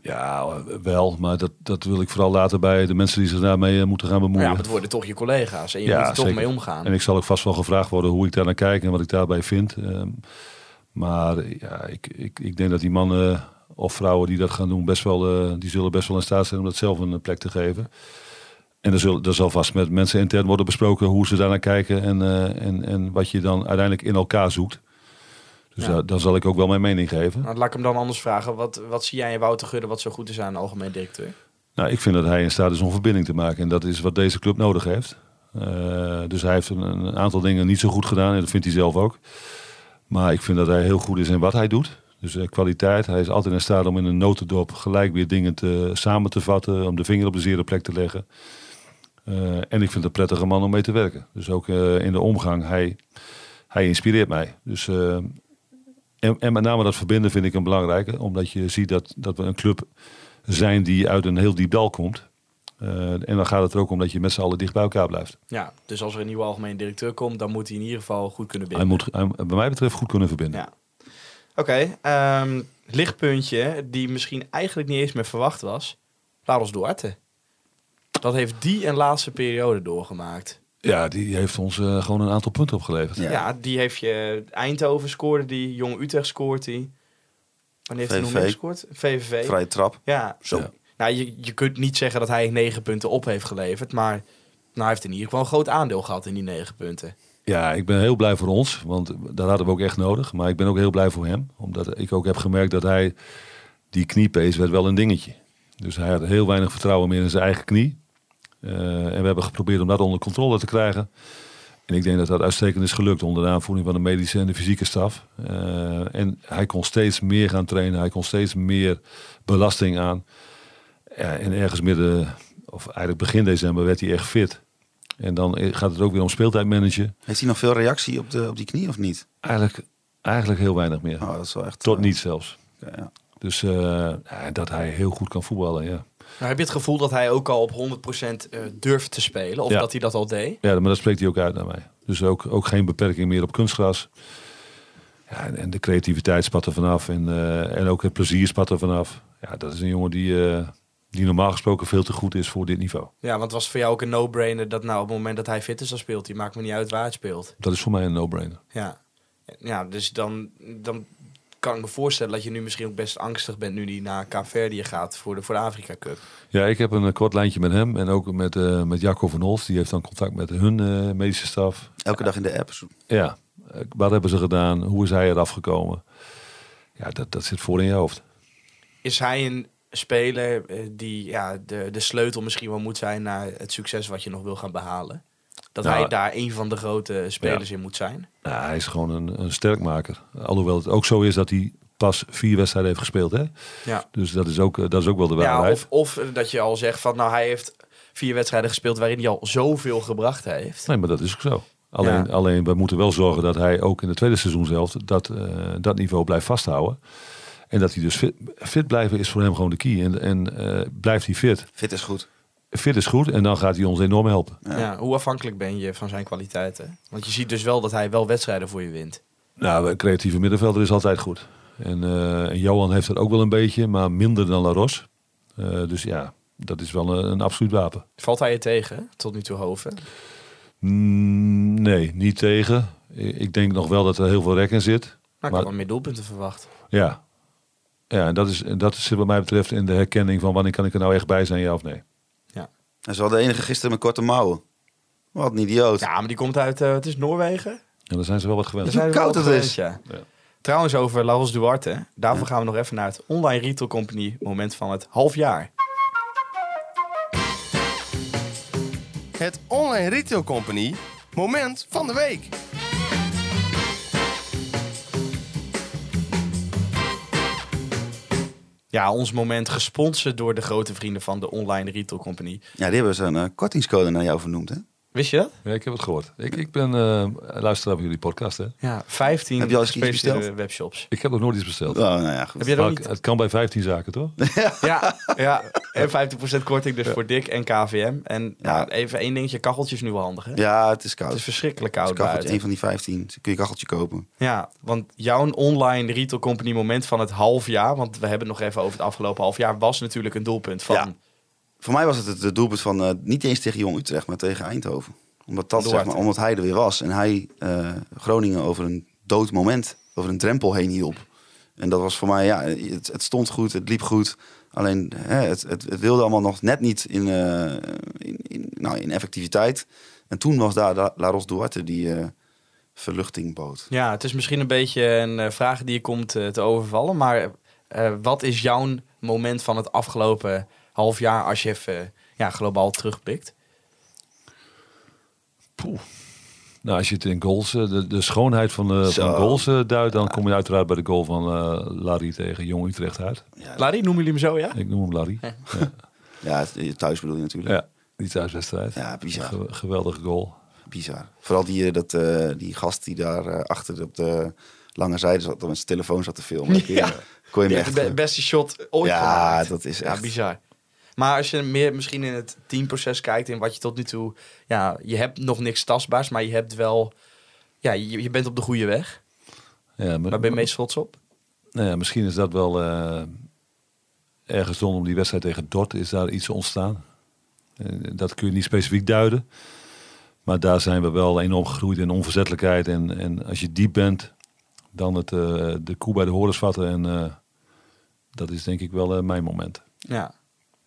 Ja, wel. Maar dat, dat wil ik vooral laten bij de mensen die zich daarmee eh, moeten gaan Maar bemoeien. ja, het worden toch je collega's en je Ja, moet er toch zeker. mee omgaan. En ik zal ook vast wel gevraagd worden hoe ik daar naar kijk en wat ik daarbij vind. Ehm, maar ja, ik, ik, ik denk dat die mannen of vrouwen die dat gaan doen, best wel, eh, die zullen best wel in staat zijn om dat zelf een plek te geven. En er, zullen, er zal vast met mensen intern worden besproken hoe ze daar naar kijken en, eh, en, en wat je dan uiteindelijk in elkaar zoekt. Dus Ja. daar- dan zal ik ook wel mijn mening geven. Nou, laat ik hem dan anders vragen. Wat, wat zie jij in Wouter Gudde wat zo goed is aan een algemeen directeur? Nou, ik vind dat hij in staat is om verbinding te maken. En dat is wat deze club nodig heeft. Eh, dus hij heeft een, een aantal dingen niet zo goed gedaan. En dat vindt hij zelf ook. Maar ik vind dat hij heel goed is in wat hij doet. Dus eh, kwaliteit. Hij is altijd in staat om in een notendop gelijk weer dingen te, samen te vatten. Om de vinger op de zere plek te leggen. Eh, en ik vind het een prettige man om mee te werken. Dus ook eh, in de omgang. Hij, hij inspireert mij. Dus, eh, en, en met name dat verbinden vind ik een belangrijke. Omdat je ziet dat, dat we een club zijn die uit een heel diep dal komt. Eh, en dan gaat het er ook om dat je met z'n allen dicht bij elkaar blijft. Ja, dus als er een nieuwe algemeen directeur komt, dan moet hij in ieder geval goed kunnen Hij binden. moet hij, bij mij betreft goed kunnen verbinden. Ja. Oké, ehm, lichtpuntje die misschien eigenlijk niet eens meer verwacht was. Laros Duarte. Dat heeft die een laatste periode doorgemaakt. Ja, die heeft ons eh, gewoon een aantal punten opgeleverd. Ja. Ja, die heeft je Eindhoven scoorde die, Jong Utrecht scoort die. Wanneer heeft hij nog gescoord? VVV. Vrije trap. Ja, Zo. Ja. Nou, je, je kunt niet zeggen dat hij negen punten op heeft geleverd, maar nou, hij heeft in ieder geval een groot aandeel gehad in die negen punten. Ja, ik ben heel blij voor ons, want dat hadden we ook echt nodig. Maar ik ben ook heel blij voor hem, omdat ik ook heb gemerkt dat hij, die kniepees werd wel een dingetje. Dus hij had heel weinig vertrouwen meer in zijn eigen knie. Eh, en we hebben geprobeerd om dat onder controle te krijgen. En ik denk dat dat uitstekend is gelukt onder de aanvoering van de medische en de fysieke staf. Eh, en hij kon steeds meer gaan trainen, hij kon steeds meer belasting aan. En ergens midden, of eigenlijk begin december, werd hij echt fit. En dan gaat het ook weer om speeltijd managen. Heeft hij nog veel reactie op, de, op die knie of niet? Eigenlijk, eigenlijk heel weinig meer. Oh, dat is wel echt... Tot eh, niet zelfs. ja, ja. Dus dat hij heel goed kan voetballen, ja. Nou, heb je het gevoel dat hij ook al op 100% eh, durft te spelen? Of Ja. dat hij dat al deed? Ja, maar dat spreekt hij ook uit naar mij. Dus ook, ook geen beperking meer op kunstgras. Ja, en, en de creativiteit spat er vanaf. En, eh, en ook het plezier spat er vanaf. Ja, dat is een jongen die, eh, die normaal gesproken veel te goed is voor dit niveau. Ja, want het was voor jou ook een no-brainer dat nou op het moment dat hij fit is, dan speelt hij. Maakt me niet uit waar het speelt. Dat is voor mij een no-brainer. Ja, ja dus dan, dan kan ik me voorstellen dat je nu misschien ook best angstig bent nu die naar Kaapverdië gaat voor de, voor de Afrika Cup. Ja, ik heb een eh, kort lijntje met hem. En ook met, eh met Jacco van Holst. Die heeft dan contact met hun eh, medische staf. Elke dag in de app. Ja, wat hebben ze gedaan? Hoe is hij eraf gekomen? Ja, dat, dat zit voor in je hoofd. Is hij een speler die ja, de, de sleutel misschien wel moet zijn naar het succes wat je nog wil gaan behalen? Dat Nou, hij daar een van de grote spelers in moet zijn? Ja, hij is gewoon een, een sterkmaker. Alhoewel het ook zo is dat hij pas vier wedstrijden heeft gespeeld. Hè? Ja. Dus dat is, ook, eh, dat is ook wel de Ja, waarheid. of, of eh, dat je al zegt van nou hij heeft vier wedstrijden gespeeld waarin hij al zoveel gebracht heeft. Nee, maar dat is ook zo. Alleen, Ja. alleen we moeten wel zorgen dat hij ook in het tweede seizoen zelf dat, eh, dat niveau blijft vasthouden. En dat hij dus fit, fit blijven is voor hem gewoon de key. En, en eh, blijft hij fit. Fit is goed. Fit is goed en dan gaat hij ons enorm helpen. Ja. hoe afhankelijk ben je van zijn kwaliteiten? Want je ziet dus wel dat hij wel wedstrijden voor je wint. Nou, een creatieve middenvelder is altijd goed. En, eh, en Johan heeft dat ook wel een beetje, maar minder dan Laros. Eh dus ja, dat is wel een, een absoluut wapen. Valt hij je tegen tot nu toe Hoven? Mm, nee, niet tegen. Ik denk nog wel dat er heel veel rek in zit. Nou, ik Maar- had wel meer doelpunten verwacht. Ja, Ja, en dat, is, en dat zit wat mij betreft in de herkenning van wanneer kan ik er nou echt bij zijn, ja of nee. En ze hadden de enige gisteren met korte mouwen. Wat een idioot. Ja, maar die komt uit, eh, het is Noorwegen. En dan zijn ze wel wat Daar gewend. we koud het is. Ja. Ja. Trouwens over Laros Duarte. Daarvoor gaan we nog even naar het Online Retail Company moment van het half jaar. Het Online Retail Company moment van de week. Ja, ons moment gesponsord door de grote vrienden van de Online Retail Company. Ja, die hebben zo'n eh, kortingscode naar jou vernoemd, hè? Wist je dat? Ja, ik heb het gehoord. Ik, ik ben eh luisteraar van jullie podcast, hè. Ja, 15 Heb je al eens iets gespecialiseerde besteld? webshops. Ik heb nog nooit iets besteld. Oh, nou ja, goed. Heb jij dat Maar niet? Het kan bij 15 zaken, toch? [laughs] Ja, ja, [laughs] en 50% korting dus voor Dick en KVM. En ja. Ja. even één dingetje, kacheltje is nu wel handig hè? Ja, het is koud. Het is verschrikkelijk Het is koud een van die 15. Dan kun je kacheltje kopen. Ja, want jouw online retail company moment van het half jaar, want we hebben het nog even over het afgelopen half jaar, was natuurlijk een doelpunt van Ja. Voor mij was het het, het doelpunt van eh, niet eens tegen Jong Utrecht, maar tegen Eindhoven. Omdat, dat, zeg maar, omdat hij er weer was. En hij eh, Groningen over een dood moment, over een drempel heen hielp. En dat was voor mij, ja, het, het stond goed, het liep goed. Alleen hè, het, het, het wilde allemaal nog net niet in, eh, in, in, nou, in effectiviteit. En toen was daar La- Laros Duarte die verluchting bood. Ja, het is misschien een beetje een vraag die je komt te overvallen, maar wat is jouw moment van het afgelopen half jaar als je even eh, ja, globaal terugblikt? Poeh. Nou, als je het in goals, eh, de, de schoonheid van, de, Zo. van goals eh, duidt, dan kom je uiteraard bij de goal van eh Larry tegen Jong Utrecht uit. Larry, noemen jullie hem zo, ja? Ik noem hem Larry. [laughs] Ja, Ja, het- thuis bedoel je natuurlijk. ja die thuiswedstrijd. Ja, bizar. Ge- geweldige goal. Bizar. Vooral die, eh, dat, eh, die gast die daar eh, achter op de lange zijde zat, met zijn telefoon zat te filmen. [laughs] Ja. Kon je hem de beste shot ooit Ja, gemaakt. dat is Ja, echt... bizar. Maar als je meer misschien in het teamproces kijkt, in wat je tot nu toe... Ja, je hebt nog niks tastbaars, maar je hebt wel... Ja, je, je bent op de goede weg. Ja, maar, Waar ben je meest trots op? nou ja, misschien is dat wel eh, ergens rondom die wedstrijd tegen Dort is daar iets ontstaan. Eh, dat kun je niet specifiek duiden. Maar daar zijn we wel enorm gegroeid in onverzettelijkheid. En, en als je diep bent, dan het, eh, de koe bij de horens vatten. En dat is denk ik wel mijn moment. Ja,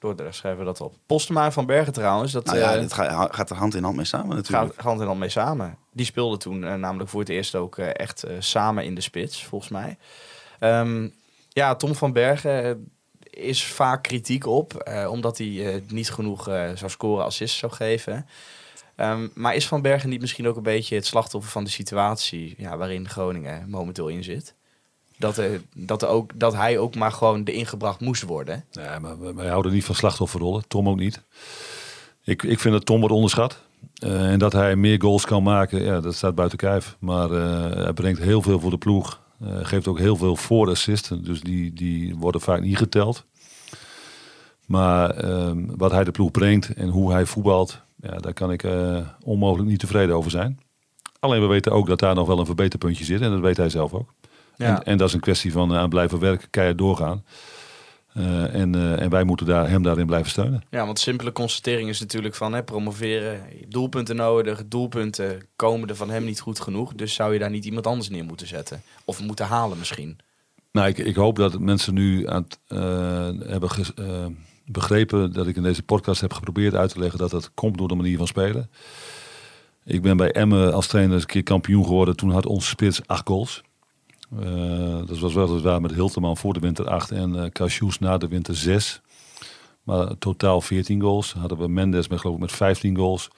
door de rest schrijven we dat op. Postema en Van Bergen trouwens, dat Nou ja, eh, dit ga- gaat er hand in hand mee samen natuurlijk. gaat hand in hand mee samen. Die speelden toen eh, namelijk voor het eerst ook eh, echt samen in de spits, volgens mij. Ehm, ja, Tom van Bergen is vaak kritiek op, omdat hij niet genoeg zou scoren, assists zou geven. Ehm, maar is Van Bergen niet misschien ook een beetje het slachtoffer van de situatie ja, waarin Groningen momenteel in zit? Dat, er, dat, ook, dat hij ook maar gewoon de ingebracht moest worden. Nee, maar wij- houden niet van slachtofferrollen. Tom ook niet. Ik, ik vind dat Tom wordt onderschat. Eh, en dat hij meer goals kan maken, ja, dat staat buiten kijf. Maar eh, hij brengt heel veel voor de ploeg. Eh, geeft ook heel veel voor assisten. Dus die, die worden vaak niet geteld. Maar ehm, wat hij de ploeg brengt en hoe hij voetbalt, ja, daar kan ik eh, onmogelijk niet tevreden over zijn. Alleen we weten ook dat daar nog wel een verbeterpuntje zit. En dat weet hij zelf ook. Ja. En, en dat is een kwestie van eh, aan blijven werken, keihard doorgaan. Eh, en, eh, en wij moeten daar, hem daarin blijven steunen. Ja, want simpele constatering is natuurlijk van hè, promoveren, doelpunten nodig, doelpunten komen er van hem niet goed genoeg. Dus zou je daar niet iemand anders neer moeten zetten? Of moeten halen misschien? Nou, ik, ik hoop dat mensen nu aan het, hebben ges- begrepen dat ik in deze podcast heb geprobeerd uit te leggen dat dat komt door de manier van spelen. Ik ben bij Emmen als trainer eens een keer kampioen geworden. Toen had onze spits acht goals. Eh, dat was weliswaar met Hilterman voor de winter 8 en eh Cassius na de winter 6. Maar totaal 14 goals. Hadden we Mendes met geloof ik met 15 goals.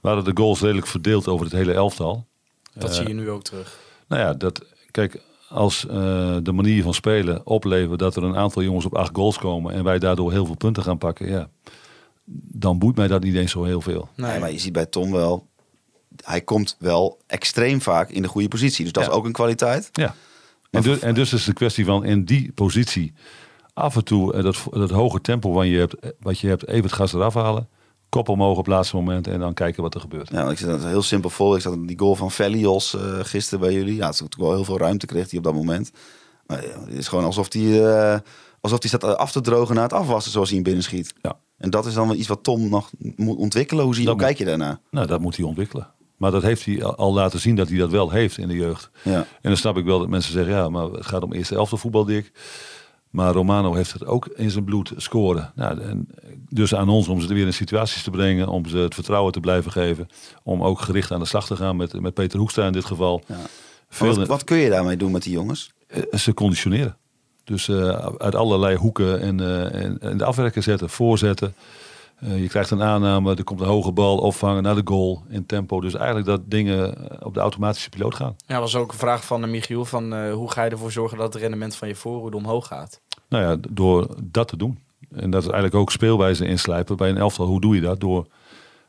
Waren de goals redelijk verdeeld over het hele elftal. Dat Eh, zie je nu ook terug. nou ja, dat, kijk, als eh, de manier van spelen oplevert dat er een aantal jongens op acht goals komen en wij daardoor heel veel punten gaan pakken, ja, dan boeit mij dat niet eens zo heel veel. Nee, maar je ziet bij Tom wel, hij komt wel extreem vaak in de goede positie. Dus dat Ja. is ook een kwaliteit. Ja. En, dus, en dus is het een kwestie van in die positie af en toe eh, dat, dat hoge tempo wat je hebt, eh, wat je hebt even het gas eraf halen, kop omhoog op het laatste moment en dan kijken wat er gebeurt. Ja, ik zit dat heel simpel voor. Ik zat in die goal van Velios eh gisteren bij jullie. Ja, natuurlijk wel heel veel ruimte kreeg hij op dat moment. Maar ja, het is gewoon alsof hij, alsof hij staat af te drogen na het afwassen zoals hij hem binnen schiet. Ja. En dat is dan wel iets wat Tom nog moet ontwikkelen. Hoe, zie, Dat hoe kijk je daarna? Nou, dat moet hij ontwikkelen. Maar dat heeft hij al- laten zien dat hij dat wel heeft in de jeugd. Ja. En dan snap ik wel dat mensen zeggen, ja, maar het gaat om eerste elftal voetbal, Dick. Maar Romano heeft het ook in zijn bloed scoren. Nou, en dus aan ons om ze weer in situaties te brengen, om ze het vertrouwen te blijven geven. Om ook gericht aan de slag te gaan met, met Peter Hoekstra in dit geval. Ja. Veel, Wat, wat kun je daarmee doen met die jongens? eh, ze conditioneren. Dus eh, uit allerlei hoeken en, eh, en, en de afwerken zetten, voorzetten. Eh, je krijgt een aanname, er komt een hoge bal, opvangen naar de goal in tempo. Dus eigenlijk dat dingen eh, op de automatische piloot gaan. Ja, was ook een vraag van eh, Michiel van hoe ga je ervoor zorgen dat het rendement van je voorhoede omhoog gaat? Nou ja, door dat te doen. En dat is eigenlijk ook speelwijze inslijpen bij een elftal. Hoe doe je dat? Door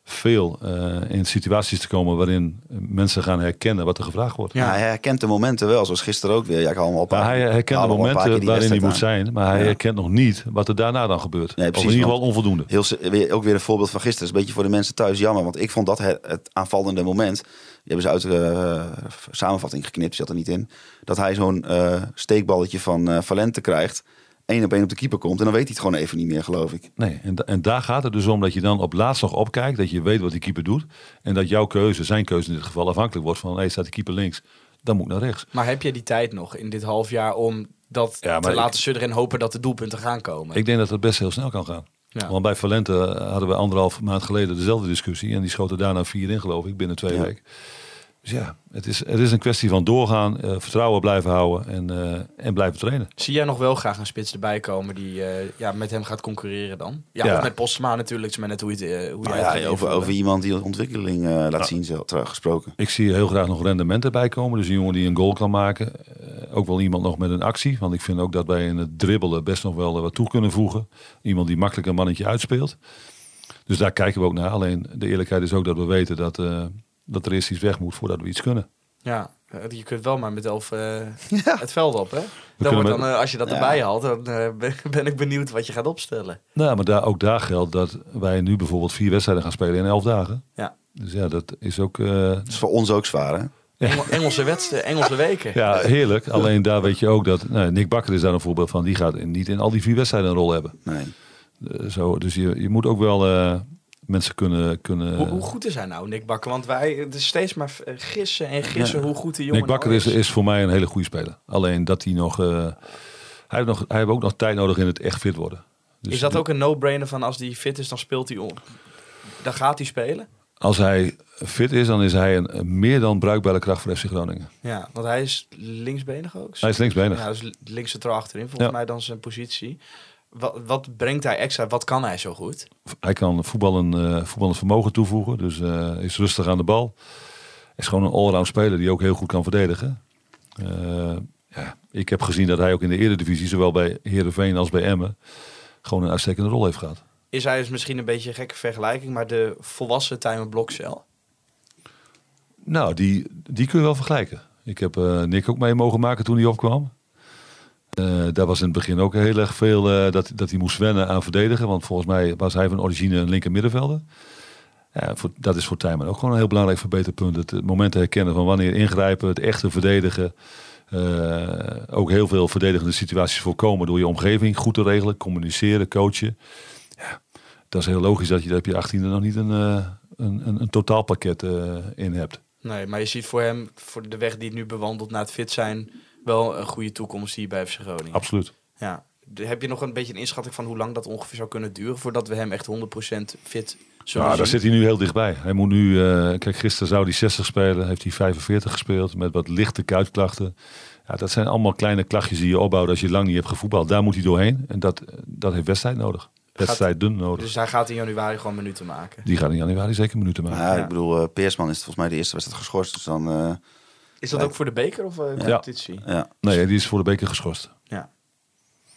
veel eh, in situaties te komen waarin mensen gaan herkennen wat er gevraagd wordt. Ja. Hij herkent de momenten wel, zoals gisteren ook weer. Ja, ik hem op. Maar hij herkent de momenten waarin hij moet zijn, maar hij Ja. herkent nog niet wat er daarna dan gebeurt. Nee, of precies, in ieder geval onvoldoende. Heel, ook weer een voorbeeld van gisteren. is een beetje voor de mensen thuis jammer. Want ik vond dat het, het aanvallende moment. Die hebben ze uit de eh, samenvatting geknipt. Zat er niet in. Dat hij zo'n eh, steekballetje van Valente krijgt. Één op één op de keeper komt. En dan weet hij het gewoon even niet meer, geloof ik. Nee, en, en daar gaat het dus om dat je dan op laatst nog opkijkt, dat je weet wat die keeper doet. En dat jouw keuze, zijn keuze in dit geval, afhankelijk wordt van, hey, staat de keeper links, dan moet ik naar rechts. Maar heb je die tijd nog in dit half jaar om dat Ja, te laten ik- sudderen en hopen dat de doelpunten gaan komen? Ik denk dat het best heel snel kan gaan. Ja. Want bij Valente hadden we anderhalf maand geleden dezelfde discussie. En die schoten daarna vier in, geloof ik, binnen twee Ja. weken. Dus ja, het is, het is een kwestie van doorgaan, eh, vertrouwen blijven houden en, eh, en blijven trainen. Zie jij nog wel graag een spits erbij komen die eh, ja, met hem gaat concurreren dan? Ja, Ja. of met Postma natuurlijk, is maar net hoe je het, hoe Nou jij ja, over, over iemand die ontwikkeling eh, laat zien, zo, terug gesproken. Ik zie heel graag nog rendement erbij komen. Dus een jongen die een goal kan maken. Eh, ook wel iemand nog met een actie. Want ik vind ook dat wij in het dribbelen best nog wel wat toe kunnen voegen. Iemand die makkelijk een mannetje uitspeelt. Dus daar kijken we ook naar. Alleen de eerlijkheid is ook dat we weten dat, eh, dat er eerst iets weg moet voordat we iets kunnen. Ja, je kunt wel maar met elf eh, [laughs] het veld op, hè? Dan wordt dan, eh, als je dat Ja. erbij haalt, dan eh, [laughs] ben, ik benieuwd wat je gaat opstellen. Nou, maar daar, ook daar geldt dat wij nu bijvoorbeeld vier wedstrijden gaan spelen in elf dagen. Ja. Dus ja, dat is ook eh, Dat is voor ons ook zwaar, hè? Engel- Engelse wedstrijden, Engelse weken. ja, heerlijk. Alleen daar weet je ook dat nou, Nick Bakker is daar een voorbeeld van. Die gaat in- niet in al die vier wedstrijden een rol hebben. Nee. Zo, dus je, je moet ook wel eh, mensen kunnen... kunnen Hoe, hoe goed is hij nou, Nick Bakker? Want wij het is steeds maar eh, gissen en gissen hoe goed die jongen Nick Bakker nou is, is voor mij een hele goede speler. Alleen dat hij nog... eh, hij, heeft nog hij heeft ook nog tijd nodig in het echt fit worden. Dus is dat ook een no-brainer van als die fit is, dan speelt hij om? Dan gaat hij spelen? Als hij fit is, dan is hij een, een meer dan bruikbare kracht voor FC Groningen. Ja, want hij is linksbenig ook. Hij is linksbenig. Ja, dus links centraal achterin, volgens Ja. mij dan zijn positie. Wat, wat brengt hij extra? Wat kan hij zo goed? Hij kan voetballen, eh voetballend vermogen toevoegen. Dus eh, is rustig aan de bal. Is gewoon een allround speler die ook heel goed kan verdedigen. Eh, ja, ik heb gezien dat hij ook in de eredivisie, zowel bij Heerenveen als bij Emmen, gewoon een uitstekende rol heeft gehad. Is hij dus misschien een beetje een gekke vergelijking, maar de volwassen Tijmen Blokcel? Nou, die, die kun je wel vergelijken. Ik heb Nick ook mee mogen maken toen hij opkwam. Eh, daar was in het begin ook heel erg veel eh, dat, dat hij moest wennen aan verdedigen. Want volgens mij was hij van origine een linker middenvelder. Dat is voor Tijmen ook gewoon een heel belangrijk verbeterpunt. Het, het moment herkennen van wanneer ingrijpen, het echte verdedigen. Eh, ook heel veel verdedigende situaties voorkomen door je omgeving goed te regelen, communiceren, coachen. Ja, dat is heel logisch dat je daar op je 18e nog niet een, een, een, totaalpakket in hebt. Nee, maar je ziet voor hem, voor de weg die het nu bewandelt naar het fit zijn, wel een goede toekomst hier bij FC Groningen. Absoluut. Ja. De- Heb je nog een beetje een inschatting van hoe lang dat ongeveer zou kunnen duren voordat we hem echt 100% fit zullen Nou, daar zit hij nu heel dichtbij. Hij moet nu, eh, kijk, gisteren zou hij 60 spelen, heeft hij 45 gespeeld met wat lichte kuitklachten. Ja, dat zijn allemaal kleine klachtjes die je opbouwt als je lang niet hebt gevoetbald. Daar moet hij doorheen en dat, dat heeft wedstrijd nodig. Wedstrijd dun nodig. Dus hij gaat in januari gewoon minuten maken. Die gaat in januari zeker minuten maken. Ja, Ja. ik bedoel, eh, Peersman is volgens mij de eerste wedstrijd geschorst. Dus dan, eh, Is dat ook voor de beker of uh, Ja. competitie? ja. Nee, die is voor de beker geschorst. Ja.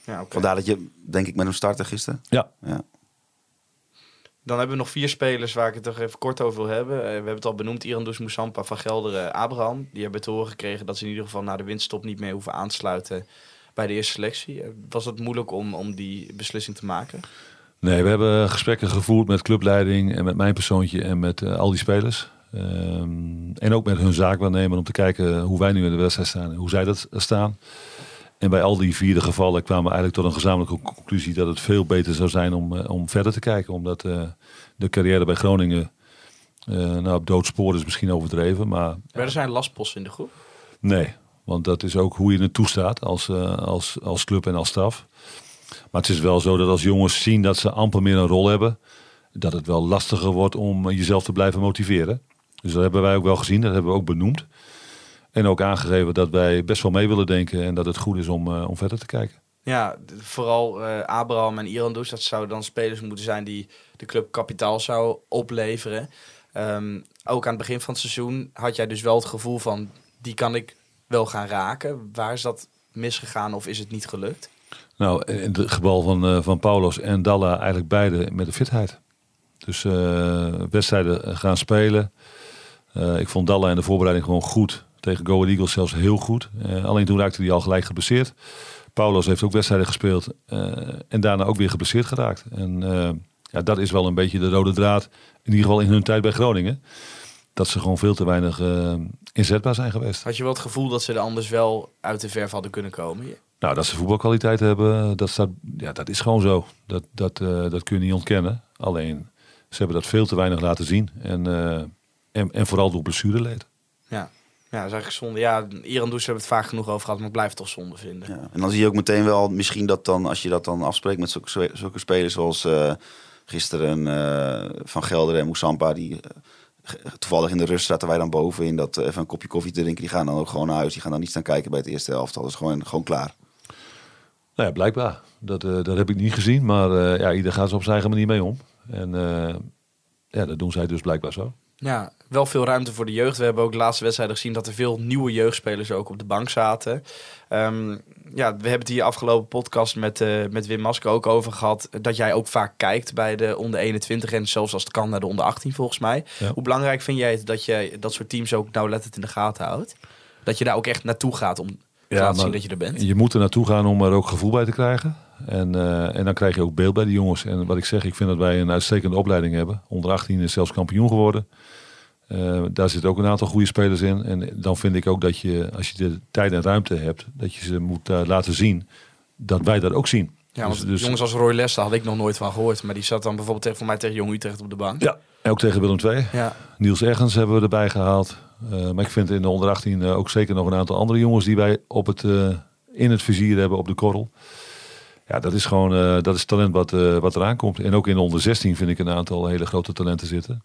Ja, oké. Vandaar dat je, denk ik, met hem startte gisteren. Ja. Ja. Dan hebben we nog vier spelers waar ik het toch even kort over wil hebben. Eh, we hebben het al benoemd, Irandus Moussampa, Van Gelderen, Abraham. Die hebben te horen gekregen dat ze in ieder geval na de winststop niet meer hoeven aansluiten bij de eerste selectie. Eh, Was het moeilijk om, om die beslissing te maken? Nee, we hebben gesprekken gevoerd met clubleiding en met mijn persoontje en met eh, al die spelers. Ehm, en ook met hun zaakwaarnemer om te kijken hoe wij nu in de wedstrijd staan en hoe zij dat staan. En bij al die vierde gevallen kwamen we eigenlijk tot een gezamenlijke conclusie dat het veel beter zou zijn om, eh, om verder te kijken. Omdat eh, de carrière bij Groningen eh nou, op doodspoor is misschien overdreven. Maar Werden zijn lastposten in de groep? nee, Want dat is ook hoe je het toestaat als, als, als club en als staf. Maar het is wel zo dat als jongens zien dat ze amper meer een rol hebben, dat het wel lastiger wordt om jezelf te blijven motiveren. Dus dat hebben wij ook wel gezien, dat hebben we ook benoemd. En ook aangegeven dat wij best wel mee willen denken en dat het goed is om, eh, om verder te kijken. Ja, vooral eh, Abraham en Irandoes, dat zouden dan spelers moeten zijn die de club kapitaal zou opleveren. Ehm, ook aan het begin van het seizoen had jij dus wel het gevoel van, die kan ik wel gaan raken. Waar is dat misgegaan of is het niet gelukt? Nou, in het geval van, eh, van Paulos en Dalla eigenlijk beide met de fitheid. Dus eh, wedstrijden gaan spelen. Eh, ik vond Dalla in de voorbereiding gewoon goed. Tegen Go Ahead Eagles zelfs heel goed. Eh, alleen toen raakte hij al gelijk geblesseerd. Paulos heeft ook wedstrijden gespeeld. eh, en daarna ook weer geblesseerd geraakt. En ja, dat is wel een beetje de rode draad. In ieder geval in hun tijd bij Groningen. Dat ze gewoon veel te weinig inzetbaar zijn geweest. Had je wel het gevoel dat ze er anders wel uit de verf hadden kunnen komen? Nou, dat ze voetbalkwaliteit hebben, dat, staat, ja, dat is gewoon zo. Dat, dat, dat kun je niet ontkennen. Alleen, ze hebben dat veel te weinig laten zien. En, en, en vooral door blessureleed. Ja. Ja, dat is eigenlijk zonde. Ja, Irandoes hebben we het vaak genoeg over gehad, maar ik blijf het toch zonde vinden. Ja. En dan zie je ook meteen wel, misschien dat dan, als je dat dan afspreekt met zulke, zulke spelers zoals eh, gisteren eh, Van Gelder en Moussampa, die eh, toevallig in de rust zaten wij dan bovenin dat eh, even een kopje koffie te drinken. Die gaan dan ook gewoon naar huis. Die gaan dan niet staan kijken bij het eerste elftal. Dat is gewoon, gewoon klaar. Nou ja, blijkbaar. Dat, eh, dat heb ik niet gezien. Maar eh, ja, ieder gaat er op zijn eigen manier mee om. En eh, ja, dat doen zij dus blijkbaar zo. Ja, wel veel ruimte voor de jeugd. We hebben ook de laatste wedstrijden gezien dat er veel nieuwe jeugdspelers ook op de bank zaten. Ehm, ja, we hebben het hier afgelopen podcast met, eh, met Wim Masker ook over gehad. Dat jij ook vaak kijkt bij de onder 21 en zelfs als het kan naar de onder 18 volgens mij. Ja. Hoe belangrijk vind jij het dat je dat soort teams ook nauwlettend in de gaten houdt? Dat je daar ook echt naartoe gaat om te laten zien dat je er bent. Je moet er naartoe gaan om er ook gevoel bij te krijgen. En, eh, en dan krijg je ook beeld bij die jongens. En wat ik zeg, ik vind dat wij een uitstekende opleiding hebben. Onder 18 is zelfs kampioen geworden. Eh, daar zitten ook een aantal goede spelers in. En dan vind ik ook dat je, als je de tijd en ruimte hebt, dat je ze moet eh, laten zien dat wij dat ook zien. Ja, want Dus- dus- jongens als Roy Lester had ik nog nooit van gehoord. Maar die zat dan bijvoorbeeld tegen, voor mij tegen Jong Utrecht op de bank. Ja, en ook tegen Willem II. Ja. Niels Ergens hebben we erbij gehaald. Eh, maar ik vind in de onder 18 eh, ook zeker nog een aantal andere jongens die wij op het, in het vizier hebben op de korrel. Ja, dat is gewoon eh, dat is talent wat, eh, wat eraan komt. En ook in de onder 16 vind ik een aantal hele grote talenten zitten.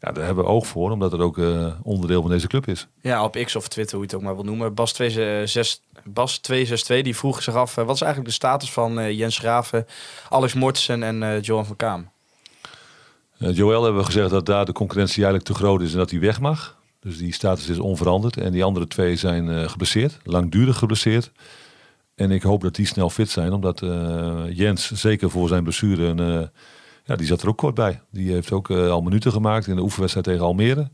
Ja, daar hebben we oog voor, omdat het ook eh, onderdeel van deze club is. Ja, op X of Twitter, hoe je het ook maar wil noemen. Bas 262, Bas 262 die vroeg zich af... wat is eigenlijk de status van Jens Graven, Alex Mortensen en Johan van Kaam? Joël hebben we gezegd dat daar de concurrentie eigenlijk te groot is en dat hij weg mag. Dus die status is onveranderd. En die andere twee zijn geblesseerd, langdurig geblesseerd. En ik hoop dat die snel fit zijn, omdat eh, Jens, zeker voor zijn blessure, een, eh, ja, die zat er ook kort bij. Die heeft ook eh, al minuten gemaakt in de oefenwedstrijd tegen Almere.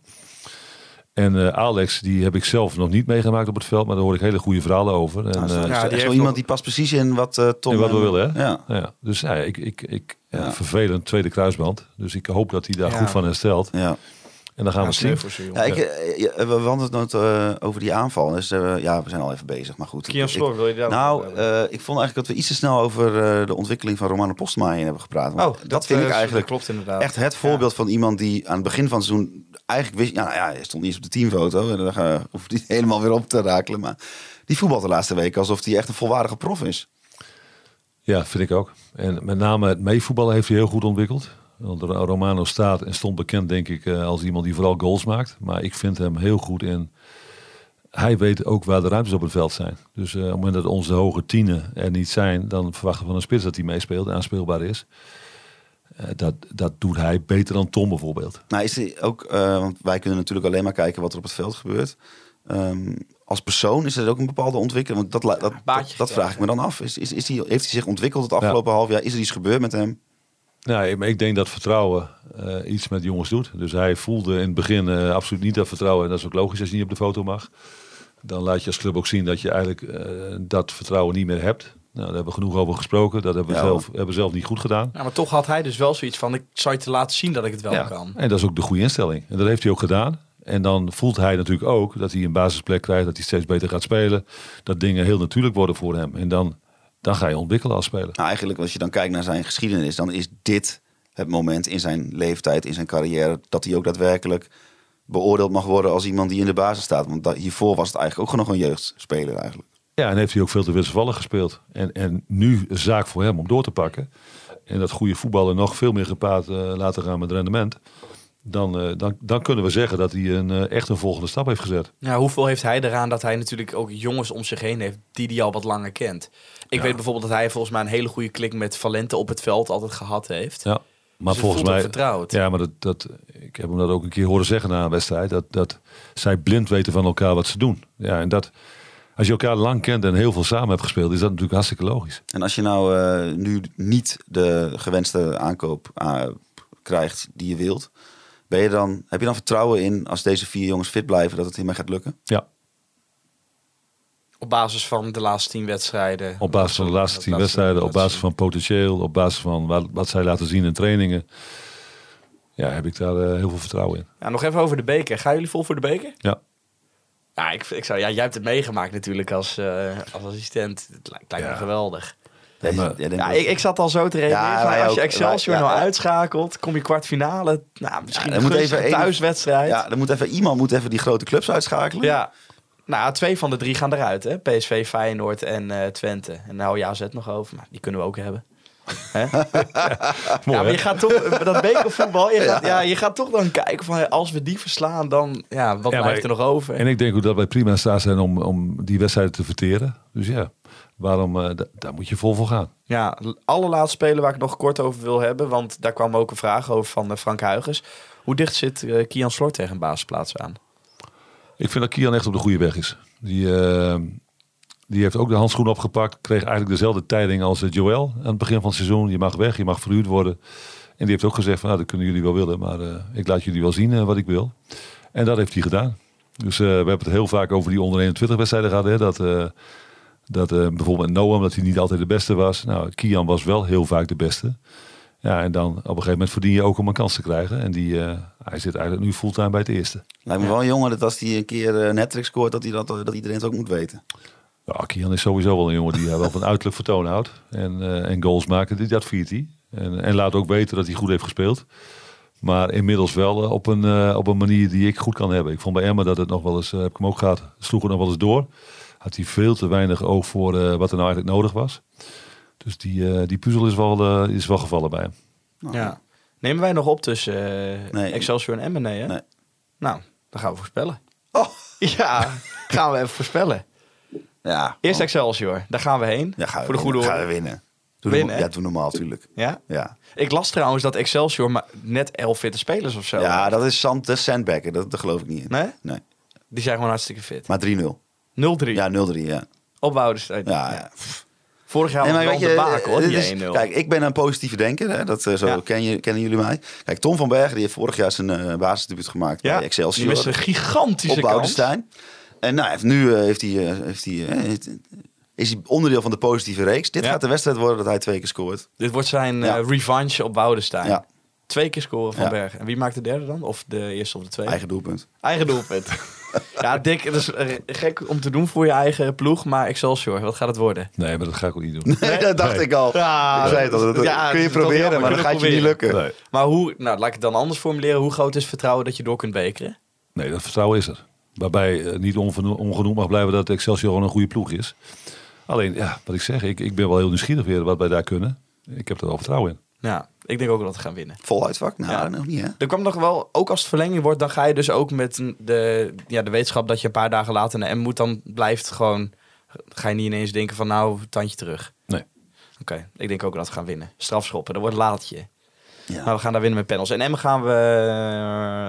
En eh, Alex, die heb ik zelf nog niet meegemaakt op het veld, maar daar hoor ik hele goede verhalen over. En, Nou, is dat- ja, is die echt heeft zo iemand die past precies in wat eh Tom... in wat we en- willen, hè? Ja. ja. Dus ja, ik, ik, ik, ja, vervelend, tweede kruisband. Dus ik hoop dat hij daar Ja. goed van herstelt. Ja. En dan gaan we zien. Ja, ik, eh, ja, we wandelen het uh, over die aanval. Dus eh, ja, we zijn al even bezig, maar goed. Kian wil je daar Nou, eh, ik vond eigenlijk dat we iets te snel over eh, de ontwikkeling van Romano Postma heen hebben gepraat. Want Oh, dat, vind eh, ik eigenlijk klopt inderdaad. echt het voorbeeld van iemand die aan het begin van het seizoen eigenlijk wist... Ja, nou ja, hij stond niet eens op de teamfoto. En dan uh, hoeft hij [laughs] helemaal weer op te rakelen. Maar die voetbalt de laatste weken alsof hij echt een volwaardige prof is. Ja, vind ik ook. En met name het meevoetballen heeft hij heel goed ontwikkeld. Want Romano staat en stond bekend, denk ik, eh, als iemand die vooral goals maakt. Maar ik vind hem heel goed in. Hij weet ook waar de ruimtes op het veld zijn. Dus eh, op het moment dat onze hoge tienen er niet zijn, dan verwachten we van een spits dat hij meespeelt en aanspeelbaar is. Eh, dat, dat doet hij beter dan Tom bijvoorbeeld. Nou, is hij ook, uh, want wij kunnen natuurlijk alleen maar kijken wat er op het veld gebeurt. Um, als persoon is er ook een bepaalde ontwikkeling. Want dat, dat, dat, dat vraag ik me dan af. Is, is, is die, heeft hij zich ontwikkeld het afgelopen ja. half jaar? Is er iets gebeurd met hem? Nou, ik denk dat vertrouwen uh, iets met jongens doet. Dus hij voelde in het begin uh, absoluut niet dat vertrouwen. En dat is ook logisch als je niet op de foto mag. Dan laat je als club ook zien dat je eigenlijk uh, dat vertrouwen niet meer hebt. Nou, daar hebben we genoeg over gesproken. Dat hebben we, ja. zelf, hebben we zelf niet goed gedaan. Ja, maar toch had hij dus wel zoiets van: ik zou je te laten zien dat ik het wel ja. kan. En dat is ook de goede instelling. En dat heeft hij ook gedaan. En dan voelt hij natuurlijk ook dat hij een basisplek krijgt, dat hij steeds beter gaat spelen. Dat dingen heel natuurlijk worden voor hem. En dan, dan ga je ontwikkelen als speler. Nou, eigenlijk, als je dan kijkt naar zijn geschiedenis, dan is dit het moment in zijn leeftijd, in zijn carrière, dat hij ook daadwerkelijk beoordeeld mag worden als iemand die in de basis staat. Want dat, hiervoor was het eigenlijk ook nog een jeugdspeler eigenlijk. Ja, en heeft hij ook veel te wisselvallig gespeeld. En, en nu zaak voor hem om door te pakken. En dat goede voetballen nog veel meer gepaard eh, laten gaan met rendement. Dan, eh, dan, dan kunnen we zeggen dat hij een, eh, echt een volgende stap heeft gezet. Ja, hoeveel heeft hij eraan dat hij natuurlijk ook jongens om zich heen heeft die hij al wat langer kent? Ik Ja. weet bijvoorbeeld dat hij volgens mij een hele goede klik met Valente op het veld altijd gehad heeft. Ja. Maar Dus volgens mij. vertrouwd. Ja, maar dat, dat, ik heb hem dat ook een keer horen zeggen na een wedstrijd. Dat, dat zij blind weten van elkaar wat ze doen. Ja, en dat. Als je elkaar lang kent en heel veel samen hebt gespeeld, is dat natuurlijk hartstikke logisch. En als je nou eh, nu niet de gewenste aankoop eh, krijgt die je wilt, ben je dan, heb je dan vertrouwen in als deze vier jongens fit blijven dat het hiermee gaat lukken? Ja, Op basis van de laatste tien wedstrijden. op basis van de laatste tien wedstrijden, op basis van potentieel, op basis van wat, wat zij laten zien in trainingen. Ja, heb ik daar eh, heel veel vertrouwen in. Ja, nog even over de beker. Gaan jullie vol voor de beker? Ja. Ja, ik, ik zou, ja jij hebt het meegemaakt natuurlijk als, eh, als assistent. Het lijkt, lijkt me geweldig. Deze- maar- Ja, ik, ik zat al zo te reageren. Ja, als je. Excelsior Wij- ja, nou uitschakelt, kom je kwartfinale. Nou, misschien Ja, een dan moet gunstige even één- thuiswedstrijd. ja, dan moet even iemand moet even die grote clubs uitschakelen. Ja. Nou, twee van de drie gaan eruit. Hè? PSV, Feyenoord en eh, Twente. En nou ja, AZ nog over. Maar die kunnen we ook hebben. [laughs] Hè? Mooi, ja, maar je gaat toch, dat bekervoetbal, je [laughs] gaat, ja. je gaat toch dan kijken van als we die verslaan, dan ja, wat Ja, blijft er nog over? En ik denk ook dat wij prima in staat zijn om, om die wedstrijden te verteren. Dus ja, waarom, eh, da- daar moet je vol voor gaan. Ja, allerlaatste spelen waar ik nog kort over wil hebben, want daar kwam ook een vraag over van eh, Frank Huigens. Hoe dicht zit eh, Kian Slor tegen een basisplaats aan? Ik vind dat Kian echt op de goede weg is. Die, die heeft ook de handschoen opgepakt. Kreeg eigenlijk dezelfde tijding als Joël aan het begin van het seizoen. Je mag weg, je mag verhuurd worden. En die heeft ook gezegd van nou, dat kunnen jullie wel willen. Maar ik laat jullie wel zien wat ik wil. En dat heeft hij gedaan. Dus we hebben het heel vaak over die onder 21 wedstrijden gehad. Hè, dat dat eh, bijvoorbeeld met Noam, dat hij niet altijd de beste was. Nou, Kian was wel heel vaak de beste. Ja, en dan op een gegeven moment verdien je ook om een kans te krijgen. En die, eh, hij zit eigenlijk nu fulltime bij het eerste. Lijkt me wel een jongen dat als hij een keer een hat scoort, dat, hij dat, dat iedereen het ook moet weten. Ja, Kian is sowieso wel een jongen die wel van uiterlijk vertoon houdt. En, eh, en goals maken, dat viert hij. En, en laat ook weten dat hij goed heeft gespeeld. Maar inmiddels wel op, een, eh, op een manier die ik goed kan hebben. Ik vond bij Emma dat het nog wel eens, heb ik hem ook gehad, sloeg het nog wel eens door. Had hij veel te weinig oog voor eh, wat er nou eigenlijk nodig was. Dus die, eh, die puzzel is wel, eh, is wel gevallen bij hem. Ja. Nemen wij nog op tussen eh, Nee. Excelsior en Emmen? Nee, hè? Nee. Nou, dan gaan we voorspellen. Oh. [laughs] Ja, gaan we even voorspellen. Ja, Eerst Excelsior, daar gaan we heen. ja, gaan we voor de goede winnen. orde. Gaan we winnen. Doe Winnen, ja, doe normaal natuurlijk. Ja? Ja. Ik las trouwens dat Excelsior maar net elf fitte spelers of zo. ja, dat is zand, dat is sandbaggen. Dat, dat geloof ik niet in. Nee? Nee. Die zijn gewoon hartstikke fit. Maar 3-0. 0-3. Ja, 0-3, ja. Op Woudenstein. Ja, ja. Vorig jaar Nee, was maar weet je, de hoor, dit die is- 1-0. Kijk, ik ben een positieve denker. Hè? Dat, eh, zo Ja. ken je, kennen jullie mij. Kijk, Tom van Bergen die heeft vorig jaar zijn eh basisdebuut gemaakt ja, bij Excelsior. Die mist een gigantische op kans. Boudestein. En nou, heeft nu eh, heeft hij, heeft hij, is hij onderdeel van de positieve reeks. Dit Ja. gaat de wedstrijd worden dat hij twee keer scoort. Dit wordt zijn revanche op Boudestein. Ja. Twee keer scoren van Ja. Bergen. En wie maakt de derde dan? Of de eerste of de tweede? Eigen doelpunt. Eigen doelpunt. [laughs] ja, Dick, het is eh, gek om te doen voor je eigen ploeg. Maar Excelsior, wat gaat het worden? Nee, maar dat ga ik ook niet doen. Nee, dat dacht Nee. ik al. Ja, ik zei het al. Dat, dat ja, kun je proberen, jammer. maar dat gaat je niet lukken. Nee. Maar hoe, nou laat ik het dan anders formuleren. Hoe groot is vertrouwen dat je door kunt bekeren? Nee, dat vertrouwen is er. Waarbij eh, niet ongenoemd mag blijven dat Excelsior gewoon een goede ploeg is. Alleen, ja, wat ik zeg, ik, ik ben wel heel nieuwsgierig weer wat wij daar kunnen. Ik heb er wel vertrouwen in. Ja, ik denk ook dat we gaan winnen. Vol uitvak? Nou, Ja. nog niet hè. Er kwam nog wel, ook als het verlenging wordt, dan ga je dus ook met de, ja, de wetenschap dat je een paar dagen later naar M moet. Dan blijft gewoon, ga je niet ineens denken van nou, tandje terug. Nee. Oké, ik denk ook dat we gaan winnen. Strafschoppen, dat wordt laatje. Ja. Maar we gaan daar winnen met panels. En M gaan we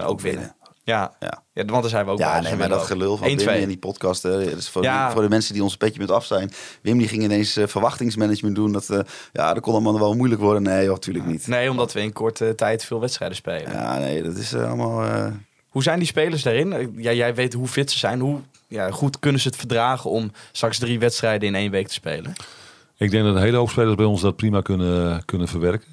eh, ook winnen. winnen. Ja. Ja. ja, want daar zijn we ook bij. Ja, dus nee, we maar dat gelul van 1-2. Wim in die podcast. Hè, dat is voor, Ja. voor de mensen die ons een petje met af zijn. Wim die ging ineens eh, verwachtingsmanagement doen. Dat, eh, ja, dat kon allemaal wel moeilijk worden. Nee, joh, natuurlijk niet. Nee, omdat we in korte tijd veel wedstrijden spelen. Ja, nee, dat is eh, allemaal... eh, Hoe zijn die spelers daarin? Ja, jij weet hoe fit ze zijn. Hoe ja, goed kunnen ze het verdragen om straks drie wedstrijden in één week te spelen? Ik denk dat een hele hoop spelers bij ons dat prima kunnen, kunnen verwerken.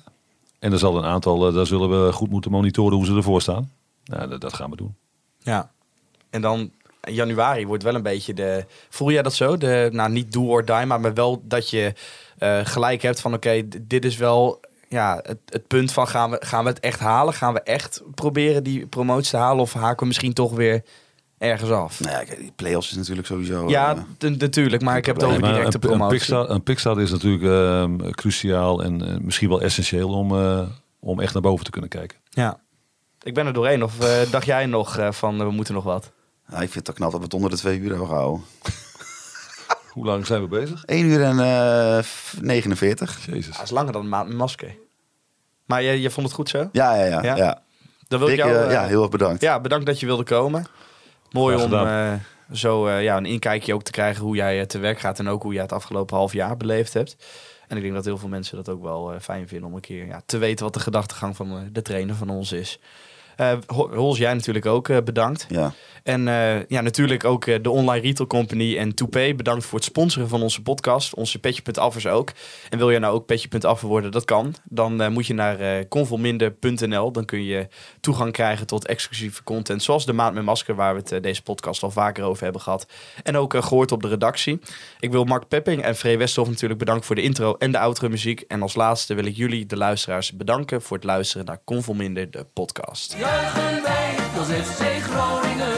En er zal een aantal, eh, daar zullen we goed moeten monitoren hoe ze ervoor staan. Nou, dat, dat gaan we doen. Ja. En dan januari wordt wel een beetje de... Voel jij dat zo? De, nou, niet do or die, maar, maar wel dat je eh, gelijk hebt van... Oké, dit is wel ja, het, het punt van gaan we, gaan we het echt halen? Gaan we echt proberen die promotie te halen? Of haken we misschien toch weer ergens af? Nou ja, die play-offs is natuurlijk sowieso... eh, Ja, natuurlijk. Maar ik heb het Nee, over maar directe een, een, promotie. Pixar, een Pixar is natuurlijk ehm, cruciaal en eh, misschien wel essentieel om, eh, om echt naar boven te kunnen kijken. Ja. Ik ben er doorheen. Of eh, dacht jij nog eh, van eh, we moeten nog wat? Nou, ik vind het toch knap dat we het onder de twee uur hebben gehouden. [laughs] Hoe lang zijn we bezig? 1 uur en eh 49. Jezus. Dat is langer dan een maand met masker. Maar je, je vond het goed zo? Ja, ja, ja. Ja? ja. Dan wil ik jou, ja, heel erg bedankt. Ja, bedankt dat je wilde komen. Mooi om eh, zo eh, ja, een inkijkje ook te krijgen hoe jij eh, te werk gaat en ook hoe jij het afgelopen half jaar beleefd hebt. En ik denk dat heel veel mensen dat ook wel eh, fijn vinden om een keer ja, te weten wat de gedachtegang van de trainer van ons is. Eh Ho- Hols, jij natuurlijk ook eh, bedankt. Ja. En eh, ja, natuurlijk ook de Online Retail Company en Toupé. Bedankt voor het sponsoren van onze podcast. Onze Petje.affers ook. En wil je nou ook Petje.affer worden? Dat kan. Dan eh, moet je naar convolminder.nl. Dan kun je toegang krijgen tot exclusieve content. Zoals de Maand met Masker, waar we het deze podcast al vaker over hebben gehad. En ook eh, gehoord op de redactie. Ik wil Mark Pepping en Free Westhoff natuurlijk bedanken voor de intro en de outro muziek. En als laatste wil ik jullie, de luisteraars, bedanken voor het luisteren naar Convolminder, de podcast. Juichen wij als FC Groningen